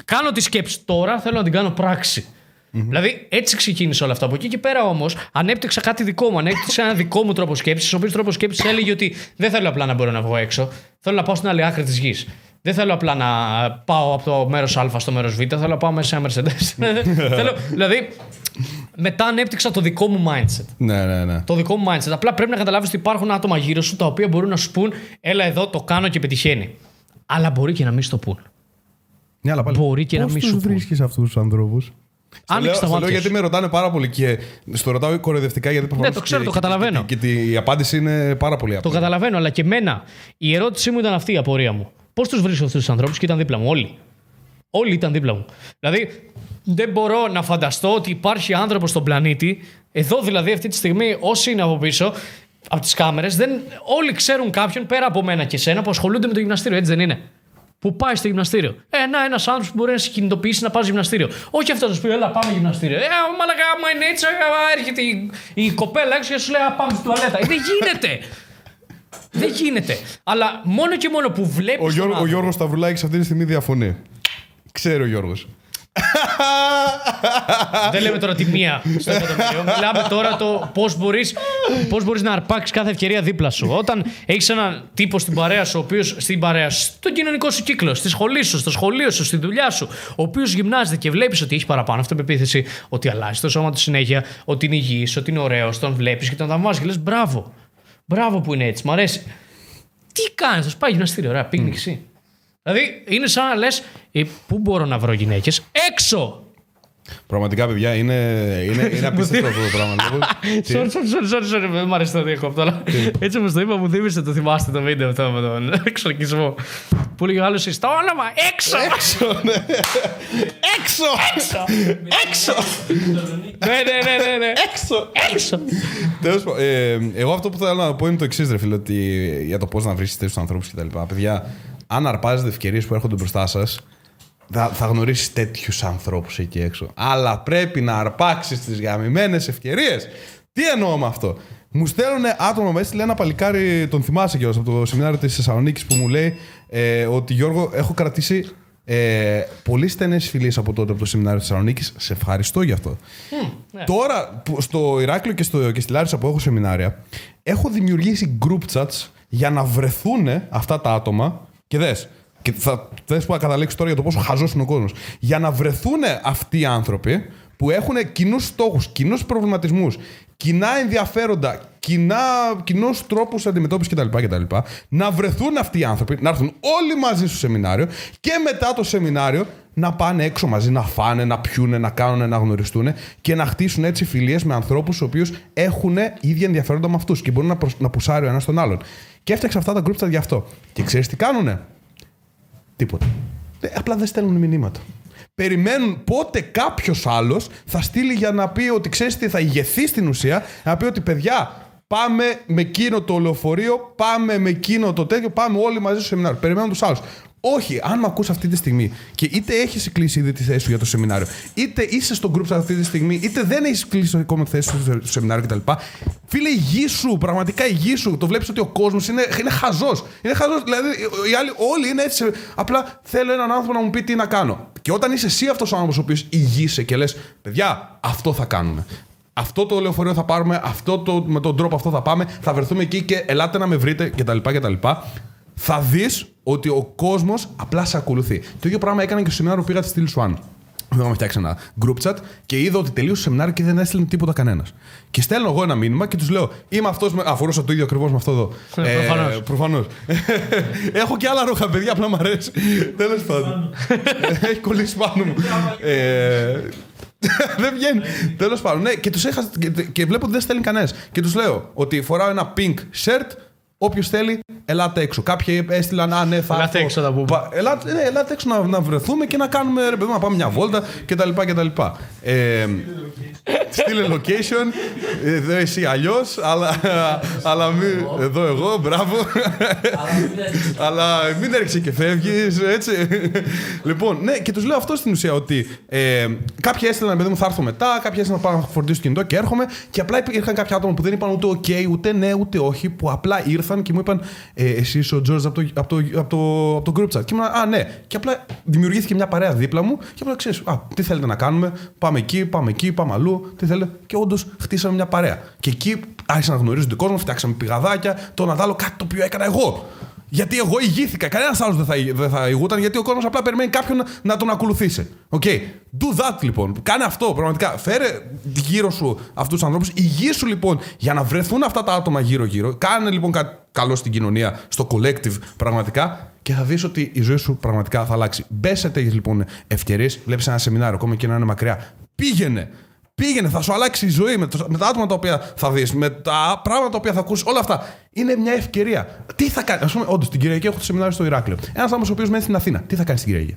Κάνω τη σκέψη τώρα. Θέλω να την κάνω πράξη. Δηλαδή έτσι ξεκίνησε όλα αυτά. Από εκεί και πέρα όμως ανέπτυξα κάτι δικό μου. Ανέπτυξα ένα δικό μου τρόπο σκέψης. Ο οποίος τρόπος σκέψης έλεγε ότι δεν θέλω απλά να μπορώ να βγω έξω. Θέλω να πάω στην άλλη άκρη της γης. Δεν θέλω απλά να πάω από το μέρος Α στο μέρος Β. Θέλω να πάω μέσα σε ένα Mercedes. θέλω, δηλαδή μετά ανέπτυξα το δικό μου mindset. Ναι, ναι, ναι. Το δικό μου mindset. Απλά πρέπει να καταλάβεις ότι υπάρχουν άτομα γύρω σου τα οποία μπορούν να σου πούν Έλα εδώ, το κάνω και πετυχαίνει. Αλλά μπορεί και να μην σου το πούν. Ναι, αλλά πάλι. Μπορεί και να πώς μην τους σου πούν. βρίσκεις αυτούς τους ανθρώπους; Στο Άνοιξε λέω, τα στο λέω μάτια. γιατί σου. με ρωτάνε πάρα πολύ και στο ρωτάω κοροϊδευτικά γιατί προφανώς Ναι, το ξέρω, και- το και- καταλαβαίνω. Και, και, η απάντηση είναι πάρα πολύ Το απλή. καταλαβαίνω, αλλά και εμένα η ερώτησή μου ήταν αυτή η απορία μου. Πώς τους βρίσκω αυτούς τους ανθρώπους και ήταν δίπλα μου, όλοι. Όλοι ήταν δίπλα μου. Δηλαδή, δεν μπορώ να φανταστώ ότι υπάρχει άνθρωπος στον πλανήτη, εδώ δηλαδή αυτή τη στιγμή, όσοι είναι από πίσω, από τις κάμερες, όλοι ξέρουν κάποιον πέρα από μένα και σένα που ασχολούνται με το γυμναστήριο, έτσι δεν είναι. Που πάει στο γυμναστήριο. Ε, να, ένας άνθρωπος που μπορεί να σε κινητοποιήσει να πας γυμναστήριο. Όχι αυτός να σου πει, Ελά, πάμε γυμναστήριο. Ε, μαλακά, άμα είναι έτσι, ε, έρχεται η, η κοπέλα έξω και σου λέει, Α, πάμε στη τουαλέτα. Ε, δεν γίνεται. δεν γίνεται. Αλλά μόνο και μόνο που βλέπεις. Ο, Γιώργο, ο Γιώργος Σταυρουλάκης αυτή τη στιγμή διαφωνεί. Ξέρει ο Γιώργος. Δεν λέμε τώρα τη μία στο εκατομμύριο. Μιλάμε τώρα το πώς μπορείς πώς μπορείς να αρπάξεις κάθε ευκαιρία δίπλα σου. Όταν έχεις έναν τύπο στην παρέα σου, ο οποίος στην παρέα σου, στον κοινωνικό σου κύκλο, στη σχολή σου, στο σχολείο σου, στη δουλειά σου, ο οποίος γυμνάζεται και βλέπεις ότι έχει παραπάνω αυτοπεποίθηση, ότι αλλάζει το σώμα του συνέχεια, ότι είναι υγιής, ότι είναι ωραίος, τον βλέπεις και τον θαυμάζεις και λες μπράβο. Μπράβο που είναι έτσι, μ' αρέσει. Τι κάνεις, θα σου πάει γυμναστήριο, ωραία, πήγαινε και εσύ. Δηλαδή είναι σαν να λες, πού μπορώ να βρω γυναίκες, έξω! Πραγματικά, παιδιά, είναι, είναι, είναι απίστευτο αυτό το πράγμα. Τι; Sorry, sorry, sorry, sorry, sorry, δεν μ' αρέσει το διακόπτω, αλλά έτσι όπως το είπα, μου θύμισε το θυμάστε το βίντεο αυτό με τον εξορκισμό. Που λέει ο άλλος στο όνομα, έξω! Έξω, ναι. Έξω! Έξω! Έξω! Ναι, ναι, ναι, ναι, ναι. Έξω! Έξω! Τέλος πάντων, ε, εγώ αυτό που θέλω να πω είναι το εξής, ρε φίλε, ότι για το πώς να βρει τέτοιους ανθρώπους κτλ. Παιδιά, αν αρπάζετε ευκαιρίες που έρχονται μπροστά σας, θα, θα γνωρίσεις τέτοιους ανθρώπους εκεί έξω. Αλλά πρέπει να αρπάξεις τις γαμημένες ευκαιρίες. Τι εννοώ με αυτό; Μου στέλνουν άτομα μέσα, λέει ένα παλικάρι, τον θυμάσαι κιόλας από το σεμινάριο της Θεσσαλονίκης που μου λέει ε, ότι Γιώργο, έχω κρατήσει ε, πολύ στενές φιλίες από τότε από το σεμινάριο της Θεσσαλονίκης. Σε ευχαριστώ γι' αυτό. Τώρα που στο Ηράκλειο και, στο, και στη Λάρισα που έχω σεμινάρια, έχω δημιουργήσει group chats για να βρεθούν αυτά τα άτομα. Και δες. Και θα θες που θα καταλήξω τώρα για το πόσο χαζός είναι ο κόσμος. Για να βρεθούν αυτοί οι άνθρωποι που έχουν κοινούς στόχους, κοινούς προβληματισμούς, κοινά ενδιαφέροντα, κοινούς τρόπους αντιμετώπισης κτλ, κτλ. Να βρεθούν αυτοί οι άνθρωποι, να έρθουν όλοι μαζί στο σεμινάριο και μετά το σεμινάριο να πάνε έξω μαζί, να φάνε, να πιούνε, να κάνουν, να γνωριστούν και να χτίσουν έτσι φιλίες με ανθρώπους οι οποίους έχουν ίδια ενδιαφέροντα με αυτούς και μπορούν να, προσ... να πουσάρει ο ένας τον άλλον. Και έφτιαξα αυτά τα group chat γι' αυτό. Και ξέρεις τι κάνουνε; Τίποτα. Ε, Απλά δεν στέλνουν μηνύματα. Περιμένουν πότε κάποιος άλλος θα στείλει για να πει ότι ξέρεις τι, θα ηγεθεί στην ουσία, να πει ότι παιδιά, πάμε με εκείνο το λεωφορείο, πάμε με εκείνο το τέτοιο, πάμε όλοι μαζί στο σεμινάριο. Περιμένουν τους άλλους. Όχι, αν με ακούς αυτή τη στιγμή και είτε έχεις κλείσει ήδη τη θέση σου για το σεμινάριο, είτε είσαι στο group αυτή τη στιγμή, είτε δεν έχεις κλείσει ακόμα τη θέση σου στο σεμινάριο κτλ. Φίλε, ηγήσου, πραγματικά ηγήσου. Το βλέπεις ότι ο κόσμος είναι, είναι χαζός. Είναι χαζός. Δηλαδή, οι άλλοι όλοι είναι έτσι. Απλά θέλω έναν άνθρωπο να μου πει τι να κάνω. Και όταν είσαι εσύ αυτός ο άνθρωπος ο οποίος ηγείσαι και λες, παιδιά, αυτό θα κάνουμε. Αυτό το λεωφορείο θα πάρουμε, αυτό το, με τον τρόπο αυτό θα πάμε, θα βρεθούμε εκεί και ελάτε να με βρείτε κτλ. κτλ. Θα δεις ότι ο κόσμος απλά σε ακολουθεί. Το ίδιο πράγμα έκανα και στο σεμινάριο που πήγα στη Steel Swan. Είχαμε φτιάξει ένα group chat και είδα ότι τελείωσε το σεμινάριο και δεν έστειλε τίποτα κανένας. Και στέλνω εγώ ένα μήνυμα και τους λέω: Είμαι αυτός. Με... Αφορούσα το ίδιο ακριβώς με αυτό εδώ. Ε, προφανώς. Προφανώς. Έχω και άλλα ρούχα, παιδιά, απλά μου αρέσει. Τέλος πάντων. Έχει κολλήσει πάνω μου. Ε, δεν βγαίνει. Τέλος πάντων, ναι, και, τους έχα... και, και βλέπω ότι δεν στέλνει κανένας. Και τους λέω ότι φοράω ένα pink shirt. Όποιος θέλει, ελάτε έξω. Κάποιοι έστειλαν, Α, ναι, θα. Ελάτε έρθω». έξω, θα πούμε. Πα- Ελάτε, ναι, ελάτε έξω να, να βρεθούμε και να κάνουμε ρε παιδί, μου, να πάμε μια βόλτα κτλ. κτλ. Ε, στείλε location. Εδώ εσύ αλλιώς, αλλά, αλλά μην, εδώ εγώ, μπράβο. αλλά μην έρχεσαι και φεύγεις, έτσι. λοιπόν, ναι, και τους λέω αυτό στην ουσία ότι ε, κάποιοι έστειλαν, παιδί μου, θα έρθω μετά, κάποιοι έστειλαν να πάω να φορτίσω το κινητό και έρχομαι. Και απλά υπήρχαν κάποια άτομα που δεν είπαν ούτε OK, ούτε ναι, ούτε όχι, που απλά ήρθαν και μου είπαν ε, Εσύ είσαι ο Τζόρτζ από το, από, το, από, το, από το group chat. Και ήμουν, Α, ναι. Και απλά δημιουργήθηκε μια παρέα δίπλα μου και απλά ξέρεις, Α, τι θέλετε να κάνουμε, πάμε εκεί, πάμε εκεί, πάμε αλλού, τι θέλετε. Και όντως χτίσαμε μια παρέα. Και εκεί άρχισαν να γνωρίζουν τον κόσμο, φτιάξαμε πηγαδάκια, το να άλλο κάτι το οποίο έκανα εγώ. Γιατί εγώ ηγήθηκα. Κανένας άλλος δεν θα, ηγ- δεν θα ηγούταν, γιατί ο κόσμος απλά περιμένει κάποιον να, να τον ακολουθήσει. OK. Do that λοιπόν. Κάνε αυτό πραγματικά. Φέρε γύρω σου αυτούς τους ανθρώπους. Ηγήσου λοιπόν για να βρεθούν αυτά τα άτομα γύρω-γύρω. Κάνε λοιπόν κάτι καλό στην κοινωνία, στο collective πραγματικά. Και θα δεις ότι η ζωή σου πραγματικά θα αλλάξει. Μπες σε τέτοιες λοιπόν ευκαιρίες. Βλέπεις ένα σεμινάριο, ακόμα και να είναι μακριά. Πήγαινε. Πήγαινε, θα σου αλλάξει η ζωή με, το- με τα άτομα τα οποία θα δεις, με τα πράγματα τα οποία θα ακούσει. Όλα αυτά. Είναι μια ευκαιρία. Τι θα κάνει, ας πούμε, όντως την Κυριακή έχω το σεμινάριο στο Ηράκλειο. Ένας άνθρωπος ο οποίος μένει στην Αθήνα, τι θα κάνει την Κυριακή;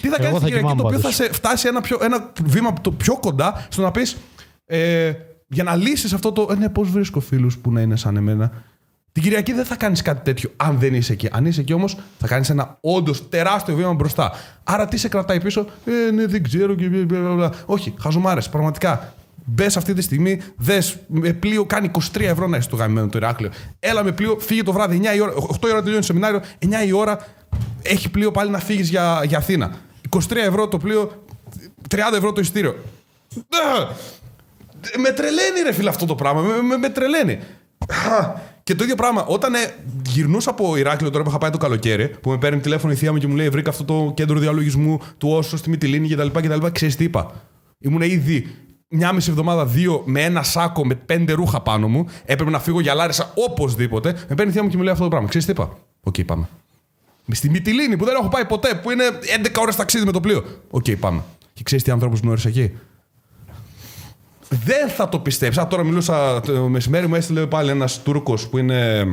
Τι θα κάνει θα την Κυριακή, κοιμάμαι το οποίο θα πάντως. σε φτάσει ένα, πιο, ένα βήμα το πιο κοντά στο να πεις. Ε, για να λύσεις αυτό το. Ε, ναι, πώς βρίσκω φίλους που να είναι σαν εμένα. Την Κυριακή δεν θα κάνεις κάτι τέτοιο αν δεν είσαι εκεί. Αν είσαι εκεί όμως, θα κάνεις ένα όντως τεράστιο βήμα μπροστά. Άρα τι σε κρατάει πίσω, Ε, ναι, δεν ξέρω και. μπλα, μπλα, μπλα. Όχι, χαζομάρες, πραγματικά. Μπες αυτή τη στιγμή, δες με πλοίο, κάνει 23 ευρώ να έχει το γαμμένο το Ηράκλειο. Έλα με πλοίο, φύγε το βράδυ 9 η ώρα. 8 η ώρα τελειώνει το σεμινάριο, 9 η ώρα έχει πλοίο πάλι να φύγεις για, για Αθήνα. 23 ευρώ το πλοίο, 30 ευρώ το ειστήριο. Α! Με τρελαίνει ρε φίλε αυτό το πράγμα. Με, με, με τρελαίνει. Α, Και το ίδιο πράγμα, όταν ε, γυρνούσα από Ηράκλειο τώρα που είχα πάει το καλοκαίρι, που με παίρνει τηλέφωνο η θεία μου και μου λέει: Βρήκα αυτό το κέντρο διαλογισμού του Osho στη Μυτιλίνη κτλ. κτλ. Ξέρεις τι είπα. Ήμουν ήδη μια μισή εβδομάδα, δύο, με ένα σάκο με πέντε ρούχα πάνω μου. Έπρεπε να φύγω για Λάρισα οπωσδήποτε. Με παίρνει η θεία μου και μου λέει αυτό το πράγμα. Ξέρεις τι είπα. Οκ, πάμε. Στη Μυτιλίνη που δεν έχω πάει ποτέ, που είναι 11 ώρες ταξίδι με το πλοίο. Οκ, πάμε. Και ξέρεις τι ανθρώπους γνώρισα εκεί. Δεν θα το πιστέψεις. Α, τώρα μιλούσα το μεσημέρι, μου έστειλε πάλι ένας Τούρκος που είναι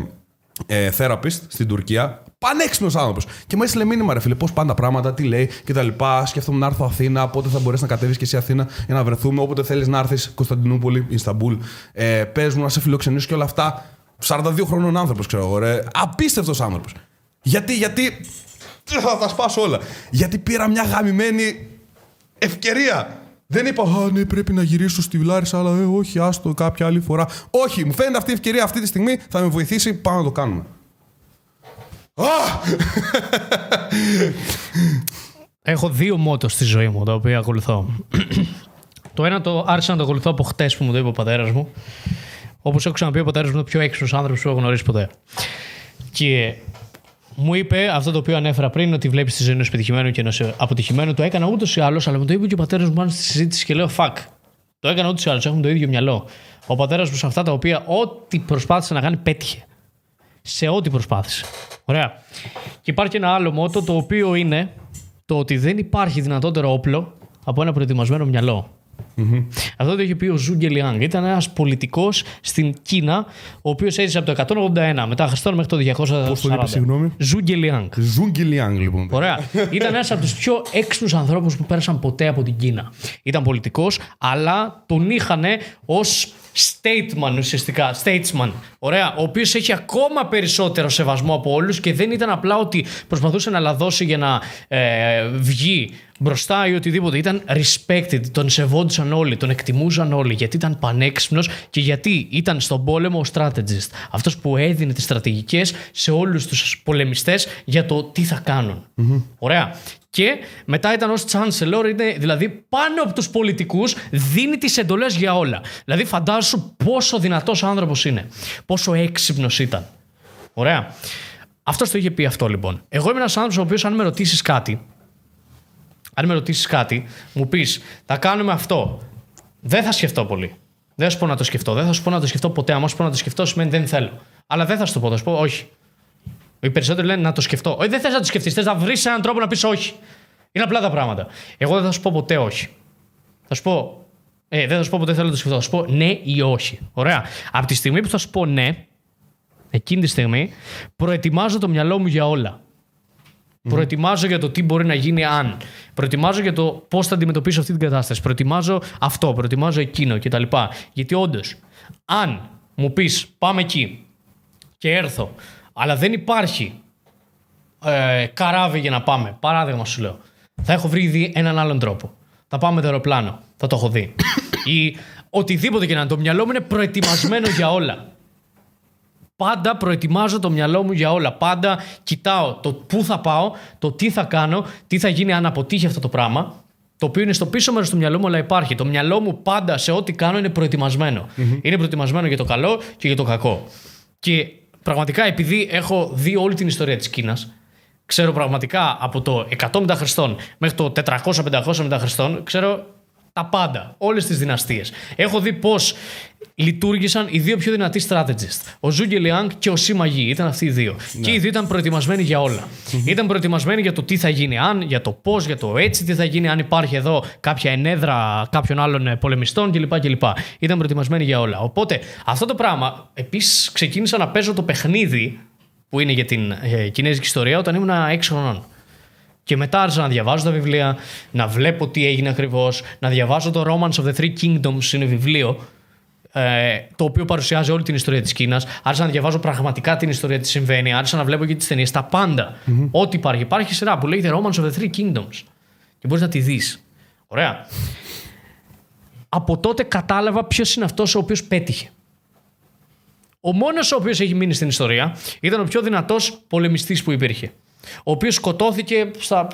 ε, therapist στην Τουρκία. Πανέξυπνος άνθρωπος. Και μου έστειλε μήνυμα, ρε φίλε, πώς πάνε τα πράγματα, τι λέει κτλ. Σκέφτομαι να έρθω Αθήνα, πότε θα μπορέσει να κατέβεις και εσύ Αθήνα για να βρεθούμε. Όποτε θέλεις να έρθεις Κωνσταντινούπολη, Ινσταμπούλ. Ε, Πες μου να σε φιλοξενήσω και όλα αυτά. 42 χρονών άνθρωπος, ξέρω εγώ, ρε. Απίστευτος άνθρωπος. Γιατί, γιατί. Θα τα σπάσω όλα. Γιατί πήρα μια γαμημένη ευκαιρία. Δεν είπα, Α, ναι, πρέπει να γυρίσω στη Λάρισα, αλλά ε, όχι, άστο κάποια άλλη φορά. Όχι, μου φαίνεται αυτή η ευκαιρία αυτή τη στιγμή θα με βοηθήσει. Πάμε να το κάνουμε. Α! Έχω δύο μότος στη ζωή μου τα οποία ακολουθώ. το ένα το άρχισα να το ακολουθώ από χτες που μου το είπε ο πατέρας μου. Όπως έχω ξαναπεί, ο πατέρας μου είναι ο πιο έξυπνος άνθρωπος που έχω γνωρίσει ποτέ. Και μου είπε αυτό το οποίο ανέφερα πριν, ότι βλέπεις τη ζωή ενός πετυχημένου και ενός αποτυχημένου. Το έκανα ούτως ή άλλως, αλλά μου το είπε και ο πατέρας μου πάνω στη συζήτηση και λέω Fuck. Το έκανα ούτως ή άλλως. Έχουμε το ίδιο μυαλό. Ο πατέρας μου σε αυτά τα οποία ό,τι προσπάθησε να κάνει πέτυχε. Σε ό,τι προσπάθησε. Ωραία. Και υπάρχει ένα άλλο μότο το οποίο είναι το ότι δεν υπάρχει δυνατότερο όπλο από ένα προετοιμασμένο μυαλό. Αυτό το είχε πει ο Ζούγκε Λιάνγκ. Ήταν ένας πολιτικός στην Κίνα, ο οποίος έζησε από το 181 μετά Χριστόν μέχρι το 240. Πώς τον είπες, συγγνώμη; Ζούγκε Λιάνγκ. Ζούγκε Λιάνγκ, λοιπόν. Ωραία. Ήταν ένας από τους πιο έξυπνους ανθρώπους που πέρασαν ποτέ από την Κίνα. Ήταν πολιτικός, αλλά τον είχαν ως stateman ουσιαστικά. Statesman. Ωραία. Ο οποίος έχει ακόμα περισσότερο σεβασμό από όλους και δεν ήταν απλά ότι προσπαθούσε να λαδώσει για να ε, βγει μπροστά ή οτιδήποτε. Ήταν respected. Τον σεβόντουσαν όλοι, τον εκτιμούσαν όλοι γιατί ήταν πανέξυπνος και γιατί ήταν στον πόλεμο ο strategist. Αυτός που έδινε τις στρατηγικές σε όλους τους πολεμιστές για το τι θα κάνουν. Ωραία. Και μετά ήταν ως chancellor, είναι, δηλαδή πάνω από τους πολιτικούς, δίνει τις εντολές για όλα. Δηλαδή, φαντάσου πόσο δυνατός άνθρωπος είναι. Πόσο έξυπνος ήταν. Ωραία. Αυτός το είχε πει αυτό λοιπόν. Εγώ είμαι ένας άνθρωπος ο οποίος, αν με ρωτήσεις κάτι, αν με ρωτήσεις κάτι, μου πεις, θα κάνουμε αυτό. Δεν θα σκεφτώ πολύ. Δεν θα σου πω να το σκεφτώ. Δεν θα σου πω να το σκεφτώ ποτέ. Αν σου πω να το σκεφτώ, σημαίνει δεν θέλω. Αλλά δεν θα σου το πω. Θα σου πω όχι. Οι περισσότεροι λένε να το σκεφτώ. Όχι, δεν θες να το σκεφτείς. Θες να βρεις έναν τρόπο να πεις όχι. Είναι απλά τα πράγματα. Εγώ δεν θα σου πω ποτέ όχι. Θα σου πω. Ε, δεν θα σου πω ποτέ θέλω να το σκεφτώ. Θα σου πω ναι ή όχι. Ωραία. Από τη στιγμή που θα σου πω ναι, εκείνη τη στιγμή, προετοιμάζω το μυαλό μου για όλα. Προετοιμάζω για το τι μπορεί να γίνει αν. Προετοιμάζω για το πώς θα αντιμετωπίσω αυτή την κατάσταση. Προετοιμάζω αυτό, προετοιμάζω εκείνο κτλ. Γιατί όντως, αν μου πεις πάμε εκεί και έρθω, αλλά δεν υπάρχει ε, καράβι για να πάμε, παράδειγμα σου λέω, θα έχω βρει ήδη έναν άλλον τρόπο. Θα πάμε με το αεροπλάνο, θα το έχω δει. Ή οτιδήποτε και να είναι, το μυαλό μου είναι προετοιμασμένο για όλα. Πάντα προετοιμάζω το μυαλό μου για όλα. Πάντα κοιτάω το πού θα πάω, το τι θα κάνω, τι θα γίνει αν αποτύχει αυτό το πράγμα. Το οποίο είναι στο πίσω μέρος του μυαλού μου, αλλά υπάρχει. Το μυαλό μου πάντα σε ό,τι κάνω είναι προετοιμασμένο. Είναι προετοιμασμένο για το καλό και για το κακό. Και πραγματικά επειδή έχω δει όλη την ιστορία της Κίνας, ξέρω πραγματικά από το 100 μετά Χριστόν μέχρι το 400-500 μετά Χριστόν, ξέρω τα πάντα. Όλες τις δυναστείες. Έχω δει πώς λειτουργήσαν οι δύο πιο δυνατοί strategists. Ο Ζούγκε Λιάνγκ και ο Σίμα Γη. Ήταν αυτοί οι δύο. Και οι δύο ήταν προετοιμασμένοι για όλα. Ήταν προετοιμασμένοι για το τι θα γίνει αν, για το πώς, για το έτσι, τι θα γίνει αν υπάρχει εδώ κάποια ενέδρα κάποιων άλλων ε, πολεμιστών κλπ. κλπ. Ήταν προετοιμασμένοι για όλα. Οπότε αυτό το πράγμα επίσης ξεκίνησα να παίζω το παιχνίδι που είναι για την ε, κινέζικη ιστορία όταν ήμουν 6 χρονών. Και μετά άρχισα να διαβάζω τα βιβλία, να βλέπω τι έγινε ακριβώς, να διαβάζω το Romance of the Three Kingdoms, είναι βιβλίο, ε, το οποίο παρουσιάζει όλη την ιστορία της Κίνας. Άρχισα να διαβάζω πραγματικά την ιστορία τι συμβαίνει, άρχισα να βλέπω και τις ταινίες, τα παντα Ό,τι υπάρχει. Υπάρχει σειρά που λέγεται Romance of the Three Kingdoms. Και μπορείς να τη δεις. Ωραία. Από τότε κατάλαβα ποιος είναι αυτός ο οποίος πέτυχε. Ο μόνος ο οποίος έχει μείνει στην ιστορία ήταν ο πιο δυνατός πολεμιστής που υπήρχε. Ο οποίος σκοτώθηκε στα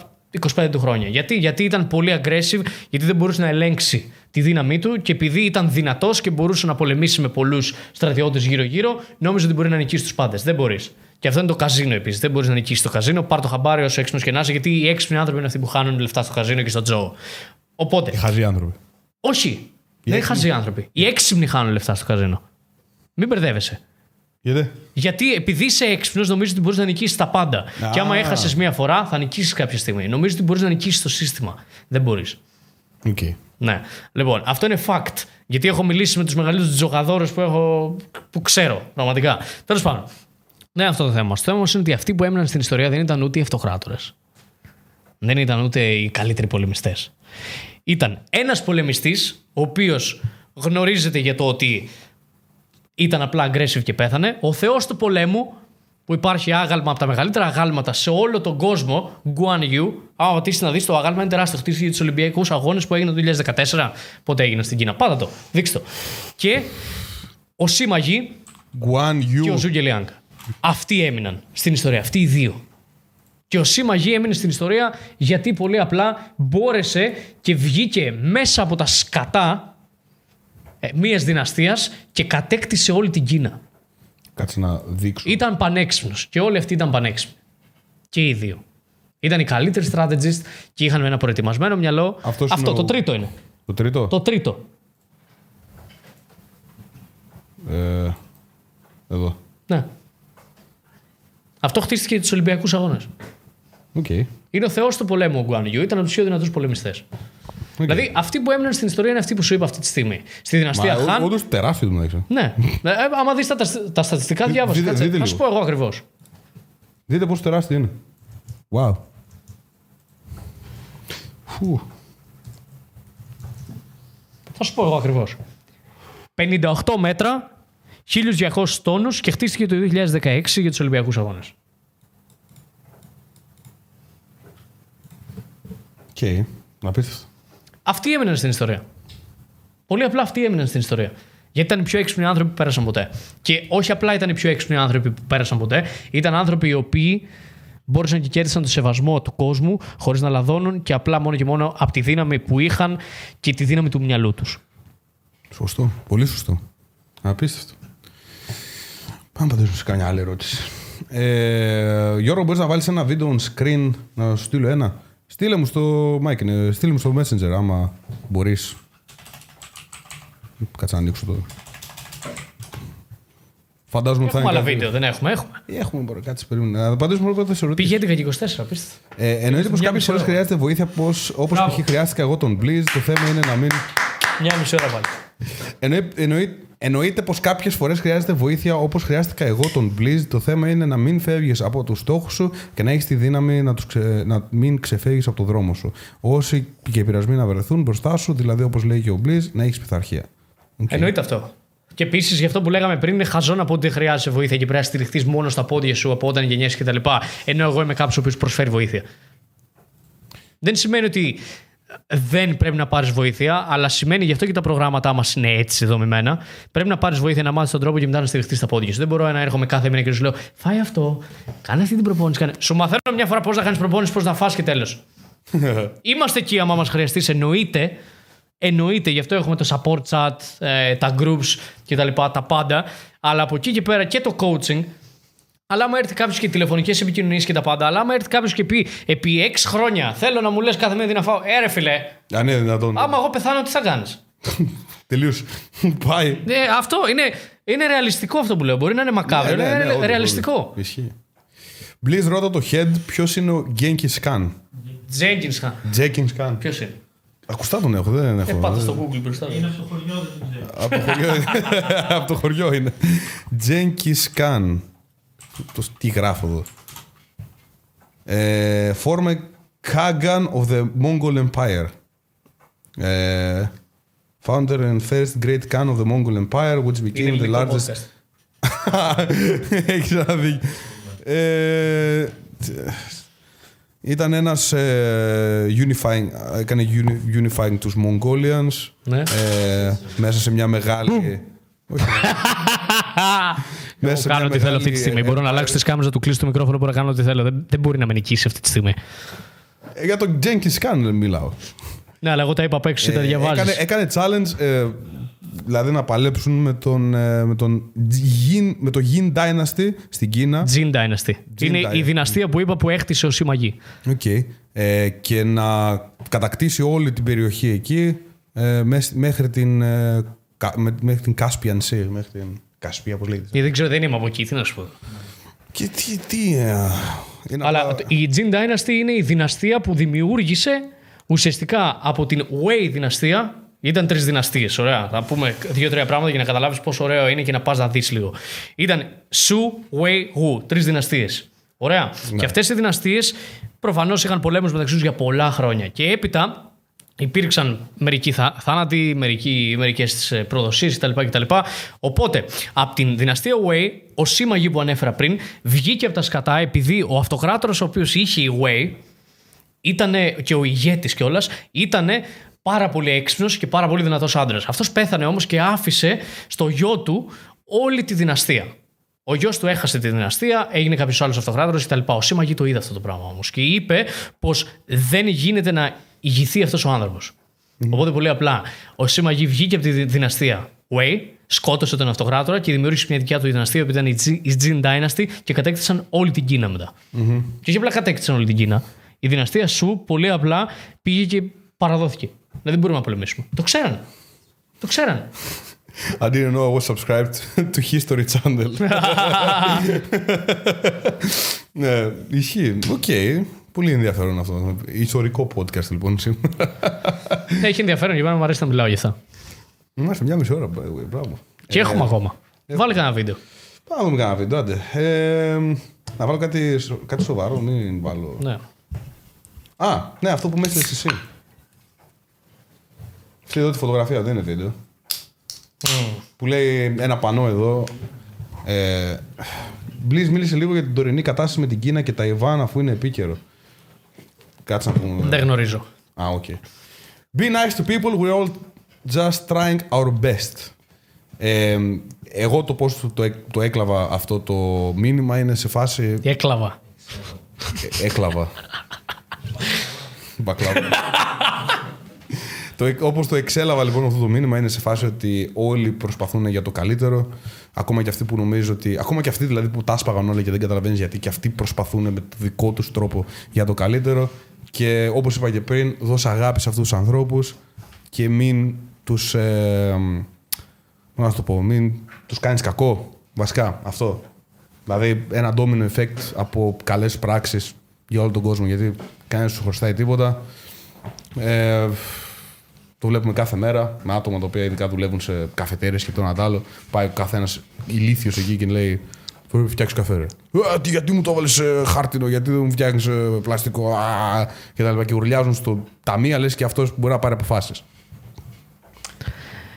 25 του χρόνια. Γιατί; γιατί ήταν πολύ aggressive, γιατί δεν μπορούσε να ελέγξει τη δύναμή του και επειδή ήταν δυνατός και μπορούσε να πολεμήσει με πολλούς στρατιώτες γύρω-γύρω, νόμιζε ότι μπορεί να νικήσει τους πάντες. Δεν μπορείς. Και αυτό είναι το καζίνο επίσης. Δεν μπορείς να νικήσεις το καζίνο. Πάρ το χαμπάρι όσο έξυπνος και να είσαι, γιατί οι έξυπνοι άνθρωποι είναι αυτοί που χάνουν λεφτά στο καζίνο και στο τζόο. Οπότε. Οι χαζοί άνθρωποι. Όχι. Δεν είναι χαζοί άνθρωποι. Οι έξυπνοι χάνουν λεφτά στο καζίνο. Μην μπερδεύεσαι. Γιατί; Γιατί επειδή είσαι έξυπνος, νομίζω ότι μπορείς να νικήσεις τα πάντα. Και άμα έχασες μία φορά, θα νικήσεις κάποια στιγμή. Νομίζω ότι μπορείς να νικήσεις το σύστημα. Δεν μπορείς. Οκ. Ναι. Λοιπόν, αυτό είναι fact. Γιατί έχω μιλήσει με τους μεγαλύτερους τζογαδόρους που, έχω... που ξέρω πραγματικά. Τέλος πάντων. Δεν είναι αυτό το θέμα. Το θέμα όμως είναι ότι αυτοί που έμειναν στην ιστορία δεν ήταν ούτε οι αυτοκράτορες. Δεν ήταν ούτε οι καλύτεροι πολεμιστές. Ήταν ένας πολεμιστής, ο οποίος γνωρίζεται για το ότι ήταν απλά aggressive και πέθανε. Ο θεός του πολέμου, που υπάρχει άγαλμα από τα μεγαλύτερα αγάλματα σε όλο τον κόσμο, Guan Yu. Άμα πατήσεις να δεις το άγαλμα, είναι τεράστιο. Χτίσει για τους Ολυμπιακούς Αγώνες που έγιναν το 2014. Πότε έγινε στην Κίνα. Πάτα το, δείξτε το. Και ο Σίμα Γη Guan και ο Yu. Ζούγκε Λιάνγκ. Αυτοί έμειναν στην ιστορία. Αυτοί οι δύο. Και ο Σίμα Γη έμεινε στην ιστορία γιατί πολύ απλά μπόρεσε και βγήκε μέσα από τα σκατά ε, μιας δυναστείας και κατέκτησε όλη την Κίνα. Κάτσε να δείξω. Ήταν πανέξυπνος και όλοι αυτοί ήταν πανέξυπνοι. Και οι δύο. Ήταν οι καλύτεροι strategist και είχαν ένα προετοιμασμένο μυαλό. Αυτός Αυτό, είναι το ο- τρίτο είναι. Το τρίτο; Το τρίτο. Ε, εδώ. Ναι. Αυτό χτίστηκε για τους Ολυμπιακούς Αγώνες. Οκ. Είναι ο Θεός του πολέμου ο Γκουάνιου. Ήταν από τους πιο δυνατούς πολεμιστές. Δηλαδή, αυτοί που έμειναν στην ιστορία είναι αυτοί που σου είπα αυτή τη στιγμή. Στη δυναστεία Μα Χαν. όντως τεράστιο το μεταξύ. Ναι. Ε, άμα δεις τα, τα στατιστικά, διάβασε. δείτε- κάτσε. δείτε Θα σου λίγο. πω εγώ ακριβώς. Δείτε πόσο τεράστιο είναι. Wow. Φου. Θα σου πω εγώ ακριβώς. 58 μέτρα, 1200 τόνους και χτίστηκε το 2016 για τους Ολυμπιακούς Αγώνες. Οκ. Απίστευτο. Αυτοί έμειναν στην ιστορία. Πολύ απλά αυτοί έμειναν στην ιστορία. Γιατί ήταν οι πιο έξυπνοι άνθρωποι που πέρασαν ποτέ. Και όχι απλά ήταν οι πιο έξυπνοι άνθρωποι που πέρασαν ποτέ, ήταν άνθρωποι οι οποίοι μπόρεσαν και κέρδισαν το σεβασμό του κόσμου χωρίς να λαδώνουν και απλά μόνο και μόνο από τη δύναμη που είχαν και τη δύναμη του μυαλού τους. Σωστό. Πολύ σωστό. Απίστευτο. Πάμε να απαντήσουμε σε καμιά άλλη ερώτηση. Ε, Γιώργο, μπορείς να βάλεις ένα βίντεο on screen να σου στείλω ένα; Στείλε μου στο Mike, ναι, στείλε μου στο Messenger άμα μπορείς. Κάτσε να ανοίξω το. Φαντάζομαι ότι θα Έχουμε είναι. άλλα κάτι- βίντεο, δεν έχουμε. έχουμε. Έχουμε, μπορεί, κάτσε περίμενε. Να απαντήσουμε πρώτα σε ερωτήσεις. Πήγε 11 και 24, απίστευτο. Ε, εννοείται πως Μια κάποιες μισή φορές ώρα. χρειάζεται βοήθεια, πως, όπως Μπράβο. π.χ. χρειάστηκα εγώ τον Blizz. Το θέμα είναι να μην. Μια μισή ώρα πάλι. Εννοεί, εννοεί, εννοείται πως κάποιες φορές χρειάζεται βοήθεια όπως χρειάστηκα εγώ τον Blizz. Το θέμα είναι να μην φεύγεις από τους στόχους σου και να έχεις τη δύναμη να, τους ξε, να μην ξεφεύγεις από το δρόμο σου. Όσοι και οι πειρασμοί να βρεθούν μπροστά σου, δηλαδή όπως λέει και ο Blizz, να έχεις πειθαρχία. Οκ. Εννοείται αυτό. Και επίσης γι' αυτό που λέγαμε πριν, είναι χαζό να πω ότι δεν χρειάζεσαι βοήθεια και πρέπει να στηριχτείς μόνο στα πόδια σου από όταν γεννιέσαι κτλ. Ενώ εγώ είμαι κάποιος ο οποίος προσφέρει βοήθεια. Δεν σημαίνει ότι δεν πρέπει να πάρεις βοήθεια, αλλά σημαίνει γι' αυτό και τα προγράμματά μας είναι έτσι δομημένα. Πρέπει να πάρεις βοήθεια να μάθεις τον τρόπο και μετά να στηριχτείς στα πόδια σου. Δεν μπορώ να έρχομαι κάθε μήνα και να σου λέω Φάει αυτό, κάνε αυτή την προπόνηση. Κάνε... Σου μαθαίνω μια φορά πώς να κάνεις προπόνηση, πώς να φας και τέλος. Είμαστε εκεί άμα μας χρειαστείς, εννοείται. Εννοείται, γι' αυτό έχουμε το support chat, ε, τα groups και τα λοιπά, τα πάντα. Αλλά από εκεί και πέρα και το coaching Αλλά άμα έρθει κάποιος και τηλεφωνικές επικοινωνίες και τα πάντα, αλλά άμα έρθει κάποιος και πει επί 6 χρόνια θέλω να μου λες κάθε μέρα τι να φάω. Ε, ρε φιλέ, Αν είναι δυνατόν. άμα εγώ πεθάνω, τι θα κάνεις; Τελείως. Πάει. Ε, αυτό είναι, είναι ρεαλιστικό αυτό που λέω. Μπορεί να είναι μακάβριο, Ναι, αλλά ναι, είναι όντως, ρεαλιστικό. όντως. Ισχύει. Μπλίζ ρώτα το head ποιος είναι ο Genghis Khan; Jenkins Khan. Jenkins Khan. Ποιος είναι; Ακουστά τον έχω, δεν έχω. Ε, πάτα δεν- στο Google μπροστά. Είναι από το χωριό, δεν ξέρω. Από το χωριό, από το χωριό είναι. Jenkins Khan. Το, τι γράφω εδώ. Ε, former Kagan of the Mongol Empire. Ε, founder and first great Khan of the Mongol Empire, which Είναι became the ελληνικό largest. podcast. Έχεις ένα δίκιο. Ε, ήταν ένας ε, unifying, έκανε uni- unifying τους Mongolians Ναι. ε, μέσα σε μια μεγάλη... Όχι. Εγώ σε κάνω μια ό,τι θέλω αυτή τη μεγάλη, στιγμή. ε, Μπορώ να αλλάξω τις κάμερες, να του κλείσω το μικρόφωνο, μπορώ να κάνω ό,τι θέλω. Δεν, δεν μπορεί να με νικήσει αυτή τη στιγμή. ε, Για τον Genghis Khan μιλάω. Ναι, αλλά εγώ τα είπα απ' έξω, εσύ τα Ε, διαβάζεις. έκανε, έκανε challenge, ε, δηλαδή να παλέψουν με τον, ε, με τον Jin, με το Jin Dynasty στην Κίνα. Jin Dynasty. Είναι η Dynasty. δυναστεία που είπα που έχτισε ο Σιμαγή. Οκ. Ε, και να κατακτήσει όλη την περιοχή εκεί ε, μες- μέχρι, την, ε, κα- με- μέχρι την Caspian Sea. Μέχρι την Κασπία, πώς λέγεται. Γιατί δεν ξέρω, δεν είμαι από εκεί, τι να σου πω. Και τι, τι ε, είναι Αλλά απλά- η Jin Dynasty είναι η δυναστεία που δημιούργησε ουσιαστικά από την Wei δυναστεία. Ήταν τρεις δυναστείες. Ωραία. Θα πούμε δύο-τρία πράγματα για να καταλάβεις πόσο ωραίο είναι και να πας να δεις λίγο. Ήταν Su, Wei, Wu. Τρεις δυναστείες. Ωραία. Και αυτές οι δυναστείες προφανώς είχαν πολέμους μεταξύ τους για πολλά χρόνια. Και έπειτα Υπήρξαν μερικοί θά- θάνατοι, μερικοί, μερικές ε, προδοσίες κτλ, κτλ. Οπότε, από την δυναστεία Wei, ο σύμμαγη που ανέφερα πριν, βγήκε από τα σκατά επειδή ο αυτοκράτορας ο οποίος είχε η Wei, ήταν και ο ηγέτης κιόλας, ήταν πάρα πολύ έξυπνος και πάρα πολύ δυνατός άντρας. Αυτός πέθανε όμως και άφησε στο γιο του όλη τη δυναστεία. Ο γιος του έχασε τη δυναστεία, έγινε κάποιος άλλος αυτοκράτορας κτλ. Ο Σύμμαγη το είδε αυτό το πράγμα όμως και είπε πως δεν γίνεται να ηγηθεί αυτός ο άνθρωπος. Οπότε πολύ απλά, ο Σύμμαγη βγήκε από τη δι- δυναστεία Wei, σκότωσε τον αυτοκράτορα και δημιούργησε μια δικιά του δυναστεία που ήταν η Jin- η Jin Dynasty και κατέκτησαν όλη την Κίνα μετά. Και όχι απλά κατέκτησαν όλη την Κίνα. Η δυναστεία σου πολύ απλά πήγε και παραδόθηκε. Δηλαδή δεν μπορούμε να πολεμήσουμε. Το ξέρανε. Το ξέρανε. I didn't know I was subscribed to History Channel. ναι, ισχύει. Οκ. Πολύ ενδιαφέρον αυτό. Ιστορικό podcast λοιπόν σήμερα. Έχει ενδιαφέρον για μένα μου αρέσει να μιλάω για αυτά. Είμαστε μια μισή ώρα. by the way. Μπράβο. Και έχουμε ακόμα. Βάλε κανένα βίντεο. Πάμε να δούμε κανένα βίντεο. Άντε. Ε, να βάλω κάτι, σο- κάτι σοβαρό, μην βάλω. Ναι. Α, ναι, αυτό που μες έστειλες εσύ. Αυτή εδώ τη φωτογραφία δεν είναι βίντεο. Που λέει ένα πανό εδώ. Ε, Blizz μίλησε λίγο για την τωρινή κατάσταση με την Κίνα και Ταϊβάν αφού είναι επίκαιρο. Κάτσε να πούμε. Δεν γνωρίζω. Α, οκ OK. Be nice to people, we're all just trying our best. Ε, εγώ το πώς το, το, το έκλαβα αυτό το μήνυμα είναι σε φάση Τι έκλαβα. ε, έκλαβα. Μπακλάβα. Το, εκ- όπως το εξέλαβα λοιπόν αυτό το μήνυμα είναι σε φάση ότι όλοι προσπαθούν για το καλύτερο. Ακόμα και αυτοί που νομίζω ότι. Ακόμα και αυτοί δηλαδή που τα άσπαγαν όλα και δεν καταλαβαίνεις γιατί και αυτοί προσπαθούν με το δικό τους τρόπο για το καλύτερο. Και όπως είπα και πριν, δώσε αγάπη σε αυτούς τους ανθρώπους και μην τους. Ε, πώς να σου το πω, μην τους κάνεις κακό. Βασικά αυτό. Δηλαδή ένα domino effect από καλές πράξεις για όλο τον κόσμο γιατί κανένας σου χρωστάει τίποτα. Ε, το βλέπουμε κάθε μέρα με άτομα τα οποία ειδικά δουλεύουν σε καφετέρειες και το ένα τ' άλλο. Πάει ο καθένας ηλίθιος εκεί και λέει Θέλω να φτιάξεις καφέ. Ρε. «Α, τι, γιατί μου το έβαλε χάρτινο, γιατί δεν μου φτιάχνεις πλαστικό. Α, και τα λοιπά. Και ουρλιάζουν στο ταμεία, λες και αυτός που μπορεί να πάρει αποφάσεις.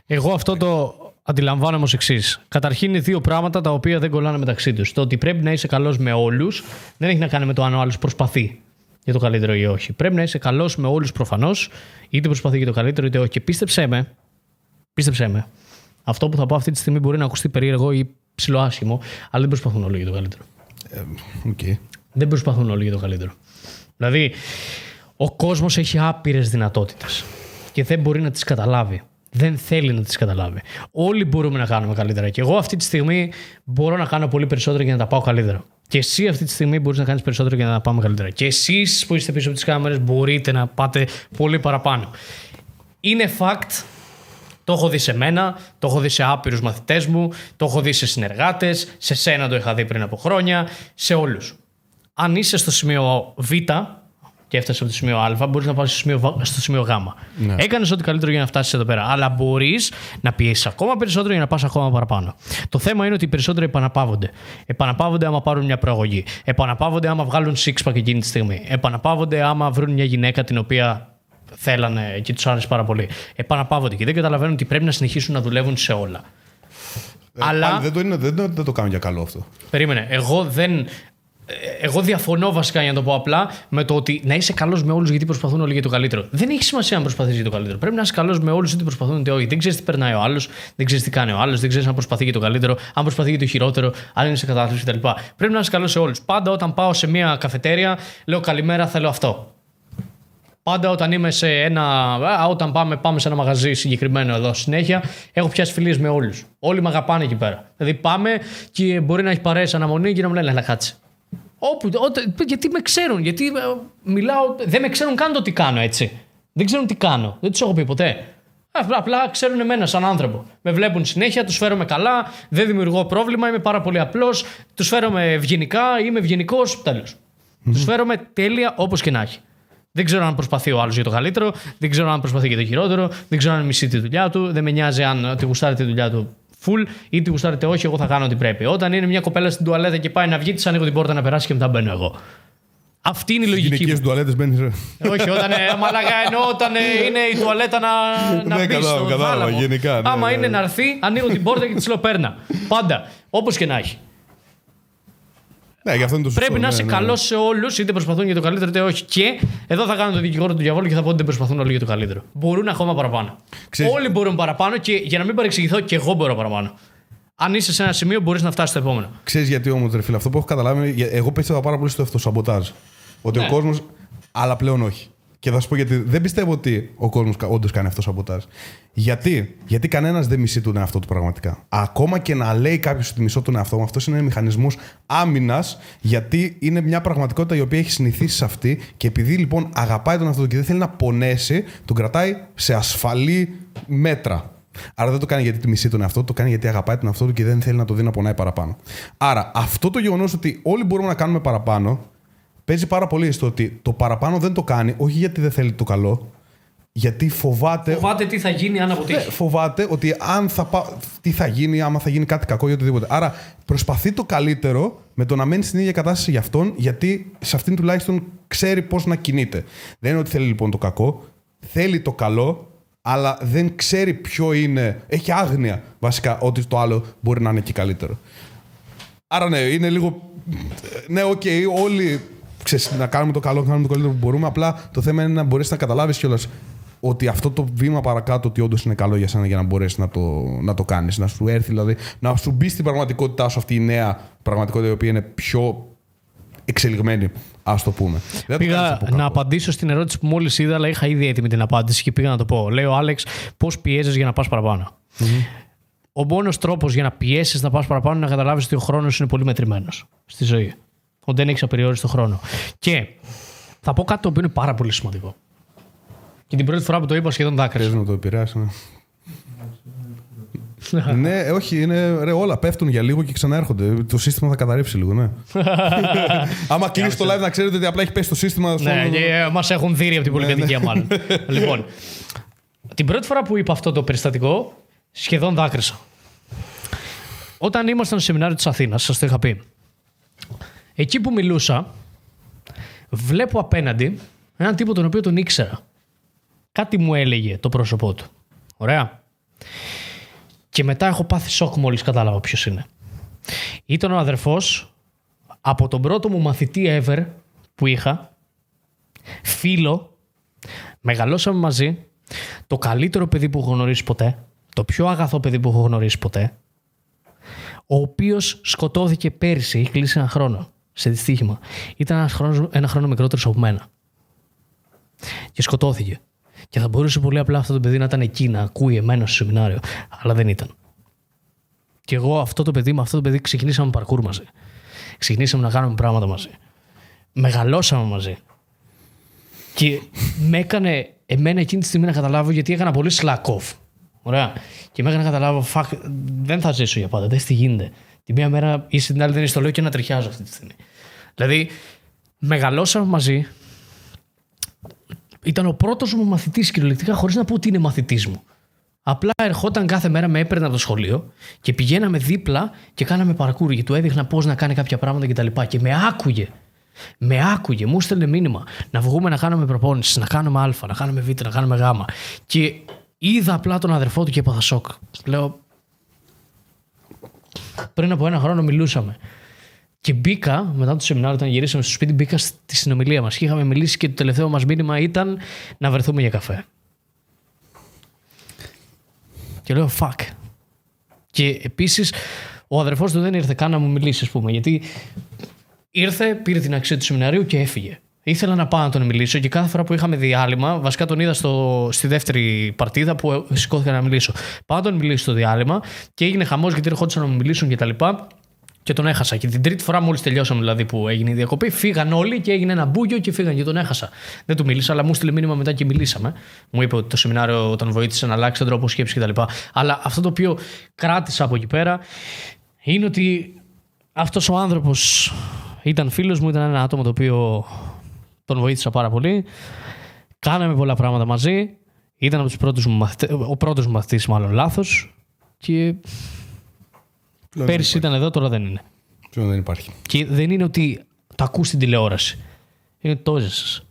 Εγώ αυτό το αντιλαμβάνομαι ω εξής. Καταρχήν είναι δύο πράγματα τα οποία δεν κολλάνε μεταξύ τους. Το ότι πρέπει να είσαι καλός με όλους δεν έχει να κάνει με το αν ο άλλος προσπαθεί για το καλύτερο ή όχι. Πρέπει να είσαι καλός με όλους προφανώς, είτε προσπαθεί για το καλύτερο είτε όχι. Και πίστεψέ με, πίστεψέ με, αυτό που θα πω αυτή τη στιγμή μπορεί να ακουστεί περίεργο ή ψηλοάσχημο, αλλά δεν προσπαθούν όλοι για το καλύτερο. Okay. Δεν προσπαθούν όλοι για το καλύτερο. Δηλαδή, ο κόσμος έχει άπειρες δυνατότητες και δεν μπορεί να τις καταλάβει. Δεν θέλει να τις καταλάβει. Όλοι μπορούμε να κάνουμε καλύτερα. Και εγώ αυτή τη στιγμή μπορώ να κάνω πολύ περισσότερο για να τα πάω καλύτερα. Και εσύ αυτή τη στιγμή μπορείς να κάνεις περισσότερο για να τα πάμε καλύτερα. Και εσείς που είστε πίσω από τις κάμερες μπορείτε να πάτε πολύ παραπάνω. Είναι fact το έχω δει σε μένα, το έχω δει σε άπειρους μαθητές μου, το έχω δει σε συνεργάτες, σε σένα το είχα δει πριν από χρόνια, σε όλους. Αν είσαι στο σημείο Β και έφτασε από το σημείο Α, μπορείς να πάει στο σημείο, Β- στο σημείο Γ. Ναι. Έκανες ό,τι καλύτερο για να φτάσεις εδώ πέρα. Αλλά μπορείς να πιέσεις ακόμα περισσότερο για να πας ακόμα παραπάνω. Το θέμα είναι ότι οι περισσότεροι επαναπαύονται. Επαναπαύονται άμα πάρουν μια προαγωγή. Επαναπαύονται άμα βγάλουν six-pack εκείνη τη στιγμή. Επαναπαύονται άμα βρουν μια γυναίκα την οποία θέλανε και τους άρεσε πάρα πολύ. Επαναπαύονται και δεν καταλαβαίνουν ότι πρέπει να συνεχίσουν να δουλεύουν σε όλα. Αλλά- Πάλι δεν, το είναι, δεν, το- δεν το κάνω για καλό αυτό. Περίμενε. Εγώ δεν. Ε, Εγώ διαφωνώ βασικά για να το πω απλά με το ότι να είσαι καλός με όλους γιατί προσπαθούν όλοι για το καλύτερο. Δεν έχει σημασία αν προσπαθείς για το καλύτερο. Πρέπει να είσαι καλός με όλους είτε προσπαθούν είτε όχι. Δεν ξέρεις τι περνάει ο άλλος, δεν ξέρεις τι κάνει ο άλλος, δεν ξέρεις αν προσπαθεί για το καλύτερο, αν προσπαθεί για το χειρότερο, αν είναι σε κατάθλιψη κτλ. Πρέπει να είσαι καλός σε όλους. Πάντα όταν πάω σε μια καφετέρια, λέω καλημέρα, θέλω αυτό. Πάντα όταν είμαι σε ένα. α, Όταν πάμε, πάμε σε ένα μαγαζί συγκεκριμένο εδώ συνέχεια, έχω πιάσει φιλίες με όλους. Όλοι με αγαπάνε εκεί πέρα. Δηλαδή πάμε και μπορεί να έχει παρέες αναμονή και να μου λένε να κάτσε. Όπου, ό,τι- γιατί με ξέρουν, γιατί ε, μιλάω. Δεν με ξέρουν καν το τι κάνω έτσι. Δεν ξέρουν τι κάνω. Δεν τους έχω πει ποτέ. Απλά, απλά ξέρουν εμένα σαν άνθρωπο. Με βλέπουν συνέχεια, τους φέρομαι καλά, δεν δημιουργώ πρόβλημα, είμαι πάρα πολύ απλός, τους φέρομαι ευγενικά, είμαι ευγενικός, τέλος. Τους φέρομαι τέλεια όπως και να έχει. Δεν ξέρω αν προσπαθεί ο άλλος για το καλύτερο, δεν ξέρω αν προσπαθεί για το χειρότερο, δεν ξέρω αν μισεί τη δουλειά του, δεν με νοιάζει αν τη γουστάρει τη δουλειά του full ή τη γουστάρετε όχι, εγώ θα κάνω ό,τι πρέπει. Όταν είναι μια κοπέλα στην τουαλέτα και πάει να βγει, της ανοίγω την πόρτα να περάσει και μετά μπαίνω εγώ. Αυτή είναι η λογική. Γυναικείες μου. τουαλέτες μπαίνεις. Όχι, όταν, ε, μαλάκα, εννοώ όταν ε, είναι η τουαλέτα να, να Ναι, μπει κατάλαβα, στο κατάλαβα, θάλαμο. γενικά, ναι, Άμα ναι, είναι ναι. να έρθει, ανοίγω την πόρτα και τη λέω παίρνα. Πάντα. Όπως και να έχει. Ναι, γι' αυτό είναι το σωστό. Πρέπει να ναι, είσαι ναι. καλός σε όλους, είτε προσπαθούν για το καλύτερο είτε όχι. Και εδώ θα κάνω το δικηγόρο του διαβόλου και θα πω ότι δεν προσπαθούν όλοι για το καλύτερο. Μπορούν ακόμα παραπάνω. Ξέρεις- Όλοι μπορούν παραπάνω και για να μην παρεξηγηθώ, και εγώ μπορώ παραπάνω. Αν είσαι σε ένα σημείο, μπορείς να φτάσεις στο επόμενο. Ξέρεις γιατί όμως, ρε φίλε, αυτό που έχω καταλάβει. είναι- Εγώ πίστευα πάρα πολύ στο αυτοσαμποτάζ. Ότι Ναι. ο κόσμο. Αλλά πλέον όχι. Και θα σου πω γιατί δεν πιστεύω ότι ο κόσμος όντως κάνει αυτοσαμποτάζ. Γιατί, γιατί κανένας δεν μισεί τον εαυτό του πραγματικά. Ακόμα και να λέει κάποιος ότι μισώ τον εαυτό μου, αυτός είναι μηχανισμός άμυνας, γιατί είναι μια πραγματικότητα η οποία έχει συνηθίσει σε αυτή και επειδή λοιπόν αγαπάει τον εαυτό του και δεν θέλει να πονέσει, τον κρατάει σε ασφαλή μέτρα. Άρα δεν το κάνει γιατί τη μισεί τον εαυτό του, το κάνει γιατί αγαπάει τον εαυτό του και δεν θέλει να το δει να πονάει παραπάνω. Άρα αυτό το γεγονός ότι όλοι μπορούμε να κάνουμε παραπάνω παίζει πάρα πολύ στο ότι το παραπάνω δεν το κάνει, όχι γιατί δεν θέλει το καλό, γιατί φοβάται. Φοβάται τι θα γίνει αν Ναι, αποτύχει. φοβάται ότι αν θα πά... τι θα γίνει, άμα θα γίνει κάτι κακό ή οτιδήποτε. Άρα προσπαθεί το καλύτερο με το να μένει στην ίδια κατάσταση για αυτόν, γιατί σε αυτήν τουλάχιστον ξέρει πώς να κινείται. Δεν είναι ότι θέλει λοιπόν το κακό, θέλει το καλό, αλλά δεν ξέρει ποιο είναι. Έχει άγνοια βασικά ότι το άλλο μπορεί να είναι και καλύτερο. Άρα ναι, είναι λίγο. Ναι, οκ, όλοι ξέρεις, να κάνουμε το καλό, να κάνουμε το καλύτερο που μπορούμε. Απλά το θέμα είναι να μπορέσει να καταλάβεις κιόλας ότι αυτό το βήμα παρακάτω ότι όντως είναι καλό για σένα για να μπορέσεις να το, να το κάνεις. Να σου έρθει δηλαδή, να σου μπει στην πραγματικότητά σου αυτή η νέα πραγματικότητα η οποία είναι πιο εξελιγμένη, ας το πούμε. Δεν το κάνεις Πήγα από να κάπου. απαντήσω στην ερώτηση που μόλις είδα, αλλά είχα ήδη έτοιμη την απάντηση και πήγα να το πω. Λέει ο Άλεξ, πώς πιέζεις για να πας παραπάνω; Ο μόνος τρόπος για να πιέσεις να πας παραπάνω είναι να καταλάβεις ότι ο χρόνος είναι πολύ μετρημένος στη ζωή. Ότι δεν έχει απεριόριστο χρόνο. Και θα πω κάτι το οποίο είναι πάρα πολύ σημαντικό. Και την πρώτη φορά που το είπα σχεδόν δάκρυσα. Θες να το επηρεάσει. Ναι. ναι, ε, όχι, είναι, ρε, όλα πέφτουν για λίγο και ξαναέρχονται. Το σύστημα θα καταρρεύσει λίγο, ναι. Άμα κλείσει το live να ξέρετε ότι απλά έχει πέσει το σύστημα. στο- Ναι, και μας έχουν δει από την πολυκατοικία, ναι. μάλλον. λοιπόν, την πρώτη φορά που είπα αυτό το περιστατικό, σχεδόν δάκρυσα. Όταν ήμασταν στο σεμινάριο της Αθήνας, σας το είχα πει. Εκεί που μιλούσα, βλέπω απέναντι έναν τύπο τον οποίο τον ήξερα. Κάτι μου έλεγε το πρόσωπό του. Ωραία. Και μετά έχω πάθει σοκ μόλις κατάλαβα ποιος είναι. Ήταν ο αδερφός από τον πρώτο μου μαθητή ever που είχα, φίλο, μεγαλώσαμε μαζί, το καλύτερο παιδί που έχω γνωρίσει ποτέ, το πιο αγαθό παιδί που έχω γνωρίσει ποτέ, ο οποίος σκοτώθηκε πέρυσι, έχει κλείσει ένα χρόνο σε δυστύχημα. Ήταν ένας χρόνος, ένα χρόνο μικρότερος από μένα. Και σκοτώθηκε. Και θα μπορούσε πολύ απλά αυτό το παιδί να ήταν εκεί, να ακούει εμένα στο σεμινάριο. Αλλά δεν ήταν. Και εγώ αυτό το παιδί, με αυτό το παιδί ξεκινήσαμε παρκούρ μαζί. Ξεκινήσαμε να κάνουμε πράγματα μαζί. Μεγαλώσαμε μαζί. Και με έκανε εμένα εκείνη τη στιγμή να καταλάβω γιατί έκανα πολύ slack off. Ωραία. Και με έκανε να καταλάβω, fuck, δεν θα ζήσω για πάντα. Δεν τι γίνεται. Τη μία μέρα ή στην άλλη δεν είναι στο λέω και να τριχιάζω αυτή τη στιγμή. Δηλαδή, μεγαλώσαμε μαζί. Ήταν ο πρώτος μου μαθητής κυριολεκτικά, χωρίς να πω ότι είναι μαθητής μου. Απλά ερχόταν κάθε μέρα, με έπαιρνε από το σχολείο και πηγαίναμε δίπλα και κάναμε παρκούρ και του έδειχνα πώς να κάνει κάποια πράγματα κτλ. Και, και με άκουγε. Με άκουγε, μου στέλνε μήνυμα να βγούμε να κάνουμε προπόνηση, να κάνουμε Α, να κάνουμε Β, να κάνουμε Γ. Και είδα απλά τον αδερφό του και έπαθα σοκ. Λέω. Πριν από ένα χρόνο μιλούσαμε. Και μπήκα, μετά το σεμινάριο, όταν γυρίσαμε στο σπίτι, μπήκα στη συνομιλία μας και είχαμε μιλήσει και το τελευταίο μας μήνυμα ήταν να βρεθούμε για καφέ. Και λέω fuck. Και επίσης ο αδερφός του δεν ήρθε καν να μου μιλήσει, ας πούμε, γιατί ήρθε, πήρε την αξία του σεμιναρίου και έφυγε. Ήθελα να πάω να τον μιλήσω και κάθε φορά που είχαμε διάλειμμα, βασικά τον είδα στο, στη δεύτερη παρτίδα που σηκώθηκα να μιλήσω. Πάω να τον μιλήσω στο διάλειμμα και έγινε χαμός γιατί ερχόντουσαν να μου μιλήσουν κτλ. Και, και τον έχασα. Και την τρίτη φορά, μόλις τελειώσαμε δηλαδή που έγινε η διακοπή, φύγαν όλοι και έγινε ένα μπούγιο και φύγαν και τον έχασα. Δεν του μίλησα, αλλά μου στείλε μήνυμα μετά και μιλήσαμε. Μου είπε ότι το σεμινάριο τον βοήθησε να αλλάξει τον τρόπο σκέψης κτλ. Αλλά αυτό το οποίο κράτησα από εκεί πέρα είναι ότι αυτός ο άνθρωπος ήταν φίλος μου, ήταν ένα άτομο το οποίο τον βοήθησα πάρα πολύ. Κάναμε πολλά πράγματα μαζί. Ήταν από τους πρώτους μου μαθητές, ο πρώτος μου μαθητής μάλλον λάθος. Και Πλέον πέρυσι ήταν εδώ, τώρα δεν είναι. Πλέον δεν υπάρχει. Και δεν είναι ότι το ακούς στην τηλεόραση. Είναι το έζεσες.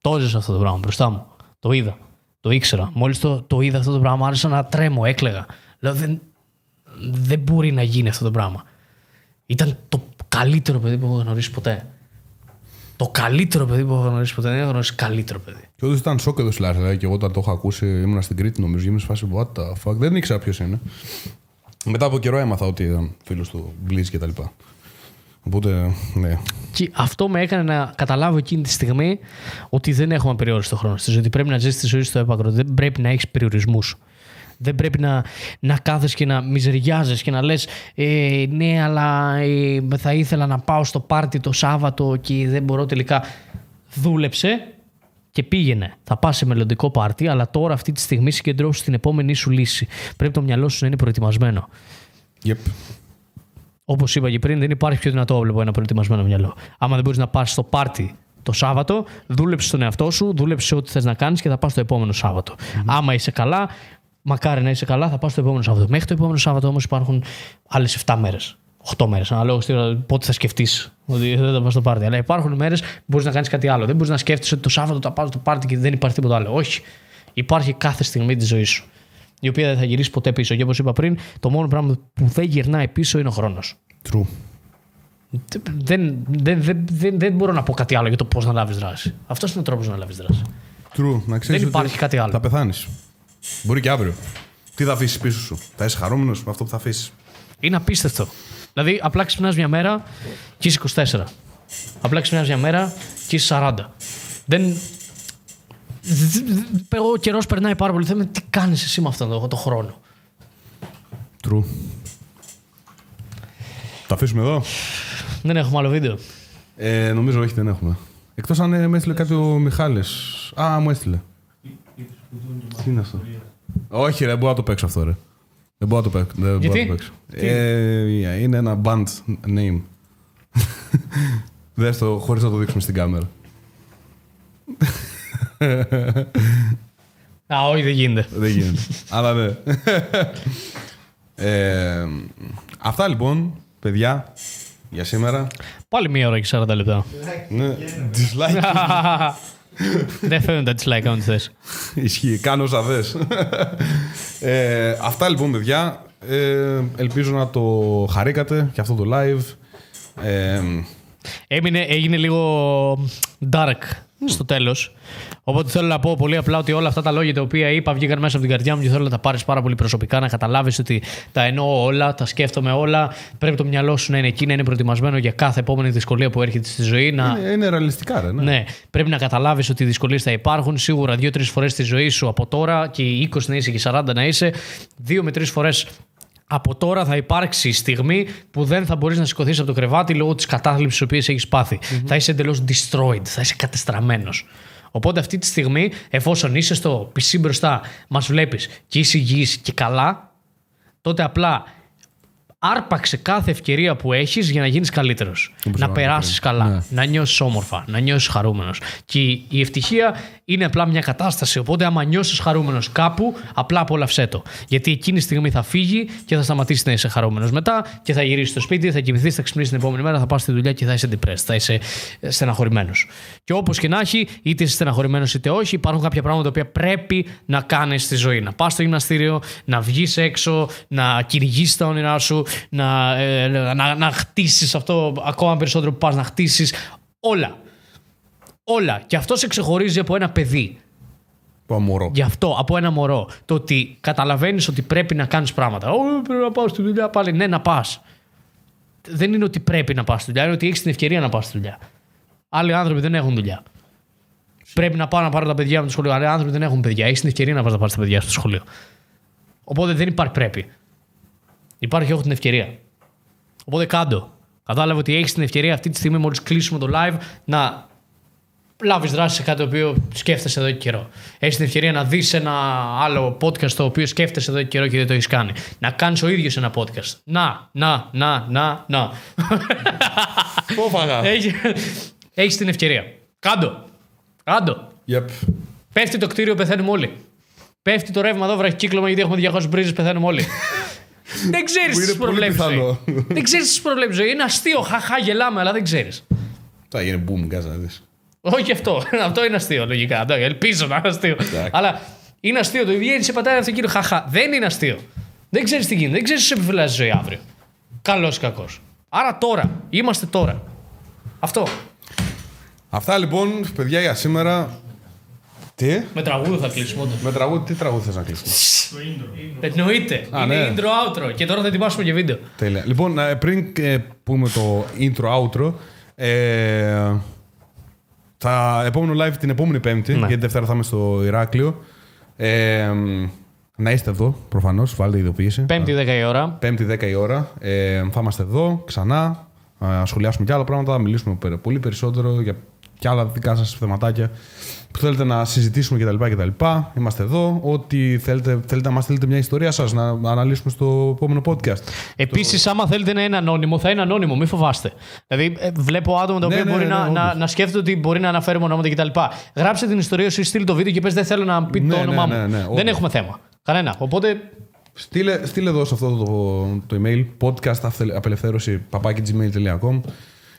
Το έζησα αυτό το πράγμα μπροστά μου. Το είδα. Το ήξερα. Μόλις το, το είδα αυτό το πράγμα, άρχισα να τρέμω, έκλαιγα. Λέω, δεν, δεν μπορεί να γίνει αυτό το πράγμα. Ήταν το καλύτερο παιδί που έχω γνωρίσει ποτέ. Το καλύτερο παιδί που έχω γνωρίσει ποτέ. Δεν έχω γνωρίσει καλύτερο παιδί. Και όντως ήταν σοκ εδώ στη Λάρσα. Δηλαδή, και εγώ όταν το έχω ακούσει, ήμουν στην Κρήτη νομίζω. Ήμουν σε φάση what the fuck. Δεν ήξερα ποιος είναι. Μετά από καιρό έμαθα ότι ήταν φίλος του Μπλίζ και τα λοιπά. Οπότε, ναι. Και αυτό με έκανε να καταλάβω εκείνη τη στιγμή ότι δεν έχουμε περιόριστο χρόνο στη ζωή. Ότι πρέπει να ζήσεις τη ζωή στο έπακρο. Δεν πρέπει να έχεις περιορισμούς. Δεν πρέπει να, να κάθεσαι και να μιζεριάζεις και να λες ε, ναι αλλά ε, θα ήθελα να πάω στο πάρτι το Σάββατο και δεν μπορώ τελικά. Δούλεψε και πήγαινε. Θα πας σε μελλοντικό πάρτι αλλά τώρα αυτή τη στιγμή συγκεντρώσου στην επόμενη σου λύση. Πρέπει το μυαλό σου να είναι προετοιμασμένο. Yep. Όπως είπα και πριν, δεν υπάρχει πιο δυνατό από ένα προετοιμασμένο μυαλό. Άμα δεν μπορείς να πας στο πάρτι το Σάββατο, δούλεψε τον εαυτό σου, δούλεψε ό,τι θες να κάνεις και θα πας το επόμενο Σάββατο. Άμα είσαι καλά, μακάρι να είσαι καλά, θα πας το επόμενο Σάββατο. Μέχρι το επόμενο Σάββατο όμως υπάρχουν άλλες 7 μέρες. 8 μέρες. Αναλόγω πότε θα σκεφτείς ότι δεν θα πας στο πάρτι. Αλλά υπάρχουν μέρες που μπορείς να κάνεις κάτι άλλο. Δεν μπορείς να σκέφτεσαι ότι το Σάββατο θα πάω στο πάρτι και δεν υπάρχει τίποτα άλλο. Όχι. Υπάρχει κάθε στιγμή της ζωής σου. Η οποία δεν θα γυρίσεις ποτέ πίσω. Και όπως είπα πριν, το μόνο πράγμα που δεν γυρνάει πίσω είναι ο χρόνος. True. Δεν, δεν, δεν, δεν, δεν μπορώ να πω κάτι άλλο για το πώς να λάβεις δράση. Αυτός είναι ο τρόπος να λάβεις δράση. True. Να ξέρεις Δεν ότι υπάρχει κάτι άλλο. Θα πεθάνεις. Μπορεί και αύριο. Τι θα αφήσεις πίσω σου; Θα είσαι χαρούμενος με αυτό που θα αφήσεις; Είναι απίστευτο. Δηλαδή, απλά ξυπνάς μια μέρα και είσαι 24. Απλά ξυπνάς μια μέρα και είσαι 40. Δεν. Ο καιρός περνάει πάρα πολύ. Θέμε τι κάνεις εσύ με αυτόν τον το χρόνο; True. Τα αφήσουμε εδώ; Δεν έχουμε άλλο βίντεο. Ε, νομίζω όχι, δεν έχουμε. Εκτός αν ε, με έστειλε κάτι ο Μιχάλης. Α, μου έστειλε. Τι είναι αυτό; Όχι, ρε, δεν μπορώ να το παίξω αυτό, ρε. Δεν μπορώ να το παίξω. Δεν μπορώ Γιατί; να το παίξω. Ε, είναι ένα band name. Δες το χωρίς να το δείξουμε στην κάμερα. Α, όχι, δεν γίνεται. Δεν γίνεται. Αλλά ναι. ε, αυτά λοιπόν, παιδιά, για σήμερα. Πάλι μία ώρα και 40 λεπτά. Ναι, dislike. δεν φαίνονται τα dislike αν θες. Ισχύει, κάνω όσα θες. ε, αυτά λοιπόν, παιδιά. Ε, ελπίζω να το χαρήκατε και αυτό το live. Ε, Έμεινε, έγινε λίγο dark στο τέλος. Οπότε θέλω να πω πολύ απλά ότι όλα αυτά τα λόγια τα οποία είπα βγήκαν μέσα από την καρδιά μου και θέλω να τα πάρεις πάρα πολύ προσωπικά, να καταλάβεις ότι τα εννοώ όλα, τα σκέφτομαι όλα. Πρέπει το μυαλό σου να είναι εκεί, να είναι προετοιμασμένο για κάθε επόμενη δυσκολία που έρχεται στη ζωή. Να... Είναι, είναι ρεαλιστικά, ρε. Ναι. Ναι, πρέπει να καταλάβεις ότι οι δυσκολίες θα υπάρχουν. Σίγουρα δύο-τρεις φορές στη ζωή σου από τώρα και οι 20 να είσαι και οι 40 να είσαι. Δύο με τρεις φορές από τώρα θα υπάρξει η στιγμή που δεν θα μπορείς να σηκωθείς από το κρεβάτι λόγω της κατάθλιψης τη οποία έχεις πάθει. Θα είσαι εντελώς destroyed, θα είσαι κατεστραμμένος. Οπότε αυτή τη στιγμή, εφόσον είσαι στο PC μπροστά, μας βλέπεις και είσαι υγιής και καλά, τότε απλά άρπαξε κάθε ευκαιρία που έχεις για να γίνεις καλύτερος. Να περάσεις καλά, να νιώσεις όμορφα, να νιώσεις χαρούμενος. Και η η ευτυχία είναι απλά μια κατάσταση. Οπότε, άμα νιώσεις χαρούμενος κάπου, απλά απόλαυσέ το. Γιατί εκείνη τη στιγμή θα φύγει και θα σταματήσει να είσαι χαρούμενος μετά και θα γυρίσει στο σπίτι, θα κοιμηθεί, θα ξυπνήσει την επόμενη μέρα, θα πας στη δουλειά και θα είσαι depressed, θα είσαι στεναχωρημένος. Και όπως και να έχει, είτε είσαι στεναχωρημένος είτε όχι, υπάρχουν κάποια πράγματα τα οποία πρέπει να κάνεις στη ζωή. Να πας στο γυμναστήριο, να βγεις έξω, να κυνηγήσει τα όνειρά σου, να, ε, να, να χτίσεις αυτό ακόμα περισσότερο που πας να χτίσεις. Όλα. Όλα. Και αυτός σε ξεχωρίζει από ένα παιδί. Το αμορό. Γι' αυτό, από ένα μωρό. Το ότι καταλαβαίνεις ότι πρέπει να κάνεις πράγματα. Ω, πρέπει να πάω στη δουλειά πάλι. Ναι, να πας. Δεν είναι ότι πρέπει να πας στη δουλειά, είναι ότι έχεις την ευκαιρία να πας στη δουλειά. Άλλοι άνθρωποι δεν έχουν δουλειά. Πρέπει να πάω να πάρω τα παιδιά μου στο σχολείο. Άλλοι άνθρωποι δεν έχουν παιδιά. Έχεις την ευκαιρία να πας να πάρεις τα παιδιά σου στο σχολείο. Οπότε δεν υπάρχει πρέπει. Υπάρχει έχω την ευκαιρία. Οπότε κάντο. Κατάλαβε ότι έχεις την ευκαιρία αυτή τη στιγμή, μόλις κλείσουμε το live, να λάβεις δράση σε κάτι το οποίο σκέφτεσαι εδώ και καιρό. Έχεις την ευκαιρία να δεις ένα άλλο podcast το οποίο σκέφτεσαι εδώ και καιρό και δεν το έχεις κάνει. Να κάνεις ο ίδιος ένα podcast. Να, να, να, να, να. Πόφαγα. Έχεις την ευκαιρία. Κάντο. Κάντο. Yep. Πέφτει το κτίριο, πεθαίνουμε όλοι. Πέφτει το ρεύμα εδώ, βράχει κύκλωμα γιατί έχουμε 200 μπρίζες, πεθαίνουμε όλοι. δεν ξέρεις Που είναι τι πολύ προβλέπει πιθανό. Δεν ξέρεις τις προβλέπει ζωή. Είναι αστείο. Χαχά, γελάμε, αλλά δεν ξέρεις. Θα γίνει boom, κάτσε να δεις. Όχι αυτό. αυτό είναι αστείο, λογικά. Αυτό, ελπίζω να είναι αστείο. Αλλά είναι αστείο. Το βγαίνει σε πατάει αυτό κύριο χαχά. Δεν είναι αστείο. Δεν ξέρεις τι γίνεται. Δεν ξέρεις τι σου επιφυλάσσει η ζωή αύριο. Καλός ή κακός. Άρα τώρα. Είμαστε τώρα. Αυτό. Αυτά λοιπόν, παιδιά, για σήμερα. Τι; Με τραγούδι θα κλείσουμε όντως. Με τραγούδι, τι τραγούδι θες να κλείσουμε; Εννοείται. Α, είναι ναι. intro-outro. Και τώρα θα ετοιμάσουμε και βίντεο. Τέλεια. Λοιπόν, ε, πριν ε, πούμε το intro-outro, ε, θα επόμενο live την επόμενη Πέμπτη, Ναι. γιατί Δευτέρα θα είμαι στο Ηράκλειο. Ε, να είστε εδώ, προφανώς, βάλτε ειδοποίηση. Πέμπτη 10 η ώρα. Πέμπτη 10 η ώρα. Ε, θα είμαστε εδώ ξανά. Να σχολιάσουμε και άλλα πράγματα. Θα μιλήσουμε πέρα- πολύ περισσότερο για και άλλα δικά σας θεματάκια που θέλετε να συζητήσουμε κτλ. κτλ. Είμαστε εδώ. Ό,τι θέλετε, θέλετε να μας στείλετε μια ιστορία σας να αναλύσουμε στο επόμενο podcast. Επίσης, άμα θέλετε να είναι ανώνυμο, θα είναι ανώνυμο, μην φοβάστε. Δηλαδή, ε, βλέπω άτομα τα Ναι, οποία ναι, μπορεί ναι, να, ναι, να, όντως. να σκέφτονται ότι μπορεί να αναφέρουμε ονόματα κτλ. Γράψτε την ιστορία σου, στείλ το βίντεο και πες: Δεν θέλω να πει Ναι, το ναι, όνομά ναι, μου. ναι, Δεν όντως. έχουμε θέμα. Κανένα. Οπότε, Στείλε, στείλε εδώ σε αυτό το, το email podcast αυθε- απελευθέρωση papaki.gmail.com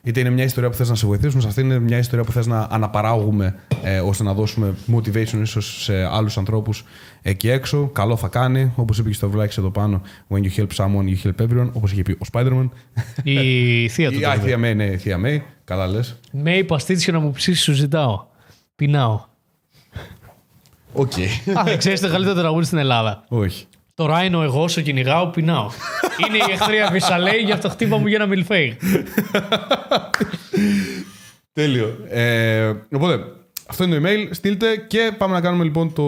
Είτε είναι μια ιστορία που θες να σε βοηθήσουμε, σε αυτή είναι μια ιστορία που θες να αναπαράγουμε ε, ώστε να δώσουμε motivation ίσως σε άλλους ανθρώπους εκεί έξω. Καλό θα κάνει, όπως είπε και στο βλάκι εδώ πάνω, when you help someone, you help everyone, όπως είχε πει ο Spider-Man. η θεία του. Η, α, η Θεία May, ναι, η Θεία May, καλά λες. Με παστίτσιο να μου ψήσεις, σου ζητάω. Πεινάω. Οκ. Α, δεν ξέρεις το καλύτερο τραγούδι στην Ελλάδα. Όχι. Το Ράινο, εγώ όσο κυνηγάω, πεινάω. Είναι η έχθρα βυσσαλέη, γι' αυτό χτύπα μου για ένα μιλφέι. Τέλειο. Ε, οπότε, αυτό είναι το email. Στείλτε και πάμε να κάνουμε λοιπόν το...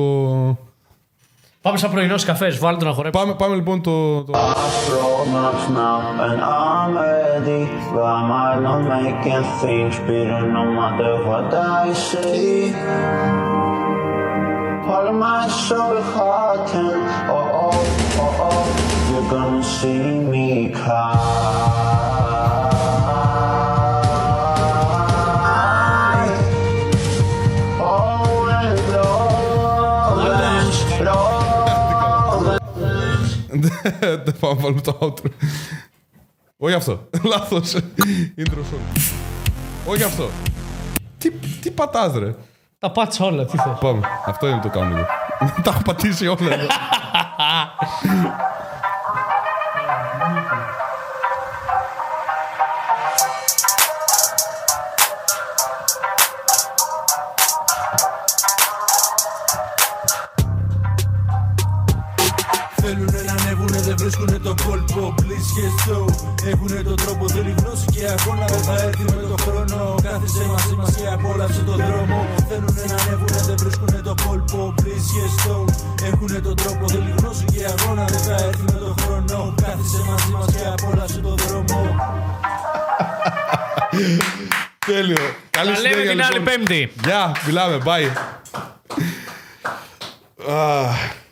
Πάμε σαν πρωινός καφές, βάλτε το να χορέψει. Πάμε, πάμε λοιπόν το... το... Grown-ups now and I'm ready Got my lungs making things better no matter what I see All of my soul hot and oh oh oh oh You're gonna see me cry Oh and oh Δεν πάμε να βάλουμε το outro. Όχι αυτό. Λάθος. Intro song. Όχι αυτό. Τι, τι πατάς ρε. Τα πάτσα όλα, τι θες. Πάμε. Αυτό είναι το κάνουμε. Τα έχω πατήσει όλα εδώ. 啊。το κόλπο Please και στο Έχουνε τον τρόπο θέλει γνώση και αγώνα Δεν θα έρθει με το χρόνο Κάθισε μαζί μας και απόλαυσε τον δρόμο Θέλουνε να ανέβουνε δεν βρίσκουνε το κόλπο Please και στο Έχουνε τον τρόπο θέλει γνώση και αγώνα Δεν θα έρθει με το χρόνο Κάθισε μαζί μας και απόλαυσε τον δρόμο Τέλειο. Καλή Τα λέμε συνέχεια, την άλλη λοιπόν. Πέμπτη. Γεια, μιλάμε, bye. Ah.